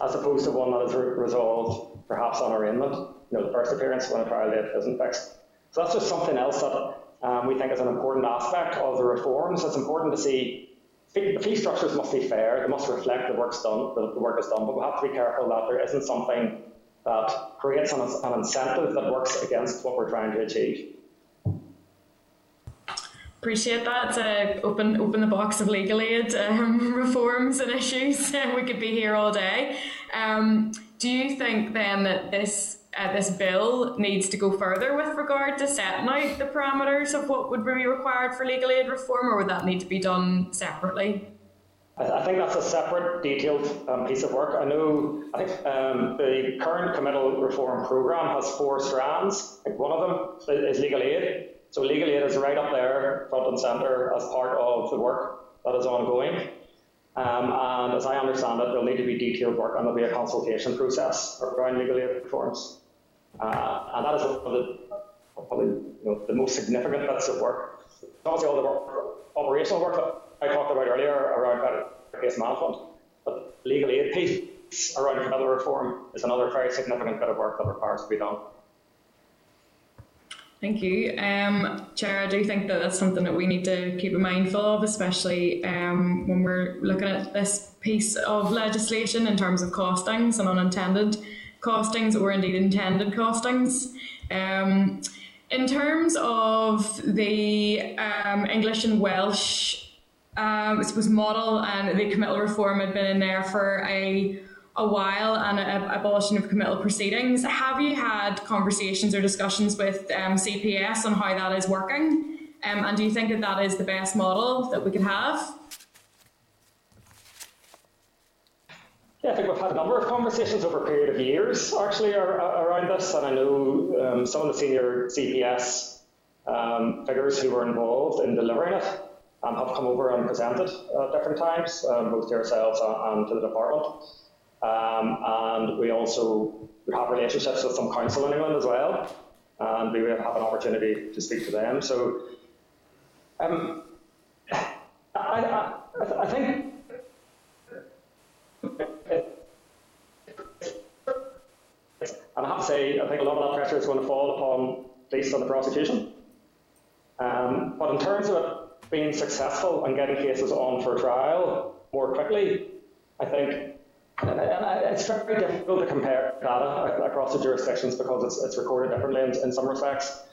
as opposed to one that is re resolved perhaps on arraignment, you know, the first appearance when a trial date isn't fixed. So that's just something else that um, we think is an important aspect of the reforms. It's important to see fee structures must be fair, they must reflect the work's done, the, work is done, but we have to be careful that there isn't something that creates an, an incentive that works against what we're trying to achieve. Appreciate that. Uh, open open the box of legal aid um, reforms and issues. we could be here all day. Um, do you think then that this uh, this bill needs to go further with regard to setting out the parameters of what would be required for legal aid reform, or would that need to be done separately? I think that's a separate, detailed um, piece of work. I know. I think um, the current committal reform program has four strands. One of them is legal aid. So legal aid is right up there, front and centre, as part of the work that is ongoing. Um, and as I understand it, there'll need to be detailed work and there'll be a consultation process around legal aid reforms. Uh, and that is one of the, probably you know, the most significant bits of work. Obviously, all the work, operational work that I talked about earlier around better case management, but legal aid piece around criminal reform is another very significant bit of work that requires to be done. Thank you. Um, Chair, I do think that that's something that we need to keep mindful of, especially um, when we're looking at this piece of legislation in terms of costings and unintended costings or indeed intended costings. Um, in terms of the um, English and Welsh, um, I suppose model and the committal reform had been in there for a a while and a, abolition of committal proceedings. Have you had conversations or discussions with um, CPS on how that is working? Um, and do you think that that is the best model that we could have? Yeah, I think we've had a number of conversations over a period of years actually around this, and I know um, some of the senior CPS um, figures who were involved in delivering it um, have come over and presented at different times, um, both to ourselves and to the department. Um, and we also have relationships with some council in England as well, and we will have an opportunity to speak to them. So um, I, I, I think and I have to say, I think a lot of that pressure is going to fall upon police and the prosecution. Um, but in terms of being successful and getting cases on for trial more quickly, I think and it's very difficult to compare data across the jurisdictions because it's, it's recorded differently in, in some respects.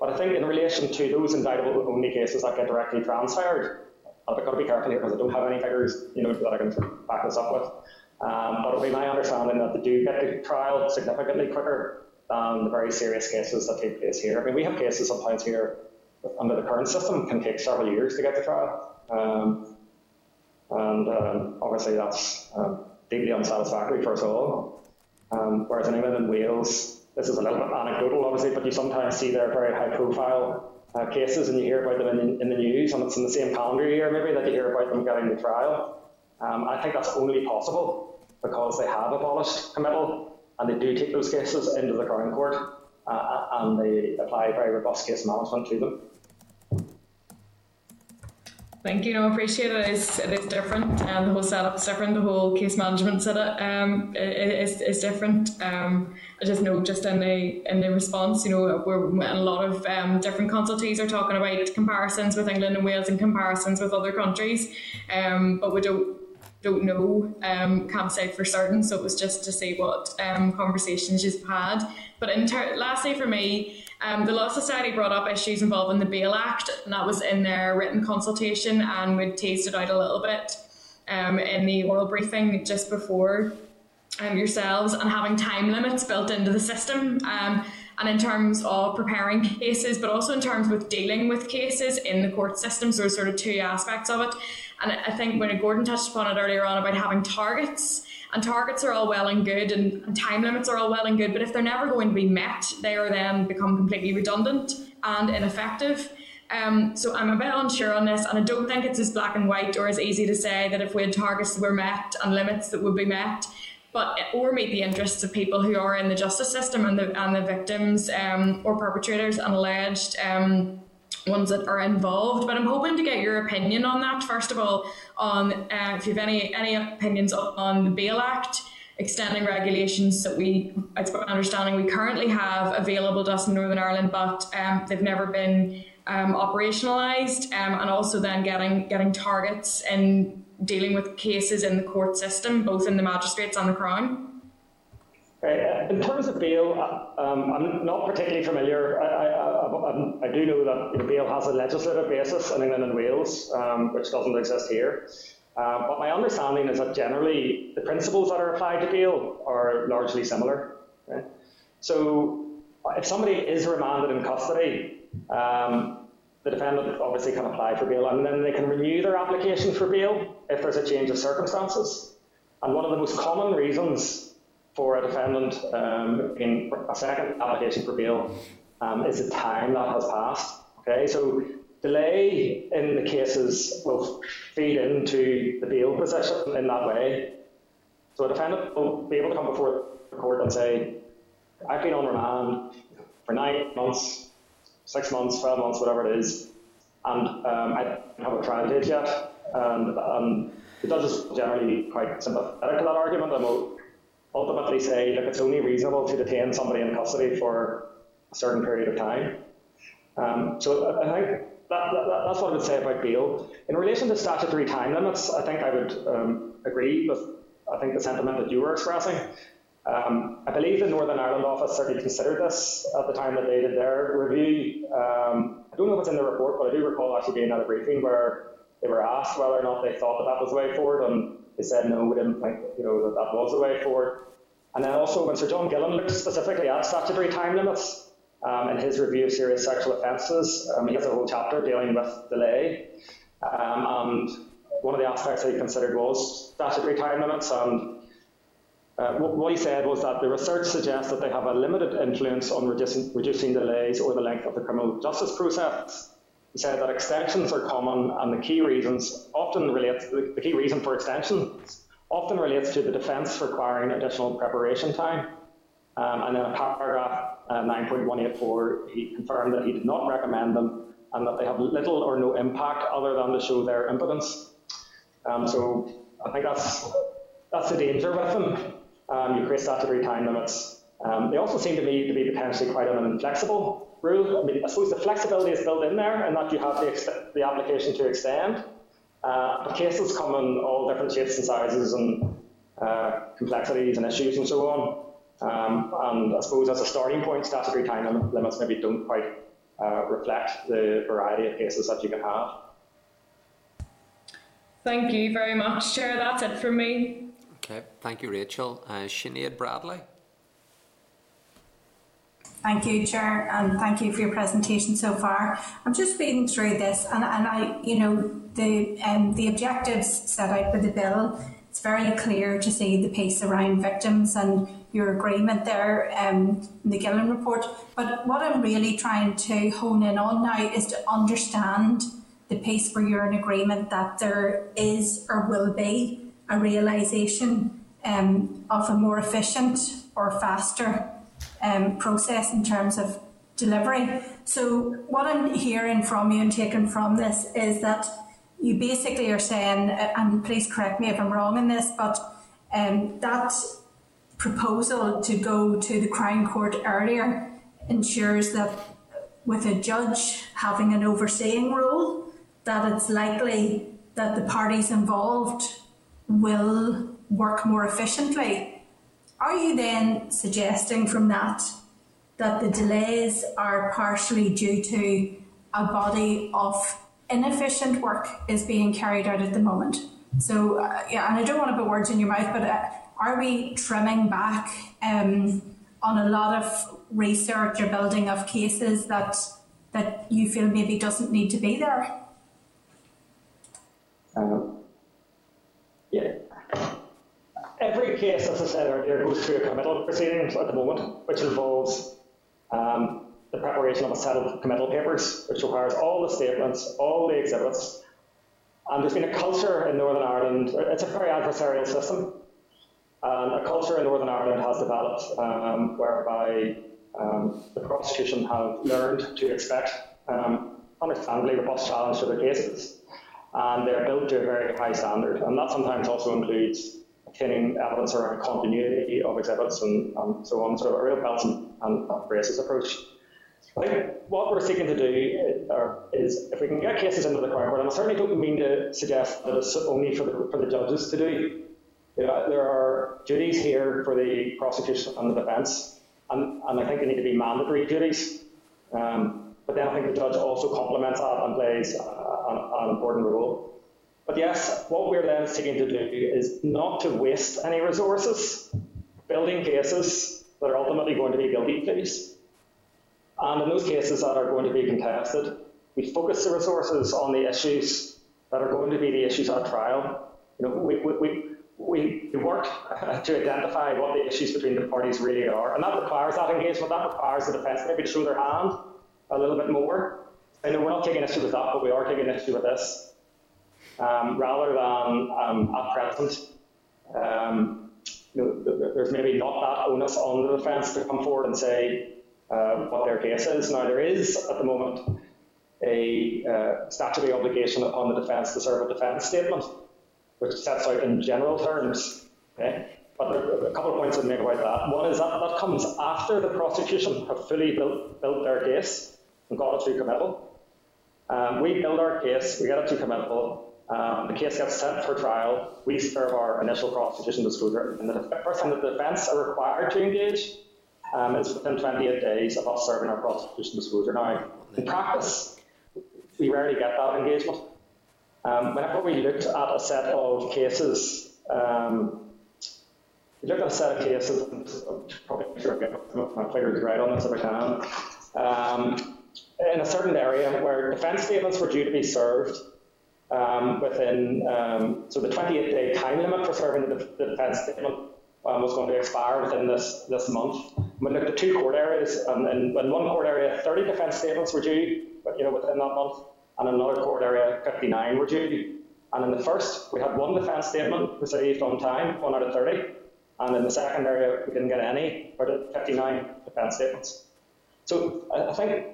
But I think in relation to those indictable only cases that get directly transferred, I've got to be careful here because I don't have any figures, you know, that I can back this up with. Um, but it'll be my understanding that they do get to trial significantly quicker than the very serious cases that take place here. I mean, we have cases sometimes here under the current system can take several years to get to trial. Um, and um, obviously that's um, deeply unsatisfactory for us all. Um, whereas in England and Wales, this is a little bit anecdotal, obviously, but you sometimes see their very high profile uh, cases and you hear about them in, in, the news, and it's in the same calendar year maybe that you hear about them getting the trial. Um, I think that's only possible because they have abolished committal and they do take those cases into the Crown Court uh, and they apply very robust case management to them. Thank you. No, I appreciate it. It is, it is different, and um, the whole setup is different. The whole case management setup um, is, is different. Um, I just know, just in the in the response, you know, we're a lot of um, different consultees are talking about comparisons with England and Wales and comparisons with other countries, um, but we don't don't know, um, can't say for certain. So it was just to see what um, conversations you've had. But in ter- lastly, for me, um, the Law Society brought up issues involving the Bail Act, and that was in their written consultation, and we teased it out a little bit um, in the oral briefing just before um, yourselves, and having time limits built into the system. Um, and in terms of preparing cases, but also in terms with dealing with cases in the court system. So there's sort of two aspects of it. And I think when Gordon touched upon it earlier on about having targets, and targets are all well and good, and, and time limits are all well and good, but if they're never going to be met, they are then become completely redundant and ineffective. Um, so I'm a bit unsure on this, and I don't think it's as black and white or as easy to say that if we had targets that were met and limits that would be met, but or meet the interests of people who are in the justice system and the and the victims um, or perpetrators and alleged um, ones that are involved. But I'm hoping to get your opinion on that. First of all, on uh, if you have any any opinions on the Bail Act extending regulations that we, it's my understanding, we currently have available to us in Northern Ireland, but um, they've never been um, operationalised, um, and also then getting getting targets and dealing with cases in the court system, both in the magistrates and the Crown. Uh, in terms of bail, uh, um, I'm not particularly familiar. I, I, I, I do know that bail has a legislative basis in England and Wales, um, which doesn't exist here. Uh, but my understanding is that generally the principles that are applied to bail are largely similar. Right? So if somebody is remanded in custody, um, the defendant obviously can apply for bail and then they can renew their application for bail if there's a change of circumstances. And one of the most common reasons for a defendant um, in a second application for bail um, is the time that has passed. Okay, so delay in the cases will feed into the bail position in that way. So a defendant will be able to come before the court and say, I've been on remand for nine months, six months, 12 months, whatever it is, and um, I don't have a trial date yet. And um, the judges are generally quite sympathetic to that argument will ultimately say, look, it's only reasonable to detain somebody in custody for a certain period of time. Um, so I think that, that, that's what I would say about bail. In relation to statutory time limits, I think I would um, agree with I think the sentiment that you were expressing. Um, I believe the Northern Ireland office certainly considered this at the time that they did their review. Um, I don't know if it's in the report, but I do recall actually being at a briefing where they were asked whether or not they thought that that was the way forward, and they said no, we didn't think you know that that was the way forward. And then also when Sir John Gillen looked specifically at statutory time limits um, in his review of serious sexual offences, um, he has a whole chapter dealing with delay. Um, and one of the aspects that he considered was statutory time limits. And uh, what he said was that the research suggests that they have a limited influence on reducing, reducing delays or the length of the criminal justice process. He said that extensions are common, and the key reasons often relate. The key reason for extensions often relates to the defence requiring additional preparation time. Um, and then in paragraph uh, 9.184, he confirmed that he did not recommend them and that they have little or no impact other than to show their impotence. Um, so I think that's that's the danger with them. Um, you create statutory time limits. Um, they also seem to me to be potentially quite inflexible rule. I mean, I suppose the flexibility is built in there, and that you have the, the application to extend. Uh, but cases come in all different shapes and sizes and uh, complexities and issues and so on. Um, and I suppose as a starting point, statutory time limits maybe don't quite uh, reflect the variety of cases that you can have. Thank you very much, Chair. That's it from me. Okay, thank you, Rachel. Uh, Sinead Bradley. Thank you, Chair, and thank you for your presentation so far. I'm just reading through this, and, and I, you know, the um, the objectives set out by the bill. It's very clear to see the piece around victims and your agreement there um, in the Gillen report. But what I'm really trying to hone in on now is to understand the piece where you're in agreement that there is or will be a realisation um, of a more efficient or faster um, process in terms of delivery. So, what I'm hearing from you and taking from this is that you basically are saying, and please correct me if I'm wrong in this, but um, that proposal to go to the Crown Court earlier ensures that with a judge having an overseeing role, that it's likely that the parties involved will work more efficiently. Are you then suggesting from that that the delays are partially due to a body of inefficient work is being carried out at the moment? So, uh, yeah, and I don't want to put words in your mouth, but uh, are we trimming back um, on a lot of research or building of cases that that you feel maybe doesn't need to be there? Um, yeah. Every case, as I said earlier, goes through a committal proceedings at the moment, which involves um, the preparation of a set of committal papers, which requires all the statements, all the exhibits. And there's been a culture in Northern Ireland, it's a very adversarial system, and a culture in Northern Ireland has developed um, whereby um, the prosecution have learned to expect, um, understandably, robust challenge to their cases and they're built to a very high standard. And that sometimes also includes obtaining evidence around continuity of exhibits and, and so on, so a real belts and, and braces approach. I think what we're seeking to do is, if we can get cases into the Crown Court, and I certainly don't mean to suggest that it's only for the, for the judges to do. You know, there are duties here for the prosecution and the defence, and, and I think they need to be mandatory duties. Um, but then I think the judge also complements that and plays an, an important role. But yes, what we're then seeking to do is not to waste any resources building cases that are ultimately going to be guilty pleas. And in those cases that are going to be contested, we focus the resources on the issues that are going to be the issues at trial. You know, we, we, we, we work to identify what the issues between the parties really are, and that requires that engagement. That requires the defence maybe to show their hand a little bit more I know we're not taking issue with that, but we are taking issue with this. Um, rather than um, at present, um, you know, there's maybe not that onus on the defence to come forward and say uh, what their case is. Now, there is at the moment a uh, statutory obligation upon the defence to serve a defence statement, which sets out in general terms. Okay? But a couple of points to make about that. One is that that comes after the prosecution have fully built, built their case and got it through committal. Um, we build our case, we get it to committal, um, the case gets sent for trial, we serve our initial prosecution disclosure, and the first time the defence are required to engage um, is within 28 days of us serving our prosecution disclosure. Now, in practice, we rarely get that engagement. Um, whenever we looked at a set of cases, um, we looked at a set of cases, I'm probably sure I get my figures right on this if I can. Um, in a certain area where defence statements were due to be served um, within, um, so the 28 day time limit for serving the, the defence statement um, was going to expire within this, this month. We looked at two court areas, and in, in one court area, 30 defence statements were due you know, within that month, and in another court area, 59 were due. And in the first, we had one defence statement received on time, one out of 30, and in the second area, we didn't get any, or 59 defence statements. So I think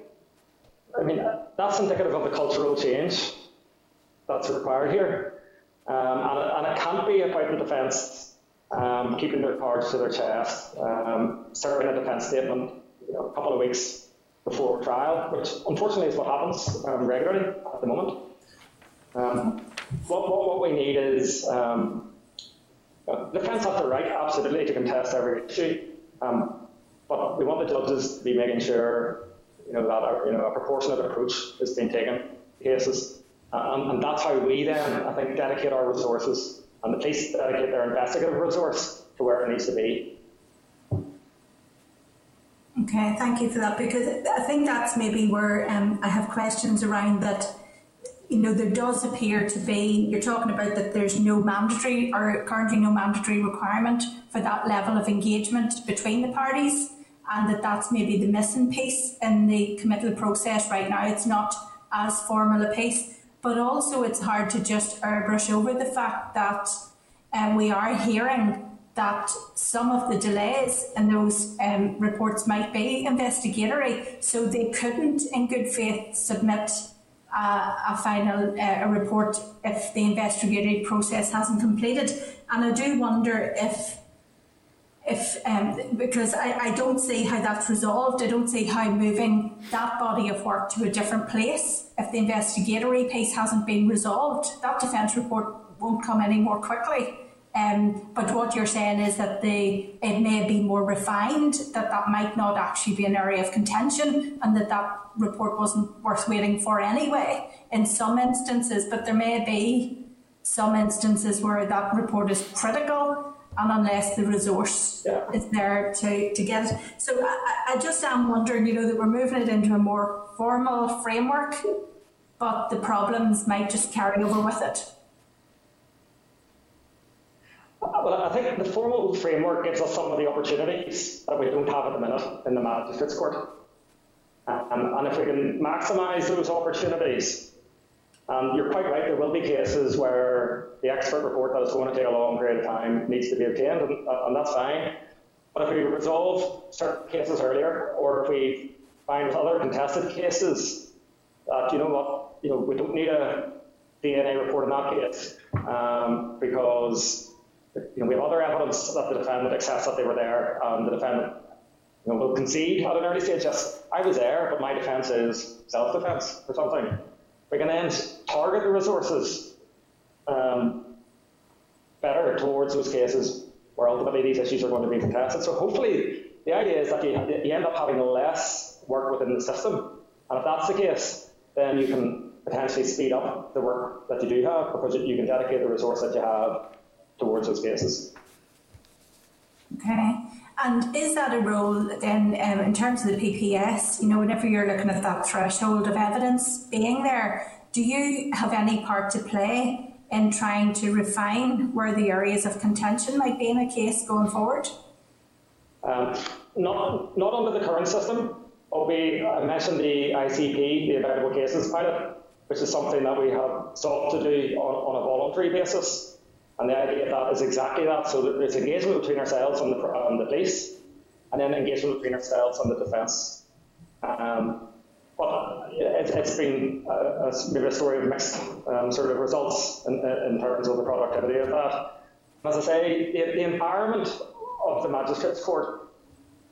I mean, that's indicative of the cultural change that's required here. Um, and, it, and, it, can't be about the defence um, keeping their cards to their chest, um, serving a defence statement you know, a couple of weeks before trial, which unfortunately is what happens um, regularly at the moment. Um, what, what, what, we need is um, the defence has the right, absolutely, to contest every issue, but we want the judges to be making sure you know, that you know, a proportionate approach is being taken cases. And, and, that's how we then, I think, dedicate our resources and the police dedicate their investigative resource to where it needs to be. Okay, thank you for that because I think that's maybe where um, I have questions around that. You know, there does appear to be, you're talking about that there's no mandatory or currently no mandatory requirement for that level of engagement between the parties, and that that's maybe the missing piece in the committal process right now. It's not as formal a piece, but also it's hard to just airbrush over the fact that um, we are hearing that some of the delays in those um, reports might be investigatory, so they couldn't, in good faith, submit uh, a final uh, a report if the investigatory process hasn't completed. And I do wonder if if um, because I, I don't see how that's resolved. I don't see how moving that body of work to a different place, if the investigatory piece hasn't been resolved, that defence report won't come any more quickly. Um, but what you're saying is that the it may be more refined, that that might not actually be an area of contention, and that that report wasn't worth waiting for anyway. In some instances, but there may be some instances where that report is critical and unless the resource yeah. is there to, to get it. So I, I just am wondering, you know, that we're moving it into a more formal framework, but the problems might just carry over with it. Well, I think the formal framework gives us some of the opportunities that we don't have at the minute in the Magistrates Court. Um, and if we can maximise those opportunities, um, you're quite right, there will be cases where the expert report that is going to take a long period of time needs to be obtained, and, uh, and that's fine. But if we resolve certain cases earlier, or if we find other contested cases that, you know what, you know, we don't need a DNA report in that case, um, because you know, we have other evidence that the defendant accepts that they were there, and the defendant you know, will concede at an early stage, yes, I was there, but my defence is self-defence or something. We can then target the resources um, better towards those cases where ultimately these issues are going to be contested. So hopefully the idea is that you, you end up having less work within the system. And if that's the case, then you can potentially speed up the work that you do have because you can dedicate the resource that you have towards those cases. Okay. And is that a role then um, in terms of the PPS? You know, whenever you're looking at that threshold of evidence being there, do you have any part to play in trying to refine where the areas of contention might be in a case going forward? Um, not, not under the current system. We, mentioned the ICP, the Indictable Cases Pilot, which is something that we have sought to do on, on a voluntary basis. And the idea of that is exactly that. So there's engagement between ourselves and the, and the police, and then engagement between ourselves and the defence. Um, but it, has been a, a, maybe a story of mixed um, sort of results in, in, terms of the productivity of that. As I say, the, the environment of the magistrates' court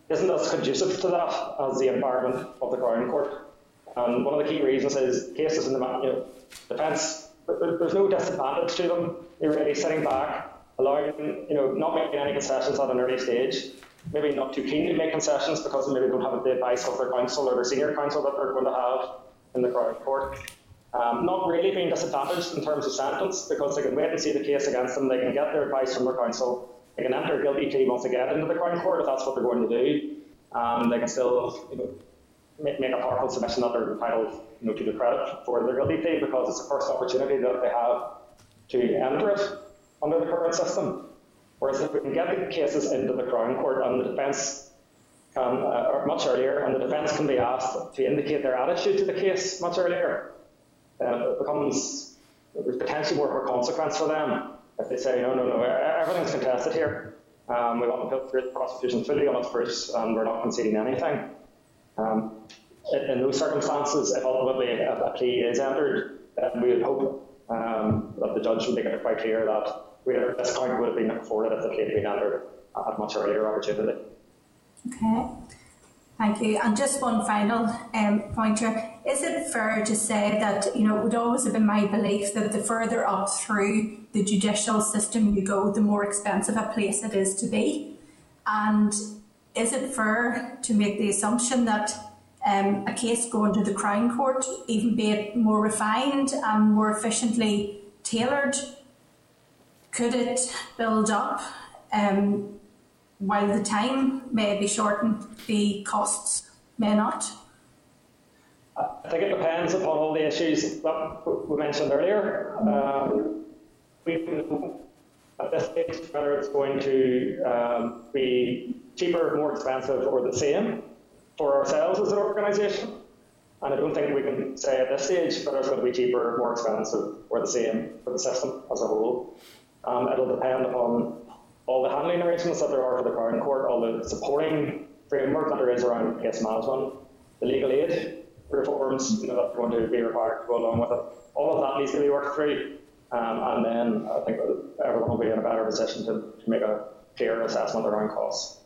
isn't as conducive to that as the environment of the Crown Court. And one of the key reasons is cases in the you know, defence there's no disadvantage to them. They're really sitting back, allowing, you know, not making any concessions at an early stage, maybe not too keen to make concessions because they maybe don't have the advice of their counsel or their senior counsel that they're going to have in the Crown Court. Um, not really being disadvantaged in terms of sentence because they can wait and see the case against them, they can get their advice from their counsel, they can enter a guilty plea once they get into the Crown Court if that's what they're going to do. Um, they can still you know, make, a powerful submission that they're entitled you know, to the credit for their guilty plea because it's the first opportunity that they have to enter it under the current system. Whereas if we can get the cases into the Crown Court and the defence can, uh, much earlier, and the defence can be asked to indicate their attitude to the case much earlier, then it becomes there's potentially more of a consequence for them if they say, no, no, no, everything's contested here. Um, we want to put the prosecution fully on its first, and we're not conceding anything. Um, in those circumstances, if ultimately a, a plea is entered, then we would hope um, that the judge would make it quite clear that this count would have been afforded if the plea had been entered at a much earlier opportunity. Okay, thank you. And just one final um, pointer. Is it fair to say that, you know, it would always have been my belief that the further up through the judicial system you go, the more expensive a place it is to be? And is it fair to make the assumption that um, a case going to the Crown Court, even be it more refined and more efficiently tailored, could it build up? Um, while the time may be shortened, the costs may not. I think it depends upon all the issues that we mentioned earlier. Um, we know at this stage whether it's going to um, be cheaper, more expensive, or the same for ourselves as an organisation. And I don't think we can say at this stage whether it's going to be cheaper, more expensive, or the same for the system as a whole. Um, it'll depend on all the handling arrangements that there are for the Crown Court, all the supporting framework that there is around case management, the legal aid reforms you know, that are going to be required to go along with it. All of that needs to be worked through, um, and then I think everyone will be in a better position to, to make a fair assessment around costs.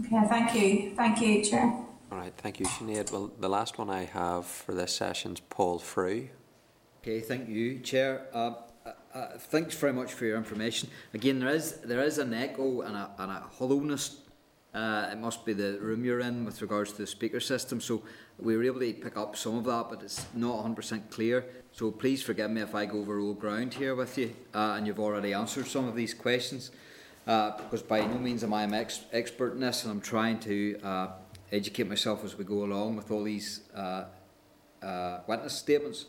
Okay, thank you. Thank you, Chair. All right, thank you, Sinead. Well, the last one I have for this session is Paul Frew. Okay, thank you, Chair. Uh, uh, uh, thanks very much for your information. Again, there is there is an echo and a, and a hollowness. Uh, it must be the room you're in with regards to the speaker system. So we were able to pick up some of that, but it's not 100% clear. So please forgive me if I go over old ground here with you, uh, and you've already answered some of these questions. Uh, because by no means am I an ex- expert in this, and I'm trying to uh, educate myself as we go along with all these uh, uh, witness statements.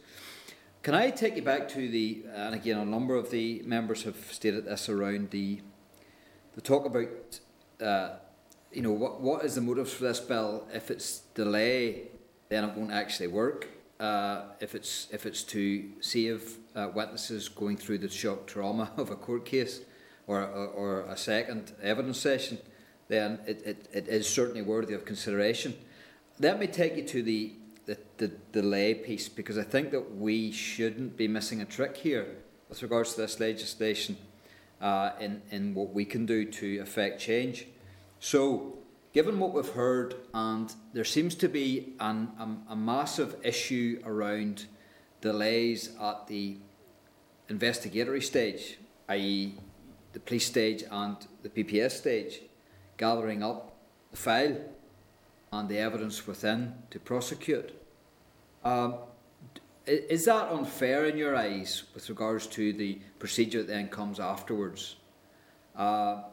Can I take you back to the, and again, a number of the members have stated this around the, the talk about, uh, you know, what, what is the motives for this bill? If it's delay, then it won't actually work. Uh, if it's if it's to save uh, witnesses going through the shock trauma of a court case, or, or, or a second evidence session, then it, it, it is certainly worthy of consideration. Let me take you to the, the, the delay piece because I think that we shouldn't be missing a trick here with regards to this legislation uh, in, in what we can do to affect change. So, given what we've heard, and there seems to be an, a, a massive issue around delays at the investigatory stage, i.e., the police stage and the PPS stage, gathering up the file and the evidence within to prosecute. Um, is that unfair in your eyes with regards to the procedure that then comes afterwards? Uh,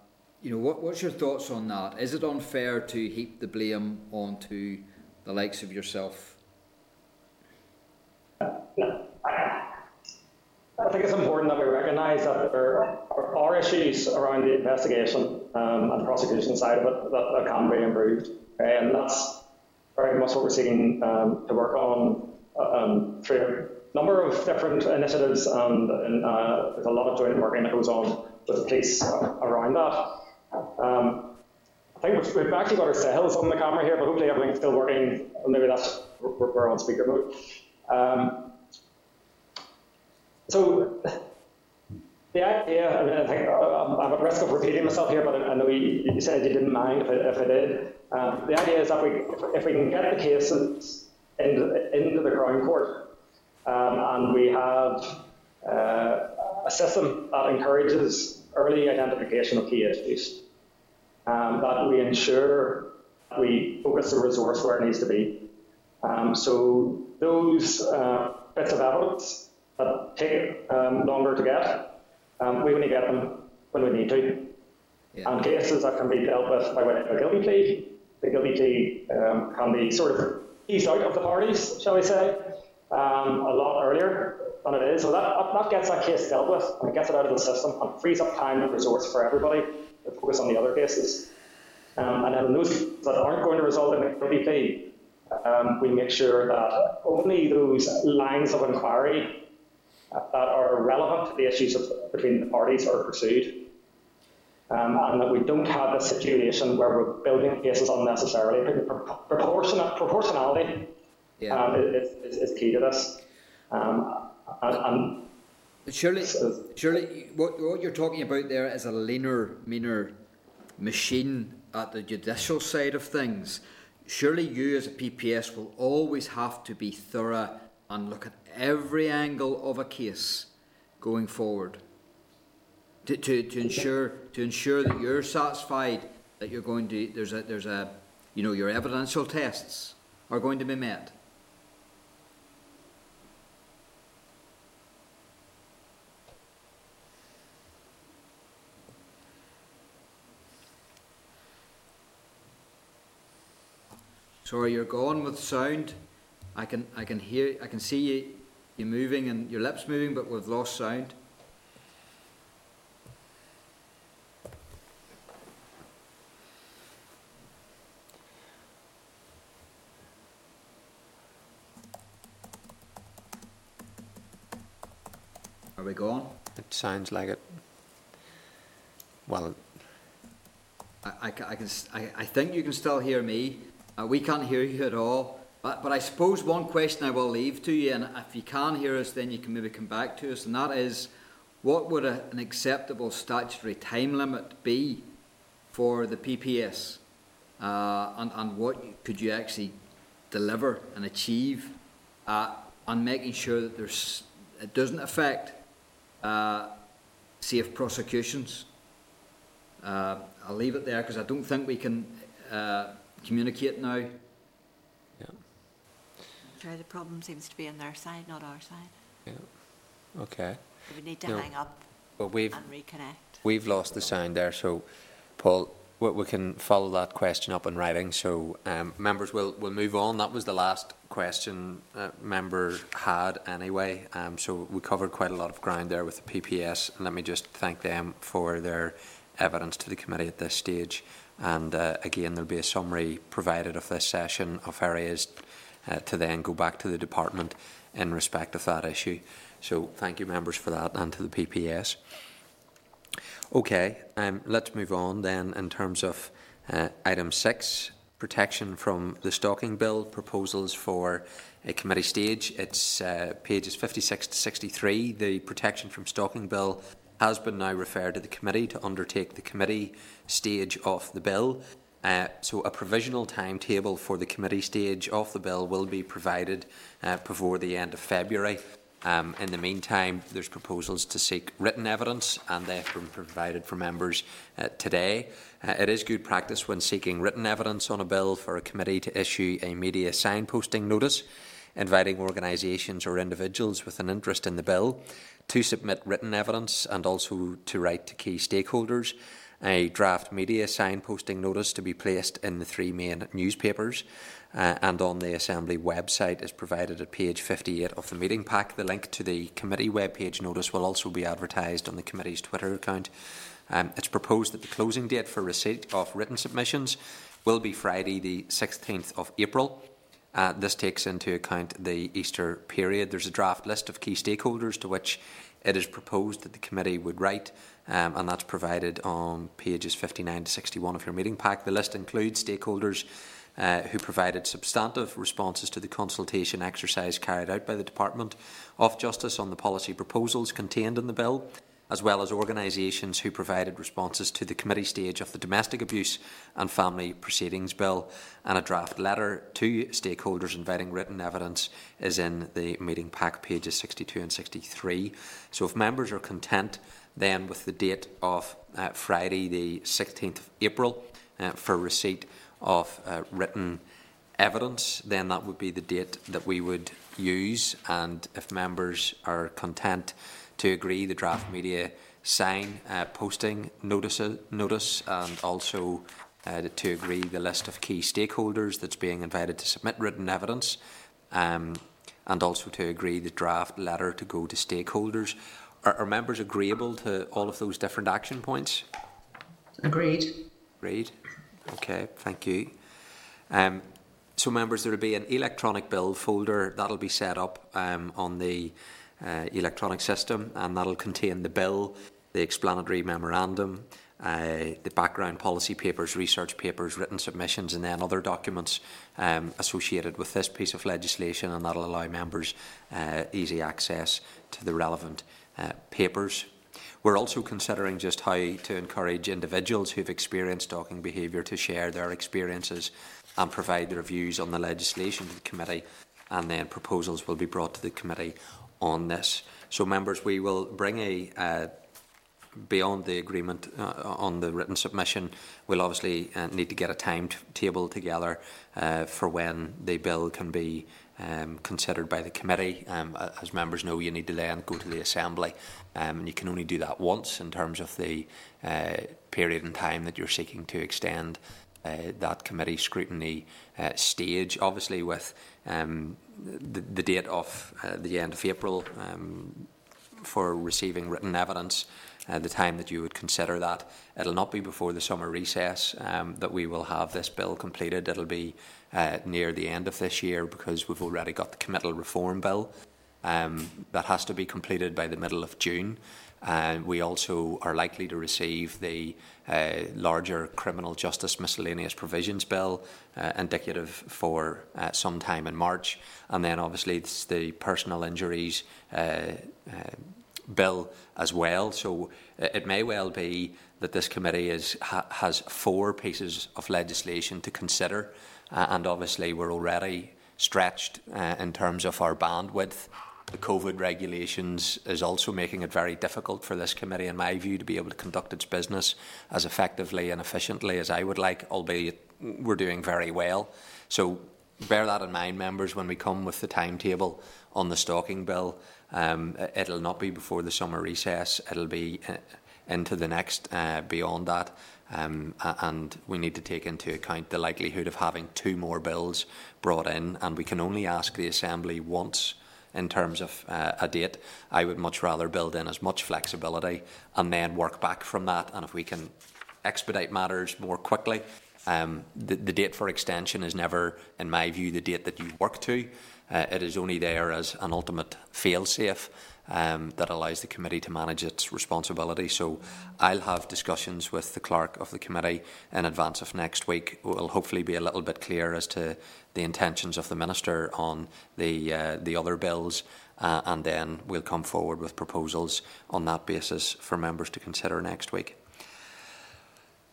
you know, what, what's your thoughts on that? Is it unfair to heap the blame onto the likes of yourself? I think it's important that we recognise that there are issues around the investigation um, and prosecution side of it that, that can be improved. And that's very much what we're seeking um, to work on um, through a number of different initiatives and, and uh, there's a lot of joint working that goes on with the police around that. Um, I think we've, actually got ourselves on the camera here, but hopefully everything's still working. Maybe that's we're, on speaker mode. Um, so the idea, mean, I think uh, I'm at risk of repeating myself here, but I know you said you didn't mind if I, if I did. Um, the idea is that we, if we can get the cases into, into the Crown Court, um, and we have uh, a system that encourages early identification of key issues, um, that we ensure we focus the resource where it needs to be. Um, so those uh, bits of evidence that take um, longer to get, um, we only get them when we need to. Yeah. And cases that can be dealt with by way of a guilty plea, the guilty plea um, can be sort of eased out of the parties, shall we say, um, a lot earlier than it is. So that, that gets that case dealt with and it gets it out of the system and frees up time and resource for everybody to focus on the other cases. Um, and then those that aren't going to result in a plea, um, we make sure that only those lines of inquiry that are relevant to the issues of, between the parties are pursued. Um, and that we don't have a situation where we're building cases unnecessarily. Proportion- proportionality yeah. um, is, is, is, key to this. Um, and, and surely, surely what, what you're talking about there is a leaner, meaner machine at the judicial side of things. Surely you as a PPS will always have to be thorough and look at every angle of a case going forward to, to, to ensure to ensure that you're satisfied that you're going to there's a there's a you know your evidential tests are going to be met. Sorry, you're gone with sound. I can I can hear I can see you you moving and your lips moving, but we've lost sound. Are we gone? It sounds like it. Well, I, I, I can I, I think you can still hear me. Uh, we can't hear you at all. But, but I suppose one question I will leave to you, and if you can hear us, then you can maybe come back to us, and that is, what would a, an acceptable statutory time limit be for the PPS, uh, and, and what could you actually deliver and achieve uh, on making sure that there's it doesn't affect uh, safe prosecutions. Uh, I'll leave it there because I don't think we can uh, communicate now. Yeah. Sure, the problem seems to be on their side, not our side. yeah. Okay. We need to No. hang up Well, we've and reconnect. we've lost the sound there, so Paul, we, we can follow that question up in writing. So um, members will we'll move on. That was the last question uh, member had anyway. Um, so we covered quite a lot of ground there with the PPS, and let me just thank them for their evidence to the committee at this stage. And uh, again, there'll be a summary provided of this session of areas uh, to then go back to the department in respect of that issue. So thank you members for that and to the PPS. Okay, um, let's move on then in terms of uh, item six, protection from the stalking bill proposals for a committee stage. It's uh, pages 56 to 63. The protection from stalking bill has been now referred to the committee to undertake the committee stage of the bill. Uh, so a provisional timetable for the committee stage of the bill will be provided uh, before the end of February. Um, in the meantime, there's proposals to seek written evidence, and they have been provided for members uh, today. Uh, it is good practice when seeking written evidence on a bill for a committee to issue a media signposting notice inviting organisations or individuals with an interest in the bill to submit written evidence and also to write to key stakeholders. A draft media signposting notice to be placed in the three main newspapers uh, and on the Assembly website is provided at page 58 of the meeting pack. The link to the committee webpage notice will also be advertised on the committee's Twitter account. Um, it's proposed that the closing date for receipt of written submissions will be Friday, the 16th of April. Uh, this takes into account the Easter period. There's a draft list of key stakeholders to which it is proposed that the committee would write, um, and that's provided on pages 59 to 61 of your meeting pack. The list includes stakeholders uh, who provided substantive responses to the consultation exercise carried out by the Department of Justice on the policy proposals contained in the bill, as well as organisations who provided responses to the committee stage of the Domestic Abuse and Family Proceedings Bill. And a draft letter to stakeholders inviting written evidence is in the meeting pack, pages 62 and 63. So if members are content then with the date of uh, Friday, the 16th of April, uh, for receipt of uh, written evidence, then that would be the date that we would use. And if members are content to agree the draft media sign uh, posting notice, notice and also uh, to agree the list of key stakeholders that's being invited to submit written evidence, um, and also to agree the draft letter to go to stakeholders. Are, are members agreeable to all of those different action points? Agreed. Agreed. Okay, thank you. Um, so, members, there will be an electronic bill folder that'll be set up um, on the uh, electronic system, and that'll contain the bill, the explanatory memorandum, uh, the background policy papers, research papers, written submissions, and then other documents um, associated with this piece of legislation, and that'll allow members uh, easy access to the relevant uh, papers. We're also considering just how to encourage individuals who've experienced stalking behaviour to share their experiences and provide their views on the legislation to the committee, and then proposals will be brought to the committee on this. So, members, we will bring a uh, beyond the agreement uh, on the written submission, we'll obviously uh, need to get a timetable together uh, for when the bill can be um, considered by the committee. Um, as members know, you need to then go to the Assembly, um, and you can only do that once in terms of the uh, period in time that you're seeking to extend uh, that committee scrutiny uh, stage. Obviously, with um, the, date of uh, the end of April um, for receiving written evidence, uh, the time that you would consider that. It'll not be before the summer recess um, that we will have this bill completed. It'll be uh, near the end of this year because we've already got the committal reform bill um, that has to be completed by the middle of June. And we also are likely to receive the uh, larger criminal justice miscellaneous provisions bill, uh, indicative for uh, some time in March. And then obviously it's the personal injuries uh, uh, bill as well. So uh, it may well be that this committee is, ha, has four pieces of legislation to consider. and obviously we're already stretched in terms of our bandwidth the COVID regulations is also making it very difficult for this committee, in my view, to be able to conduct its business as effectively and efficiently as I would like, albeit we're doing very well. So bear that in mind, members, when we come with the timetable on the stalking bill. Um, it'll not be before the summer recess, it'll be uh, into the next uh, beyond that. Um, and we need to take into account the likelihood of having two more bills brought in, and we can only ask the Assembly once in terms of uh, a date. I would much rather build in as much flexibility and then work back from that. And if we can expedite matters more quickly, um, the, the date for extension is never, in my view, the date that you work to. Uh, it is only there as an ultimate fail-safe um, that allows the committee to manage its responsibility. So I'll have discussions with the clerk of the committee in advance of next week. We'll hopefully be a little bit clear as to the intentions of the minister on the uh, the other bills, uh, and then we'll come forward with proposals on that basis for members to consider next week.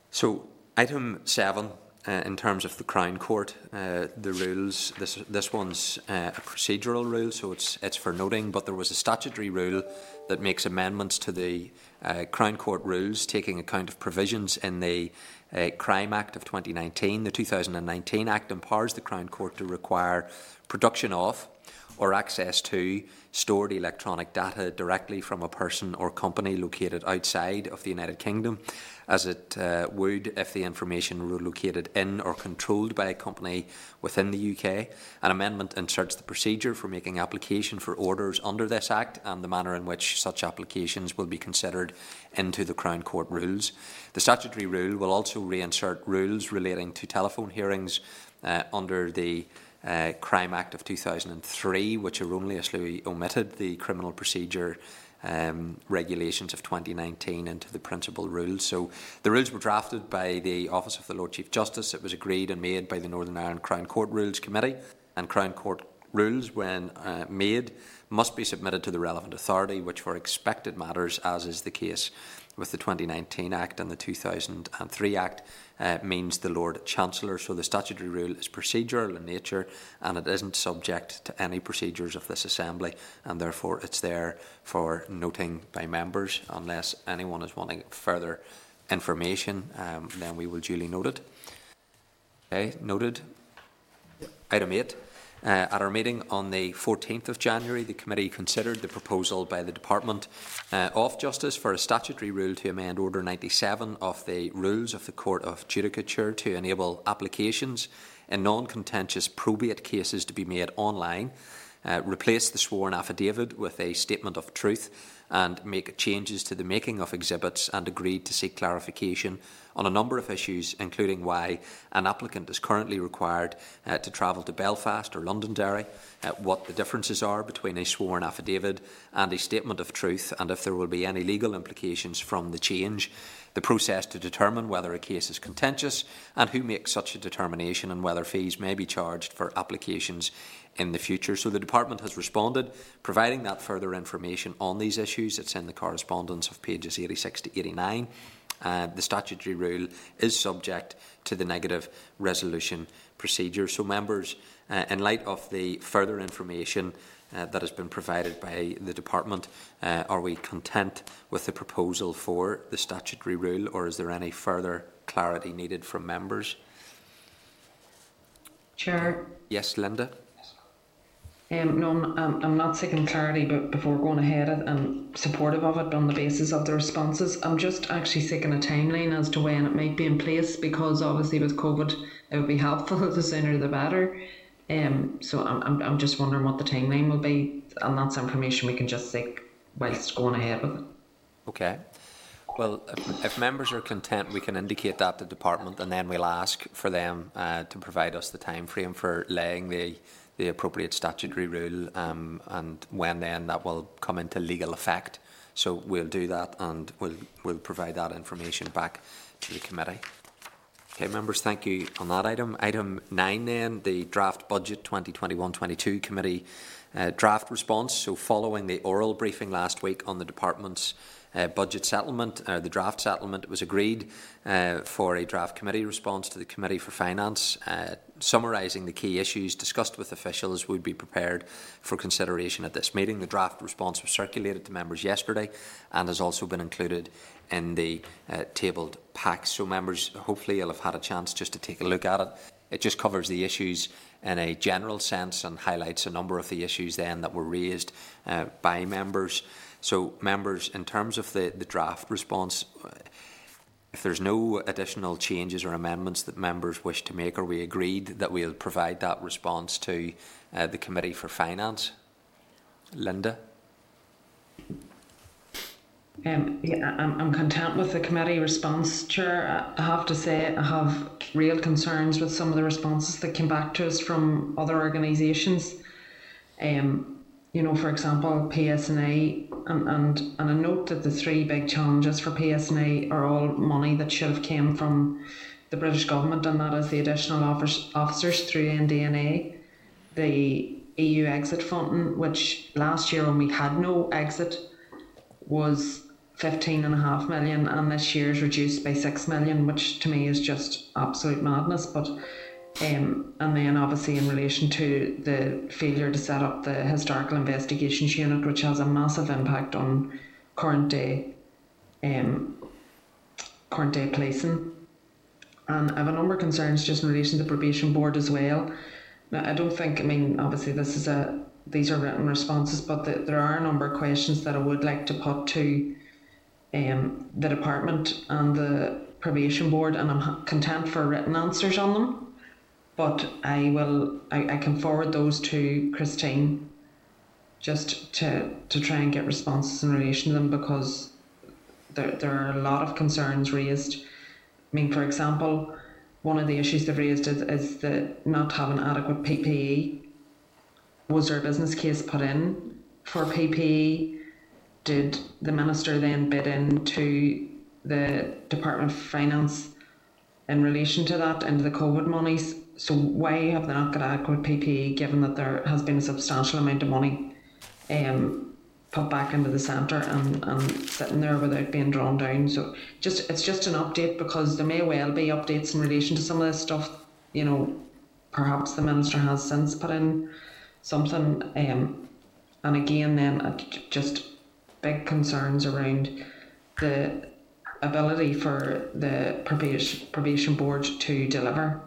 So item seven uh, in terms of the Crown Court, uh, the rules, this, this one's uh, a procedural rule, so it's, it's for noting, but there was a statutory rule that makes amendments to the uh, Crown Court rules, taking account of provisions in the uh, Crime Act of 2019. The 2019 Act empowers the Crown Court to require production of or access to stored electronic data directly from a person or company located outside of the United Kingdom as it uh, would if the information were located in or controlled by a company within the UK. An amendment inserts the procedure for making application for orders under this Act and the manner in which such applications will be considered into the Crown Court rules. The statutory rule will also reinsert rules relating to telephone hearings uh, under the uh, Crime Act of 2003, which erroneously omitted the criminal procedure um, regulations of 2019 into the principal rules. So the rules were drafted by the Office of the Lord Chief Justice. It was agreed and made by the Northern Ireland Crown Court Rules Committee, and Crown Court rules, when uh, made, must be submitted to the relevant authority, which for excepted matters, as is the case with the 2019 Act and the 2003 Act, uh, means the Lord Chancellor. So the statutory rule is procedural in nature and it isn't subject to any procedures of this Assembly, and therefore it's there for noting by members. Unless anyone is wanting further information, um, then we will duly note it. Okay, noted. Item 8. Uh, at our meeting on the 14th of January, the committee considered the proposal by the Department uh, of Justice for a statutory rule to amend Order 97 of the Rules of the Court of Judicature to enable applications in non-contentious probate cases to be made online, uh, replace the sworn affidavit with a statement of truth, and make changes to the making of exhibits and agreed to seek clarification on a number of issues, including why an applicant is currently required uh, to travel to Belfast or Londonderry, uh, what the differences are between a sworn affidavit and a statement of truth, and if there will be any legal implications from the change, the process to determine whether a case is contentious, and who makes such a determination, and whether fees may be charged for applications in the future. So the Department has responded, providing that further information on these issues. It's in the correspondence of pages 86 to 89. Uh, the statutory rule is subject to the negative resolution procedure. So, members, uh, in light of the further information uh, that has been provided by the Department, uh, are we content with the proposal for the statutory rule, or is there any further clarity needed from members? Chair. Yes, Linda. Um, no, I'm, I'm, I'm not seeking clarity but before going ahead and supportive of it on the basis of the responses. I'm just actually seeking a timeline as to when it might be in place because obviously with COVID it would be helpful the sooner the better. Um, so I'm, I'm, I'm just wondering what the timeline will be and that's information we can just seek whilst going ahead with it. Okay. Well, if, if members are content, we can indicate that to department and then we'll ask for them uh, to provide us the time frame for laying the the appropriate statutory rule um, and when then that will come into legal effect. So we'll do that and we'll, we'll provide that information back to the committee. Okay, members, thank you on that item. Item 9 then, the draft budget 2021-22 committee uh, draft response. So following the oral briefing last week on the department's uh, budget settlement, uh, the draft settlement, it was agreed uh, for a draft committee response to the Committee for Finance, uh, summarising the key issues discussed with officials would be prepared for consideration at this meeting. The draft response was circulated to members yesterday and has also been included in the uh, tabled pack. So members, hopefully you'll have had a chance just to take a look at it. It just covers the issues in a general sense and highlights a number of the issues then that were raised uh, by members. So, members, in terms of the, the draft response, if there's no additional changes or amendments that members wish to make, are we agreed that we'll provide that response to uh, the Committee for Finance? Linda? Um, yeah, I'm, I'm content with the committee response, Chair. I have to say I have real concerns with some of the responses that came back to us from other organisations. Um, you know, for example, PSNI, and, and, and a note that the three big challenges for PSNI are all money that should have came from the British government, and that is the additional officers through NDNA, the EU exit funding, which last year when we had no exit was fifteen and this year is reduced by six million, which to me is just absolute madness. But um, and then obviously in relation to the failure to set up the historical investigations unit, which has a massive impact on current day, um, current day policing. And I have a number of concerns just in relation to the probation board as well. Now, I don't think, I mean, obviously this is a, these are written responses, but the, there are a number of questions that I would like to put to um, the department and the probation board, and I'm content for written answers on them but I will I, I can forward those to Christine just to to try and get responses in relation to them because there, there are a lot of concerns raised. I mean, for example, one of the issues they've raised is, is the not having adequate PPE. Was there a business case put in for PPE? Did the minister then bid into the Department of Finance in relation to that into the COVID monies? So why have they not got adequate PPE given that there has been a substantial amount of money um, put back into the centre and, and sitting there without being drawn down? So just it's just an update because there may well be updates in relation to some of this stuff. You know, perhaps the minister has since put in something. Um, and again, then uh, just big concerns around the ability for the probation, probation board to deliver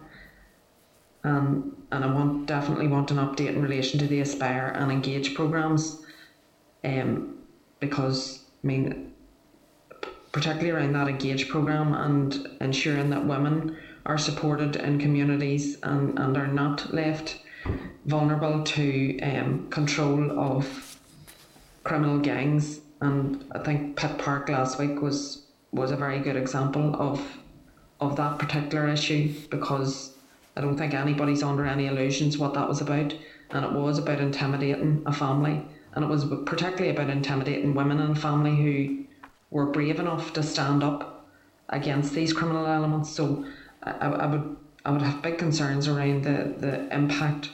um, and I want definitely want an update in relation to the Aspire and Engage programs, um, because I mean, particularly around that Engage program and ensuring that women are supported in communities and, and are not left vulnerable to um, control of criminal gangs. And I think Pitt Park last week was was a very good example of of that particular issue because I don't think anybody's under any illusions what that was about. And it was about intimidating a family. And it was particularly about intimidating women in a family who were brave enough to stand up against these criminal elements. So I, I would I would have big concerns around the, the impact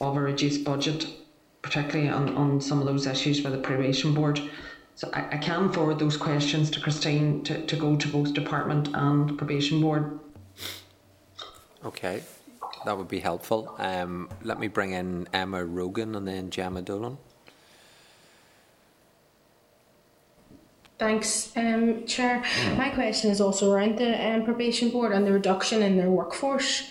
of a reduced budget, particularly on, on some of those issues with the probation board. So I, I can forward those questions to Christine to, to go to both department and probation board Okay, that would be helpful. Um, let me bring in Emma Rogan and then Jemma Dolan. Thanks, um, Chair. My question is also around the um, probation board and the reduction in their workforce.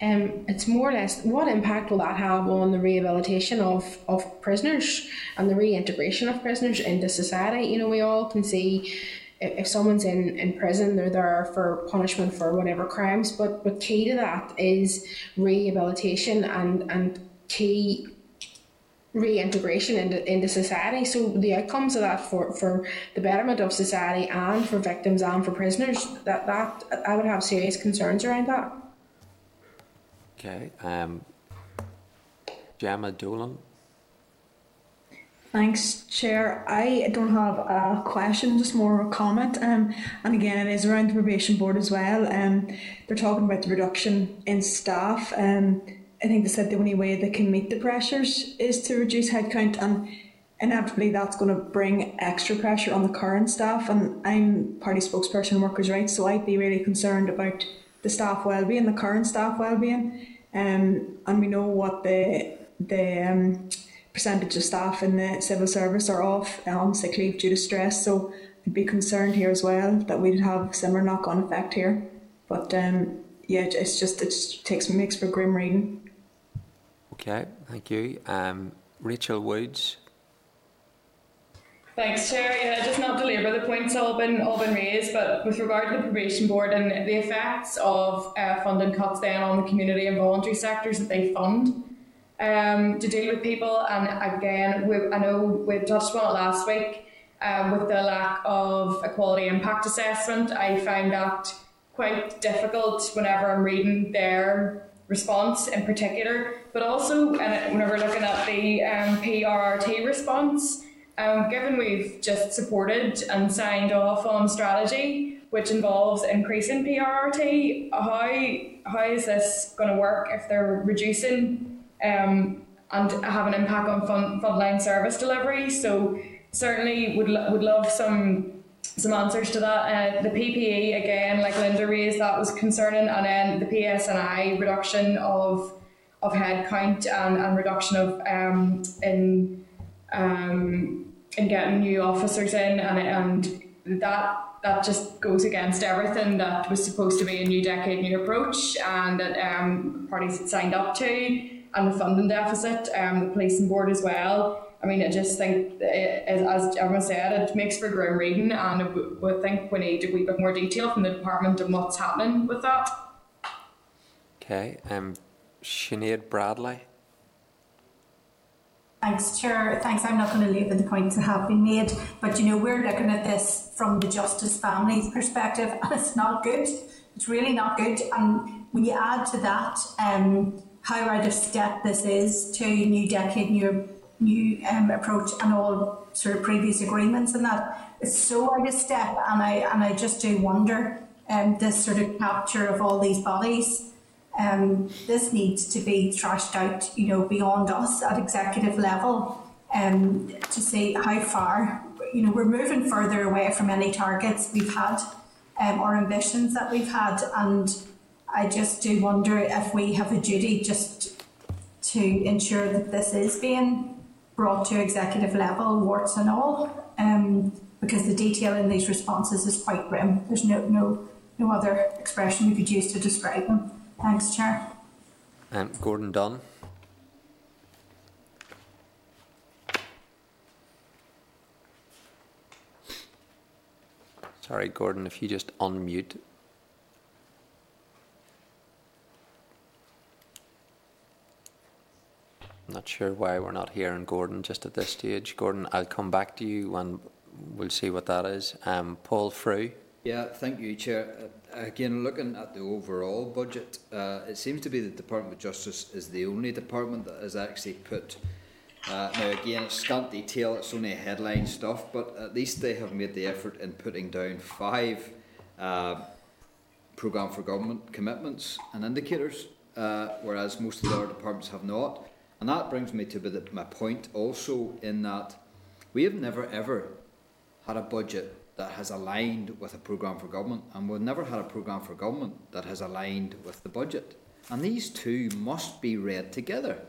Um, it's more or less what impact will that have on the rehabilitation of, of prisoners and the reintegration of prisoners into society? You know, we all can see if, someone's in, in prison, they're there for punishment for whatever crimes, but, but key to that is rehabilitation and, and key reintegration into, into society. So the outcomes of that for, for the betterment of society and for victims and for prisoners, that, that I would have serious concerns around that. Okay. Um, Jemma Dolan. Thanks, Chair. I don't have a question, just more a comment. Um, and again, it is around the probation board as well. Um, they're talking about the reduction in staff. Um, I think they said the only way they can meet the pressures is to reduce headcount, and inevitably that's going to bring extra pressure on the current staff. And I'm party spokesperson on workers' rights, so I'd be really concerned about the staff well-being, the current staff well-being. Um, and we know what the the um, percentage of staff in the civil service are off on sick leave due to stress. So I'd be concerned here as well that we'd have similar knock-on effect here. But um, yeah, it's just it takes makes for grim reading. Okay, thank you. Um, Rachel Woods. Thanks, Chair. Yeah, just not to labour the points all been all been raised, but with regard to the probation board and the effects of uh, funding cuts then on the community and voluntary sectors that they fund um, to deal with people, and again, we, I know we touched on it last week um, with the lack of equality impact assessment. I find that quite difficult whenever I'm reading their response in particular, but also and whenever looking at the um, PRRT response. Um, given we've just supported and signed off on strategy, which involves increasing PRRT, how how is this going to work if they're reducing um, and have an impact on frontline service delivery? So certainly would would love some some answers to that. Uh, the PPE again, like Linda raised, that was concerning, and then the PSNI reduction of of headcount and, and reduction of um, in um, in getting new officers in, and and that that just goes against everything that was supposed to be a new decade, new approach, and that um, parties had signed up to, and the funding deficit, um, the policing board as well. I mean, I just think, it, as everyone said, it makes for grim reading, and I would think we need a wee bit more detail from the department on what's happening with that. Okay, um, Sinead Bradley. Thanks, Chair. Thanks. I'm not going to labour the points that have been made, but you know we're looking at this from the justice family's perspective, and it's not good. It's really not good. And when you add to that um, how out of step this is to new decade, new new um, approach, and all sort of previous agreements, and that it's so out of step. And I and I just do wonder um, this sort of capture of all these bodies um, this needs to be thrashed out, you know, beyond us at executive level, um, to see how far, you know, we're moving further away from any targets we've had, um, or ambitions that we've had, and I just do wonder if we have a duty just to ensure that this is being brought to executive level, warts and all, um, because the detail in these responses is quite grim. There's no no no other expression we could use to describe them. Thanks, Chair. Um, Gordon Dunne. Sorry, Gordon, if you just unmute. Not sure why we're not hearing Gordon just at this stage. Gordon, I'll come back to you and we'll see what that is. Um, Paul Frew. Yeah, thank you, Chair. Uh, again, looking at the overall budget, uh, it seems to be the Department of Justice is the only department that has actually put. Uh, now, again, it's scant detail, it's only headline stuff, but at least they have made the effort in putting down five uh, programme for government commitments and indicators, uh, whereas most of the other departments have not. And that brings me to my point also in that we have never ever had a budget that has aligned with a programme for government, and we've never had a programme for government that has aligned with the budget. And these two must be read together,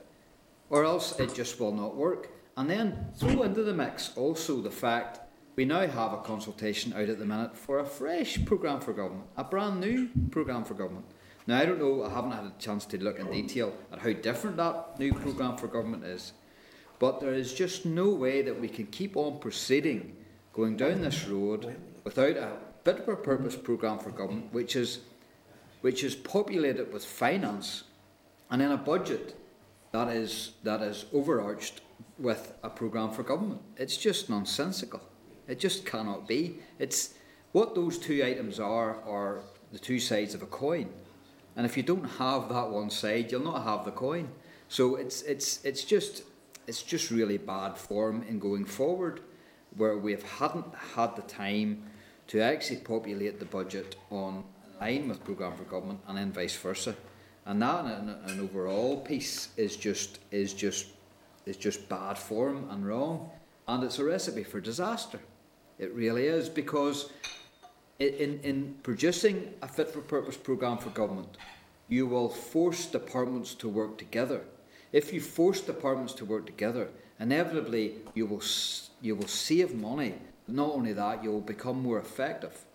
or else it just will not work. And then throw into the mix also the fact we now have a consultation out at the minute for a fresh programme for government, a brand new programme for government. Now, I don't know, I haven't had a chance to look in detail at how different that new programme for government is, but there is just no way that we can keep on proceeding going down this road without a fit for a purpose programme for government, which is, which is populated with finance and in a budget that is, that is overarched with a programme for government. It's just nonsensical. It just cannot be. It's what those two items are are the two sides of a coin. And if you don't have that one side, you'll not have the coin. So it's it's it's just it's just really bad form in going forward, where we have hadn't had the time to actually populate the budget on line with programme for government, and then vice versa. And that, an, overall piece, is just is just is just bad form and wrong, and it's a recipe for disaster. It really is because in, in producing a fit for purpose programme for government, you will force departments to work together. If you force departments to work together, inevitably you will, you will save money. Not only that, you will become more effective.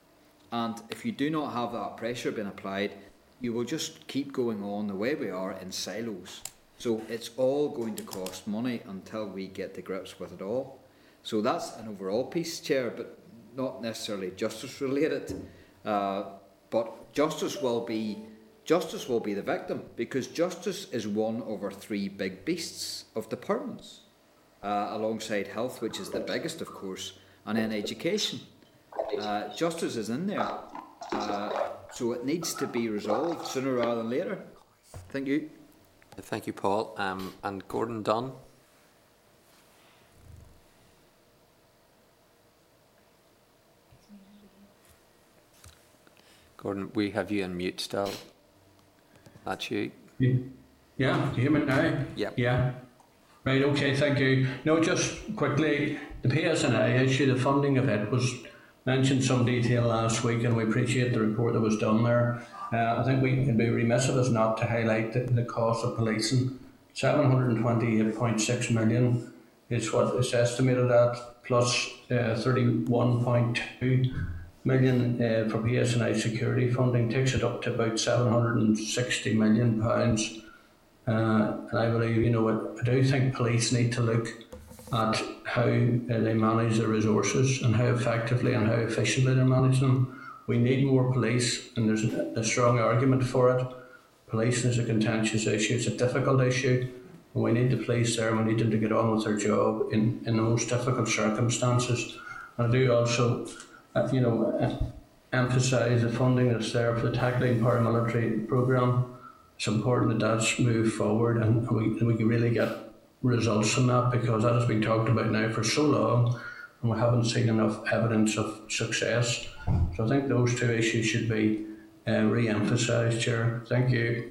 And if you do not have that pressure being applied, you will just keep going on the way we are in silos. So it's all going to cost money until we get to grips with it all. So that's an overall piece, Chair, but not necessarily justice related. Uh, but justice will be justice will be the victim because justice is one our three big beasts of departments, uh, alongside health, which is the biggest, of course, and then education. Uh, justice is in there, uh, so it needs to be resolved sooner rather than later. Thank you. Thank you, Paul. Um, and Gordon Dunne. Gordon, we have you on mute still. That's you. Yeah, do you hear me now? Yep. Yeah. Right, okay, thank you. No, just quickly, the PSNI issue, the funding of it was mentioned some detail last week, and we appreciate the report that was done there. Uh, I think we can be remiss of us not to highlight the, the cost of policing. 728.6 million is what is estimated at, plus uh, 31.2 million uh, for PSNI security funding takes it up to about 760 million pounds. Uh, and I believe, you know, I, I do think police need to look at how uh, they manage their resources and how effectively and how efficiently they manage them. We need more police, and there's a, strong argument for it. Police is a contentious issue, it's a difficult issue, and we need the police there, we need them to get on with their job in, in the most difficult circumstances. And I do also you know, emphasise the funding that's there for the tackling paramilitary programme. It's important that that's moved forward and we, we can really get results from that because that has been talked about now for so long and we haven't seen enough evidence of success. So I think those two issues should be uh, re-emphasised, Chair. Thank you.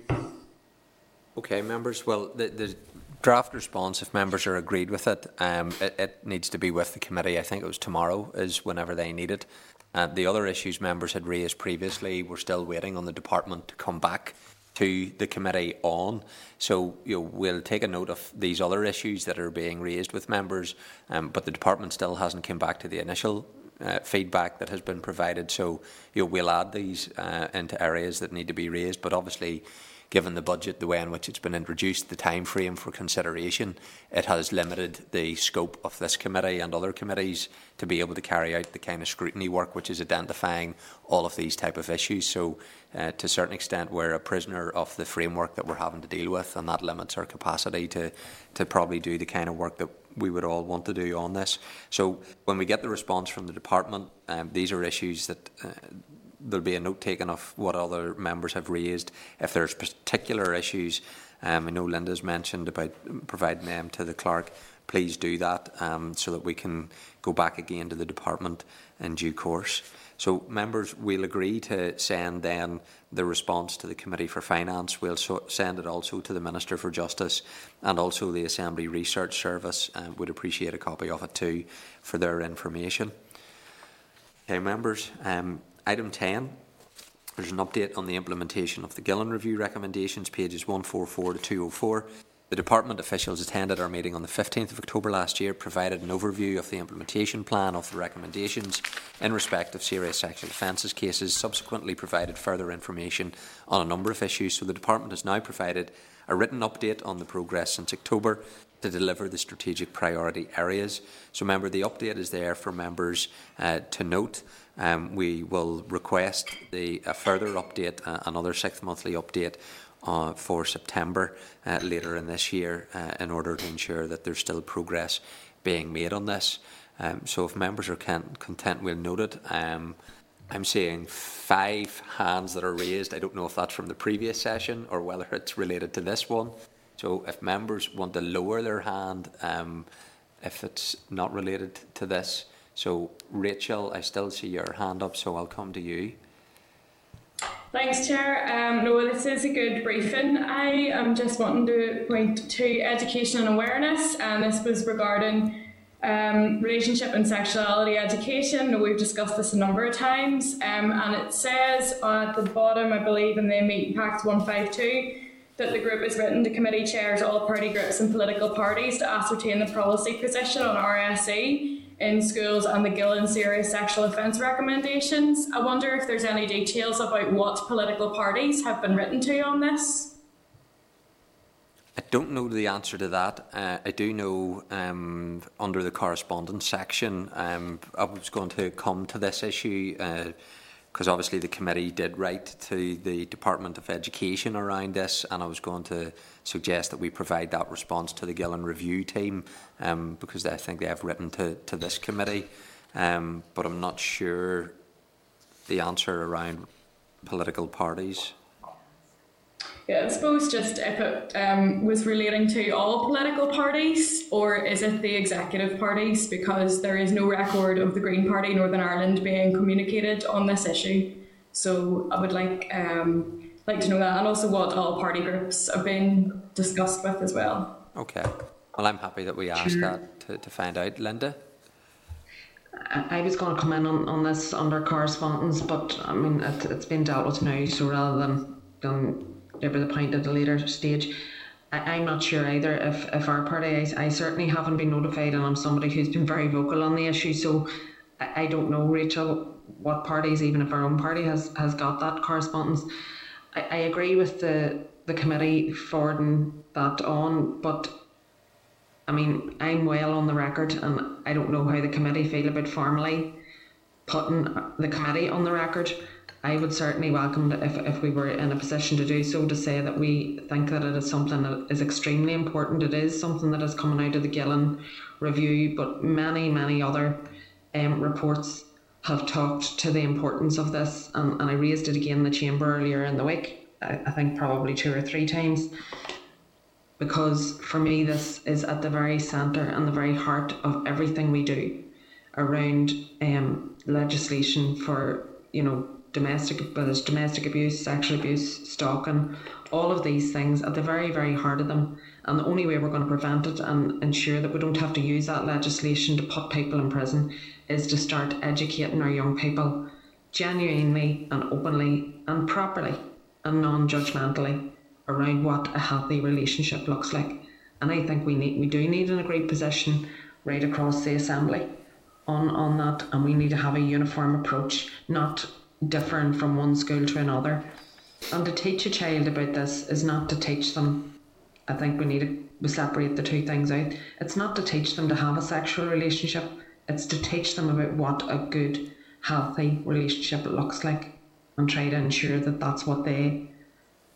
Okay, members. Well, the, the draft response, if members are agreed with it, um, it, it, needs to be with the committee. I think it was tomorrow is whenever they need it. Uh, the other issues members had raised previously, we're still waiting on the department to come back to the committee on. So you know, we'll take a note of these other issues that are being raised with members, um, but the department still hasn't come back to the initial uh, feedback that has been provided. So you know, we'll add these uh, into areas that need to be raised, but obviously given the budget, the way in which it's been introduced, the time frame for consideration, it has limited the scope of this committee and other committees to be able to carry out the kind of scrutiny work which is identifying all of these type of issues. So, uh, to a certain extent, we're a prisoner of the framework that we're having to deal with, and that limits our capacity to to probably do the kind of work that we would all want to do on this. So, when we get the response from the department, um, these are issues that uh, there'll be a note taken of what other members have raised. If there's particular issues, um, I know Linda's mentioned about providing them to the clerk. Please do that um, so that we can go back again to the department in due course. So, members, we'll agree to send then the response to the Committee for Finance. We'll so send it also to the Minister for Justice and also the Assembly Research Service. Um, would appreciate a copy of it too for their information. Okay, members, um, Item 10, there's an update on the implementation of the Gillen Review recommendations, pages 144 to 204. The department officials attended our meeting on the 15th of October last year, provided an overview of the implementation plan of the recommendations in respect of serious sexual offences cases, subsequently provided further information on a number of issues. So the department has now provided a written update on the progress since October to deliver the strategic priority areas. So, member, the update is there for members uh, to note. Um, we will request the, a further update, uh, another sixth monthly update uh, for September uh, later in this year uh, in order to ensure that there's still progress being made on this. Um, so if members are content, we'll note it. Um, I'm seeing five hands that are raised. I don't know if that's from the previous session or whether it's related to this one. So if members want to lower their hand, um, if it's not related to this. So Rachel, I still see your hand up, so I'll come to you. Thanks, Chair. Um, no, this is a good briefing. I am just wanting to point to education and awareness, and this was regarding um, relationship and sexuality education. We've discussed this a number of times, um, and it says at the bottom, I believe, in the Meeting Pact 152 that the group is written to committee chairs, all party groups, and political parties to ascertain the policy position on RSE in schools and the Gillen serious sexual offence recommendations. I wonder if there's any details about what political parties have been written to on this. I don't know the answer to that. Uh, I do know um, under the correspondence section, um, I was going to come to this issue. Uh, because obviously the committee did write to the Department of Education around this, and I was going to suggest that we provide that response to the Gillen review team um, because I think they have written to, to this committee, um, but I'm not sure the answer around political parties. Yeah, I suppose just if it um, was relating to all political parties, or is it the executive parties? Because there is no record of the Green Party Northern Ireland being communicated on this issue. So I would like um, like to know that, and also what all party groups have been discussed with as well. Okay. Well, I'm happy that we asked sure. that to, to find out. Linda? I was going to come in on, on this under correspondence, but I mean, it, has been dealt with now, so rather than, than over the point at a later stage. I, am not sure either if, if our party, I, I, certainly haven't been notified, and I'm somebody who's been very vocal on the issue. So I, I don't know, Rachel, what parties, even if our own party has, has got that correspondence. I, I agree with the, the committee forwarding that on, but I mean, I'm well on the record, and I don't know how the committee feel about formally putting the committee on the record. I would certainly welcome if, if we were in a position to do so to say that we think that it is something that is extremely important. It is something that is coming out of the Gillen review, but many, many other um, reports have talked to the importance of this, and, and I raised it again in the chamber earlier in the week. I, I think probably two or three times because for me this is at the very centre and the very heart of everything we do around um, legislation for you know domestic, whether it's domestic abuse, sexual abuse, stalking, all of these things at the very, very heart of them. And the only way we're going to prevent it and ensure that we don't have to use that legislation to put people in prison is to start educating our young people genuinely and openly and properly and non judgmentally around what a healthy relationship looks like. And I think we need we do need an agreed position right across the assembly on, on that and we need to have a uniform approach, not different from one school to another. And to teach a child about this is not to teach them. I think we need to separate the two things out. It's not to teach them to have a sexual relationship. It's to teach them about what a good, healthy relationship looks like, and try to ensure that that's what they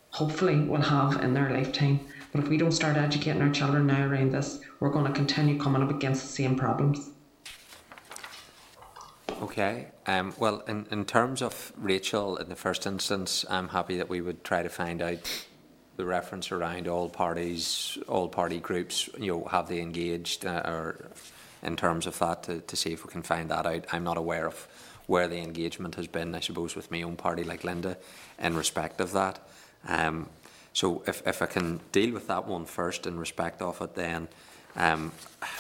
hopefully will have in their lifetime. But if we don't start educating our children now around this, we're going to continue coming up against the same problems. Okay. Um, well, in, in terms of Rachel, in the first instance, I'm happy that we would try to find out the reference around all parties, all party groups, you know, have they engaged uh, or in terms of that to, to see if we can find that out. I'm not aware of where the engagement has been, I suppose, with my own party like Linda in respect of that. Um, so if, if I can deal with that one first in respect of it, then um,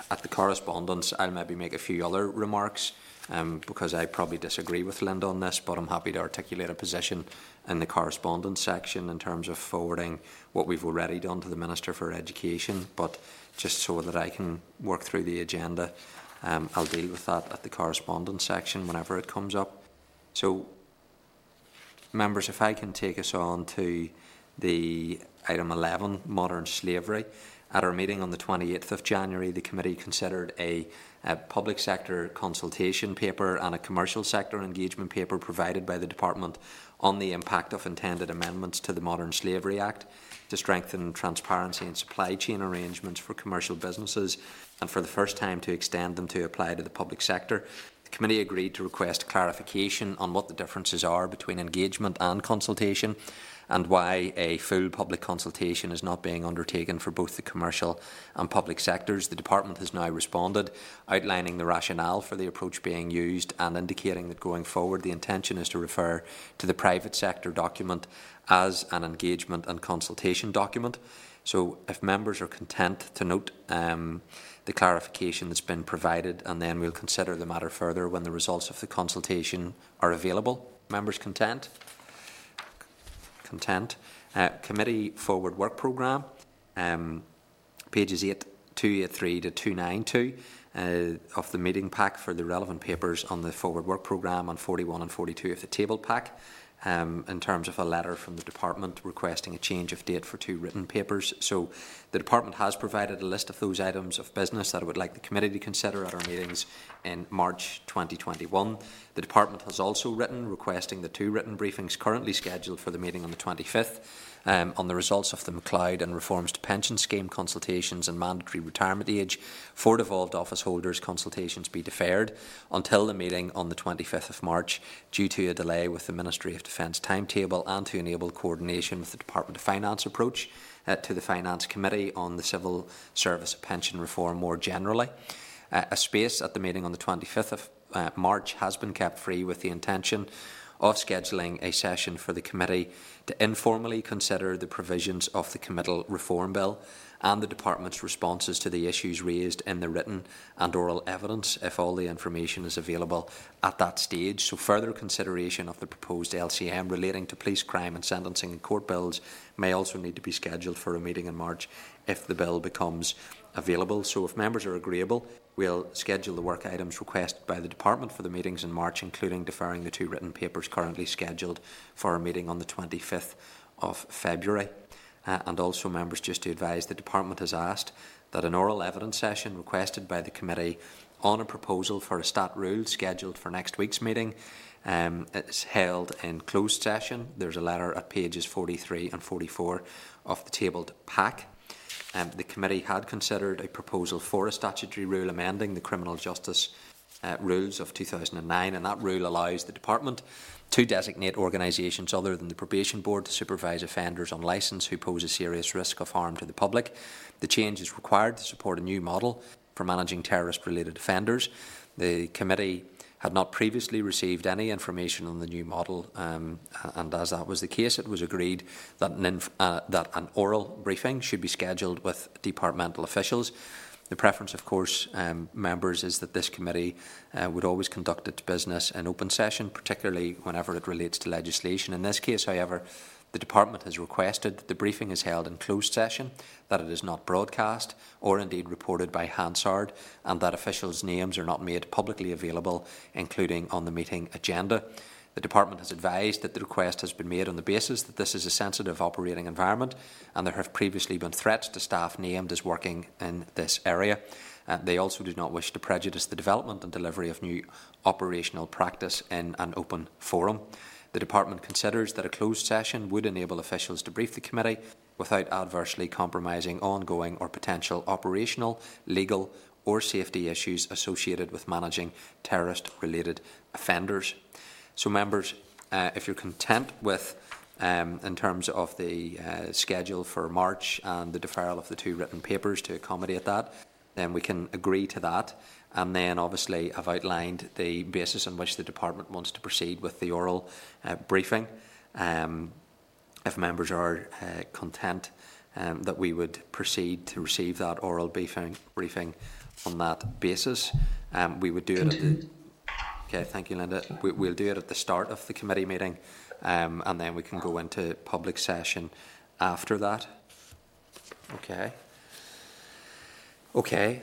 at the correspondence, I'll maybe make a few other remarks um, because I probably disagree with Linda on this, but I'm happy to articulate a position in the correspondence section in terms of forwarding what we've already done to the Minister for Education, but just so that I can work through the agenda, um, I'll deal with that at the correspondence section whenever it comes up. So, members, if I can take us on to the item 11, modern slavery. At our meeting on the 28th of January, the committee considered a, a, public sector consultation paper and a commercial sector engagement paper provided by the department on the impact of intended amendments to the Modern Slavery Act to strengthen transparency in supply chain arrangements for commercial businesses and for the first time to extend them to apply to the public sector. The committee agreed to request clarification on what the differences are between engagement and consultation and why a full public consultation is not being undertaken for both the commercial and public sectors. The Department has now responded, outlining the rationale for the approach being used and indicating that going forward the intention is to refer to the private sector document as an engagement and consultation document. So, if members are content to note um, the clarification that's been provided, and then we'll consider the matter further when the results of the consultation are available. Members content? Content. Uh, committee Forward Work Programme, um, pages 8, 283 to 292 uh, of the meeting pack for the relevant papers on the Forward Work Programme on 41 and 42 of the table pack um, in terms of a letter from the department requesting a change of date for two written papers. So the department has provided a list of those items of business that it would like the committee to consider at our meetings in March 2021. The department has also written requesting the two written briefings currently scheduled for the meeting on the 25th um, on the results of the McCloud and reforms to pension scheme consultations and mandatory retirement age for devolved office holders consultations be deferred until the meeting on the 25th of March due to a delay with the Ministry of Defence timetable and to enable coordination with the Department of Finance approach uh, to the Finance Committee on the civil service pension reform more generally. Uh, a space at the meeting on the 25th of uh, March has been kept free with the intention of scheduling a session for the committee to informally consider the provisions of the committal reform bill and the department's responses to the issues raised in the written and oral evidence if all the information is available at that stage. So further consideration of the proposed LCM relating to police crime and sentencing and court bills may also need to be scheduled for a meeting in March if the bill becomes available. So if members are agreeable, we'll schedule the work items requested by the department for the meetings in March, including deferring the two written papers currently scheduled for a meeting on the 25th of February. Uh, and also, members, just to advise, the department has asked that an oral evidence session requested by the committee on a proposal for a stat rule scheduled for next week's meeting um, is held in closed session. There's a letter at pages 43 and 44 of the tabled pack. Um, the committee had considered a proposal for a statutory rule amending the criminal justice uh, rules of 2009, and that rule allows the department to designate organisations other than the probation board to supervise offenders on licence who pose a serious risk of harm to the public. The change is required to support a new model for managing terrorist related offenders. The committee had not previously received any information on the new model, um, and as that was the case, it was agreed that an, uh, that an oral briefing should be scheduled with departmental officials. The preference, of course, um, members, is that this committee uh, would always conduct its business in open session, particularly whenever it relates to legislation. In this case, however, the Department has requested that the briefing is held in closed session, that it is not broadcast or indeed reported by Hansard, and that officials' names are not made publicly available, including on the meeting agenda. The Department has advised that the request has been made on the basis that this is a sensitive operating environment and there have previously been threats to staff named as working in this area. Uh, they also do not wish to prejudice the development and delivery of new operational practice in an open forum. The Department considers that a closed session would enable officials to brief the Committee without adversely compromising ongoing or potential operational, legal, or safety issues associated with managing terrorist related offenders. So, members, uh, if you're content with, um, in terms of the uh, schedule for March and the deferral of the two written papers to accommodate that, then we can agree to that. And then, obviously, I've outlined the basis on which the department wants to proceed with the oral uh, briefing. Um, if members are uh, content um, that we would proceed to receive that oral briefing, briefing on that basis, um, we would do it. At the, Okay, thank you, Linda. We, we'll do it at the start of the committee meeting, um, and then we can go into public session after that. Okay. Okay.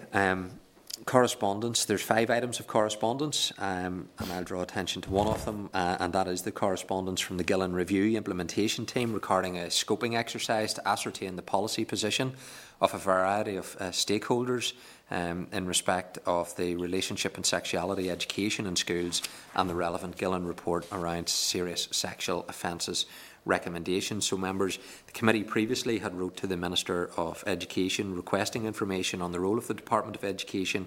Correspondence. There's five items of correspondence, um, and I'll draw attention to one of them, uh, and that is the correspondence from the Gillen Review implementation team regarding a scoping exercise to ascertain the policy position of a variety of uh, stakeholders um, in respect of the relationship and sexuality education in schools and the relevant Gillen report around serious sexual offences recommendations. So, members, the committee previously had wrote to the Minister of Education requesting information on the role of the Department of Education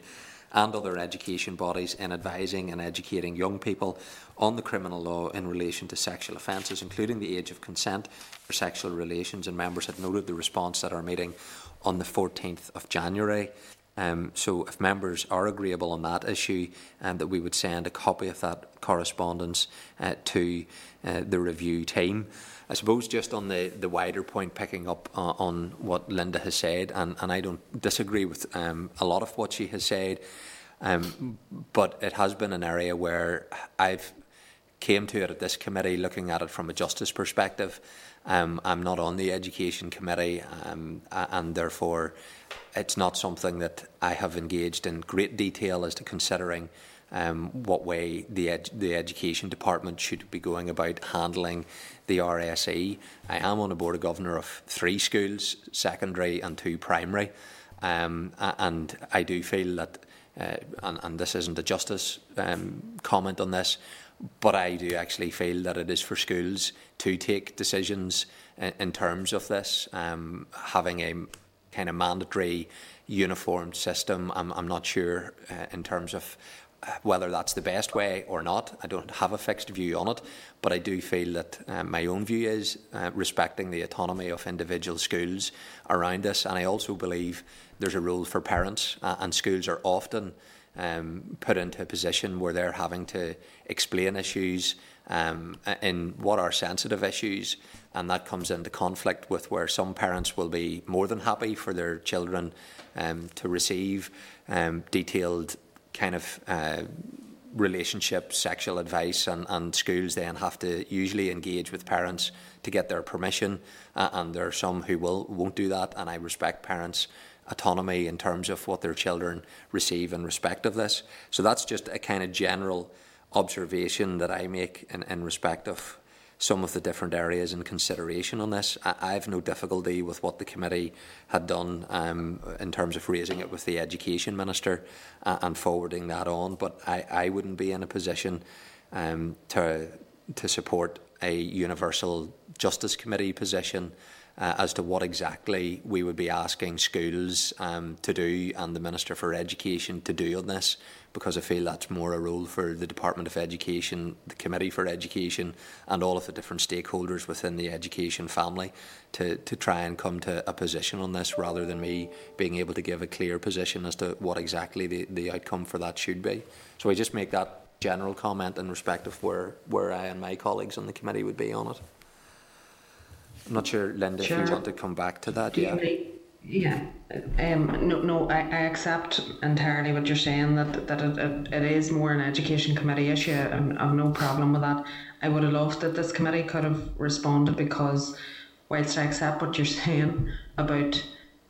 and other education bodies in advising and educating young people on the criminal law in relation to sexual offences, including the age of consent for sexual relations. And members had noted the response at our meeting on the 14th of January. Um, so, if members are agreeable on that issue, um, that we would send a copy of that correspondence uh, to uh, the review team. I suppose just on the, the wider point, picking up uh, on what Linda has said, and, and I don't disagree with um, a lot of what she has said, um, but it has been an area where I've came to it at this committee looking at it from a justice perspective. Um, I'm not on the education committee, um, and therefore it's not something that I have engaged in great detail as to considering um, what way the, ed- the education department should be going about handling the RSE. I am on a board of governor of three schools, secondary and two primary, um, and I do feel that, uh, and, and, this isn't a justice um, comment on this, but I do actually feel that it is for schools to take decisions in, in terms of this, um, having a kind of mandatory uniform system. I'm, I'm not sure uh, in terms of whether that's the best way or not, I don't have a fixed view on it, but I do feel that uh, my own view is uh, respecting the autonomy of individual schools around this. And I also believe there's a role for parents, uh, and schools are often um, put into a position where they're having to explain issues um, in what are sensitive issues, and that comes into conflict with where some parents will be more than happy for their children um, to receive um, detailed kind of uh, relationship, sexual advice, and, and schools then have to usually engage with parents to get their permission. Uh, and there are some who will won't do that, and I respect parents' autonomy in terms of what their children receive in respect of this. So that's just a kind of general observation that I make in, in respect of some of the different areas in consideration on this. I, have no difficulty with what the committee had done um, in terms of raising it with the education minister uh, and forwarding that on, but I, I wouldn't be in a position um, to to support a universal justice committee position as to what exactly we would be asking schools um, to do and the Minister for Education to do on this, because I feel that's more a role for the Department of Education, the Committee for Education, and all of the different stakeholders within the education family to, to try and come to a position on this rather than me being able to give a clear position as to what exactly the, the outcome for that should be. So I just make that general comment in respect of where, where I and my colleagues on the committee would be on it. I'm not sure, Linda, sure. if you want to come back to that. Yeah. Yeah, um, no, no, I, I accept entirely what you're saying that that it, it, it is more an education committee issue. and I've no problem with that. I would have loved that this committee could have responded because, whilst I accept what you're saying about,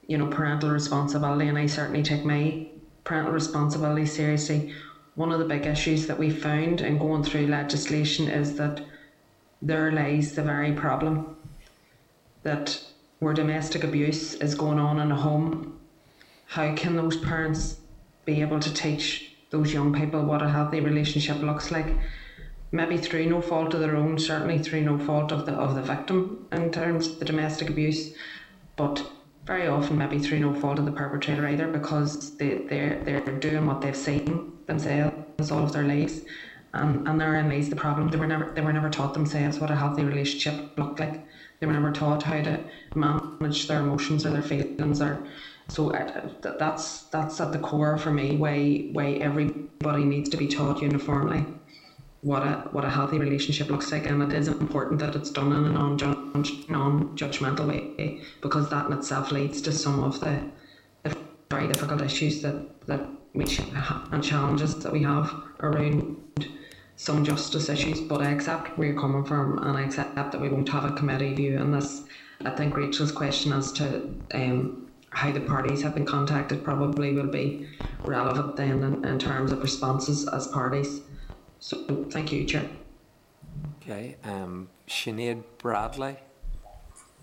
you know, parental responsibility, and I certainly take my parental responsibility seriously. One of the big issues that we found in going through legislation is that there lies the very problem that where domestic abuse is going on in a home, how can those parents be able to teach those young people what a healthy relationship looks like? Maybe through no fault of their own, certainly through no fault of the of the victim in terms of the domestic abuse, but very often maybe through no fault of the perpetrator either because they, they're they're doing what they've seen themselves all of their lives. And and therein lies the problem. They were never they were never taught themselves what a healthy relationship looked like they were never taught how to manage their emotions or their feelings or so uh, that's that's at the core for me why why everybody needs to be taught uniformly what a what a healthy relationship looks like. And it is important that it's done in a non non-judgmental way because that in itself leads to some of the, the very difficult issues that that we and challenges that we have around some justice issues, but I accept where you're coming from and I accept that we won't have a committee view on this. I think Rachel's question as to um, how the parties have been contacted probably will be relevant then in, in terms of responses as parties. So thank you, Chair. Okay, um, Sinead Bradley.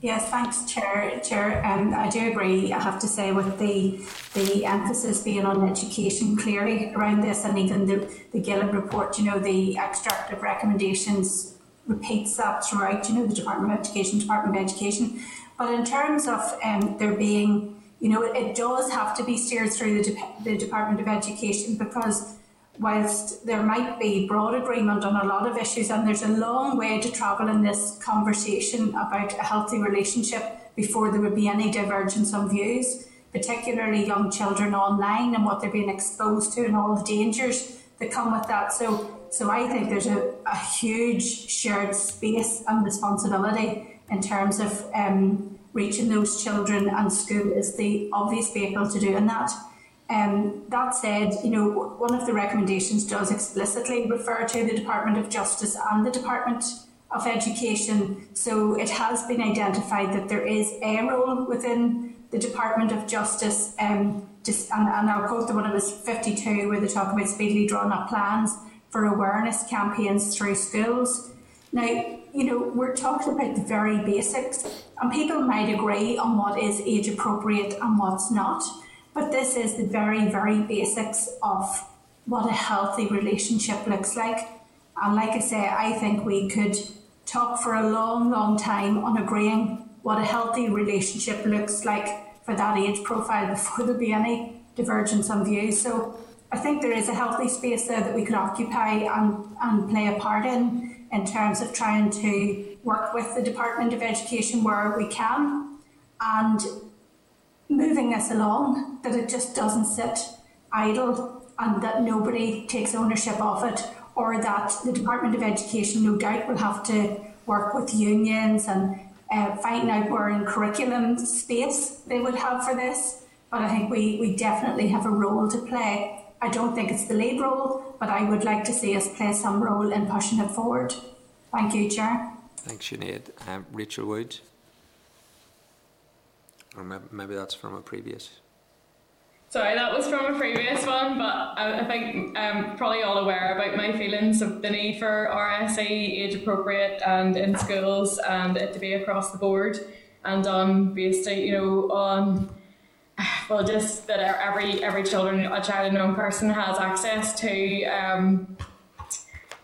Yes, thanks, Chair. Chair, um, I do agree. I have to say, with the the emphasis being on education clearly around this, and even the the Gillen report, you know, the extract of recommendations repeats that throughout. You know, the Department of Education, Department of Education. But in terms of um, there being, you know, it, it does have to be steered through the, De- the Department of Education because whilst there might be broad agreement on a lot of issues, and there's a long way to travel in this conversation about a healthy relationship before there would be any divergence on views, particularly young children online and what they're being exposed to and all the dangers that come with that. So, so I think there's a, a huge shared space and responsibility in terms of um, reaching those children, and school is the obvious vehicle to do, doing that. Um, that said, you know, one of the recommendations does explicitly refer to the Department of Justice and the Department of Education. So it has been identified that there is a role within the Department of Justice. Um, just, and, and I'll quote the one of us 52 where they talk about speedily drawn up plans for awareness campaigns through schools. Now, you know, we're talking about the very basics, and people might agree on what is age appropriate and what's not. But this is the very, very basics of what a healthy relationship looks like. And like I say, I think we could talk for a long, long time on agreeing what a healthy relationship looks like for that age profile before there be any divergence on views. So I think there is a healthy space there that we could occupy and, and play a part in, in terms of trying to work with the Department of Education where we can. And moving this along, that it just doesn't sit idle and that nobody takes ownership of it, or that the Department of Education, no doubt, will have to work with unions and uh, find out where in curriculum space they would have for this. But I think we, we definitely have a role to play. I don't think it's the lead role, but I would like to see us play some role in pushing it forward. Thank you, Chair. Thanks, Sinead. Um, Rachel Woods. Or maybe that's from a previous. Sorry, that was from a previous one, but I, think I'm um, probably all aware about my feelings of the need for RSE age appropriate and in schools and it to be across the board and on based you know on well just that every every children a child and young person has access to um,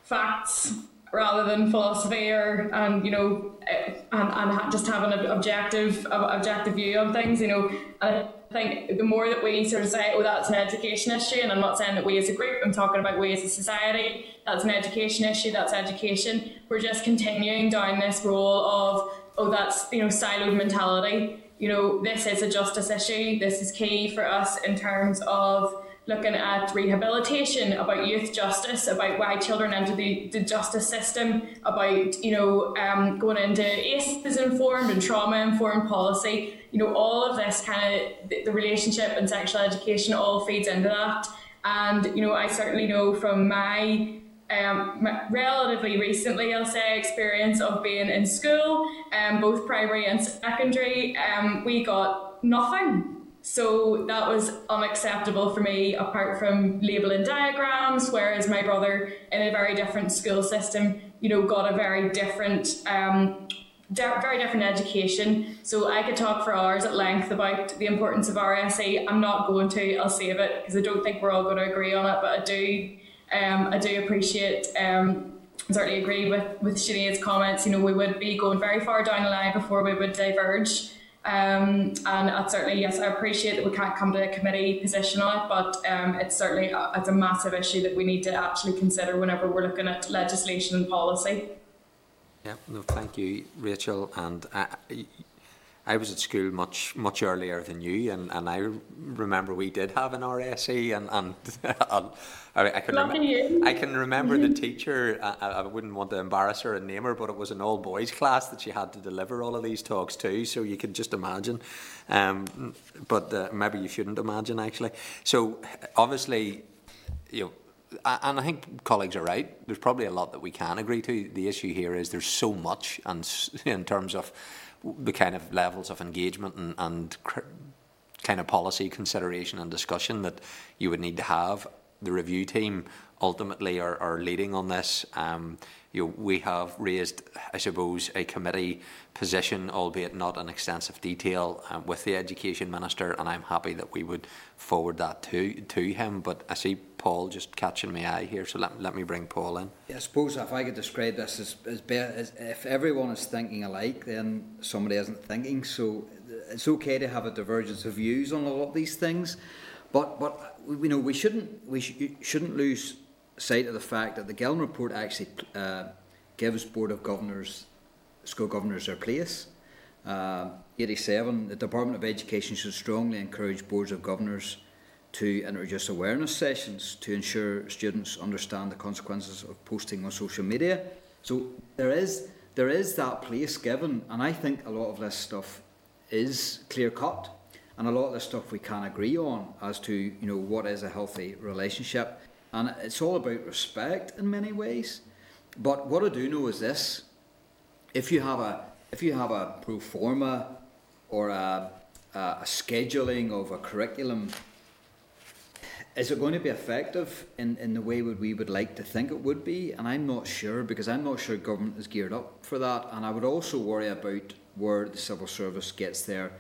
facts rather than philosophy or and you know eh, and, and just having an objective objective view on things you know. I think the more that we sort of say oh that's an education issue and I'm not saying that we as a group I'm talking about we as a society that's an education issue that's education. We're just continuing down this role of oh that's you know siloed mentality. You know this is a justice issue this is key for us in terms of looking at rehabilitation, about youth justice, about why children enter the, the justice system, about you know um, going into ACEs informed and trauma informed policy. You know all of this kind of the, the relationship and sexual education all feeds into that. And you know I certainly know from my um, relatively recently, I'll say, experience of being in school, um, both primary and secondary, um, we got nothing so that was unacceptable for me, apart from labeling diagrams. Whereas my brother, in a very different school system, you know, got a very different, um, very different education. So I could talk for hours at length about the importance of RSE. I'm not going to. I'll save it because I don't think we're all going to agree on it. But I do, um, I do appreciate. Um, certainly agree with with Sinead's comments. You know, we would be going very far down the line before we would diverge. Um, and I'd certainly, yes, I appreciate that we can't come to a committee position on it, but um, it's certainly a, it's a massive issue that we need to actually consider whenever we're looking at legislation and policy. Yeah, no, thank you, Rachel. And uh, I was at school much much earlier than you, and, and I remember we did have an RSE, and, and I, I, can rem- I can remember the teacher. I, I, wouldn't want to embarrass her and name her, but it was an all boys class that she had to deliver all of these talks to. So you can just imagine, um, but uh, maybe you shouldn't imagine actually. So obviously, you know and I think colleagues are right. There's probably a lot that we can agree to. The issue here is there's so much, and in terms of the kind of levels of engagement and, and kind of policy consideration and discussion that you would need to have. The review team ultimately are, are leading on this. Um, you know, we have raised, I suppose, a committee position, albeit not in extensive detail, um, with the education minister, and I'm happy that we would forward that to to him. But I see Paul just catching my eye here, so let, let me bring Paul in. Yeah, I suppose if I could describe this as, as, be, as if everyone is thinking alike, then somebody isn't thinking. So it's okay to have a divergence of views on a lot of these things, but but you know we shouldn't we sh- shouldn't lose sight of the fact that the Gillen report actually uh, gives Board of Governors, school governors their place. Uh, 87, the Department of Education should strongly encourage boards of governors to introduce awareness sessions to ensure students understand the consequences of posting on social media. So there is there is that place given, and I think a lot of this stuff is clear cut, and a lot of this stuff we can agree on as to you know what is a healthy relationship. And it's all about respect in many ways. But what I do know is this if you have a if you have a pro forma or a, a, scheduling of a curriculum, is it going to be effective in, in the way would we would like to think it would be? And I'm not sure because I'm not sure government is geared up for that. And I would also worry about where the civil service gets their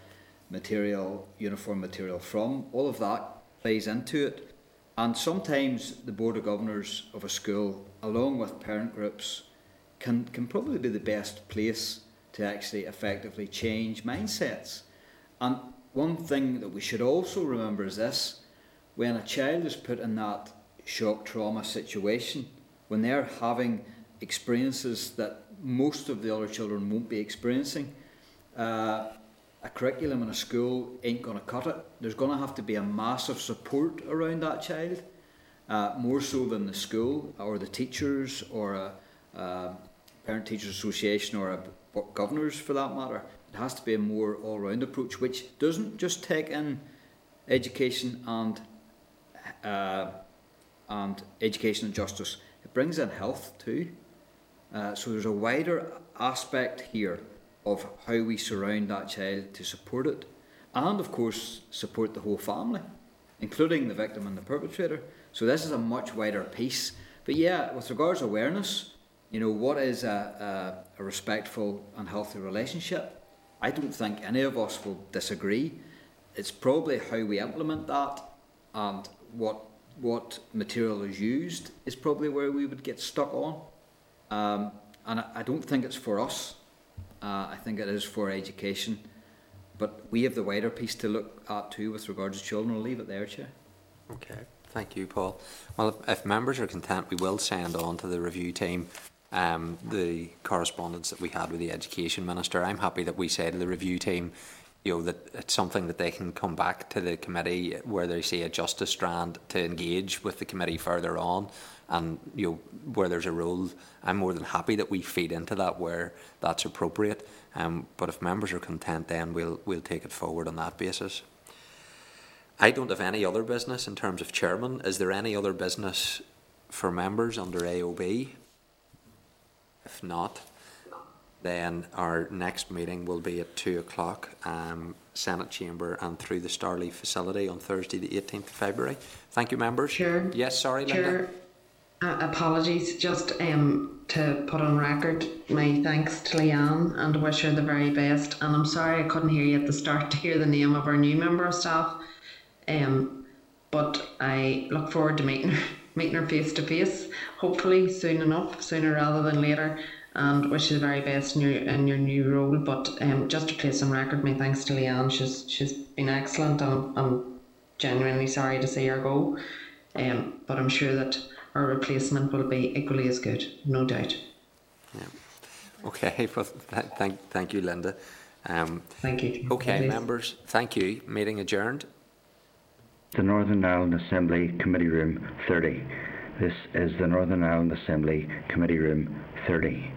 material, uniform material from. All of that plays into it. And sometimes the Board of Governors of a school, along with parent groups, can, can probably be the best place to actually effectively change mindsets. And one thing that we should also remember is this when a child is put in that shock trauma situation, when they're having experiences that most of the other children won't be experiencing, uh, a curriculum in a school ain't going to cut it. There's going to have to be a massive support around that child, uh, more so than the school or the teachers or a, a parent teachers association or a governors for that matter. It has to be a more all round approach, which doesn't just take in education and uh, and education and justice. It brings in health too. Uh, so there's a wider aspect here of how we surround that child to support it, and of course, support the whole family, including the victim and the perpetrator. So, this is a much wider piece. But yeah, with regards to awareness, you know, what is a, a, a respectful and healthy relationship? I don't think any of us will disagree. It's probably how we implement that and what what material is used is probably where we would get stuck on. Um, and I, I, don't think it's for us uh, I think it is for education. But we have the wider piece to look at too with regards to children. I'll leave it there, Chair. Okay, thank you, Paul. Well, if, if members are content, we will send on to the review team um, the correspondence that we had with the Education Minister. I'm happy that we say to the review team, you know, that it's something that they can come back to the committee where they see a justice strand to engage with the committee further on and you know where there's a role, I'm more than happy that we feed into that where that's appropriate. Um, but if members are content, then we'll we'll take it forward on that basis. I don't have any other business in terms of chairman. Is there any other business for members under AOB? If not, then our next meeting will be at two o'clock, um, Senate chamber and through the StarLeaf facility on Thursday, the 18th of February. Thank you, members. Sure. Yes, sorry, Linda. Uh, apologies, just um, to put on record my thanks to Leanne and wish her the very best. And I'm sorry I couldn't hear you at the start to hear the name of our new member of staff. Um, but I look forward to meeting her, meeting her face to face, hopefully soon enough, sooner rather than later. And wish you the very best in your in your new role. But um, just to place on record, my thanks to Leanne. She's she's been excellent. And I'm genuinely sorry to see her go. Um, but I'm sure that our replacement will be equally as good, no doubt. Yeah. Okay, well, th- thank, thank you, Linda. Um, thank you. Okay, members, thank you. Meeting adjourned. The Northern Ireland Assembly Committee Room 30. This is the Northern Ireland Assembly Committee Room 30.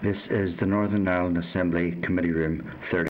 This is the Northern Ireland Assembly Committee Room 30.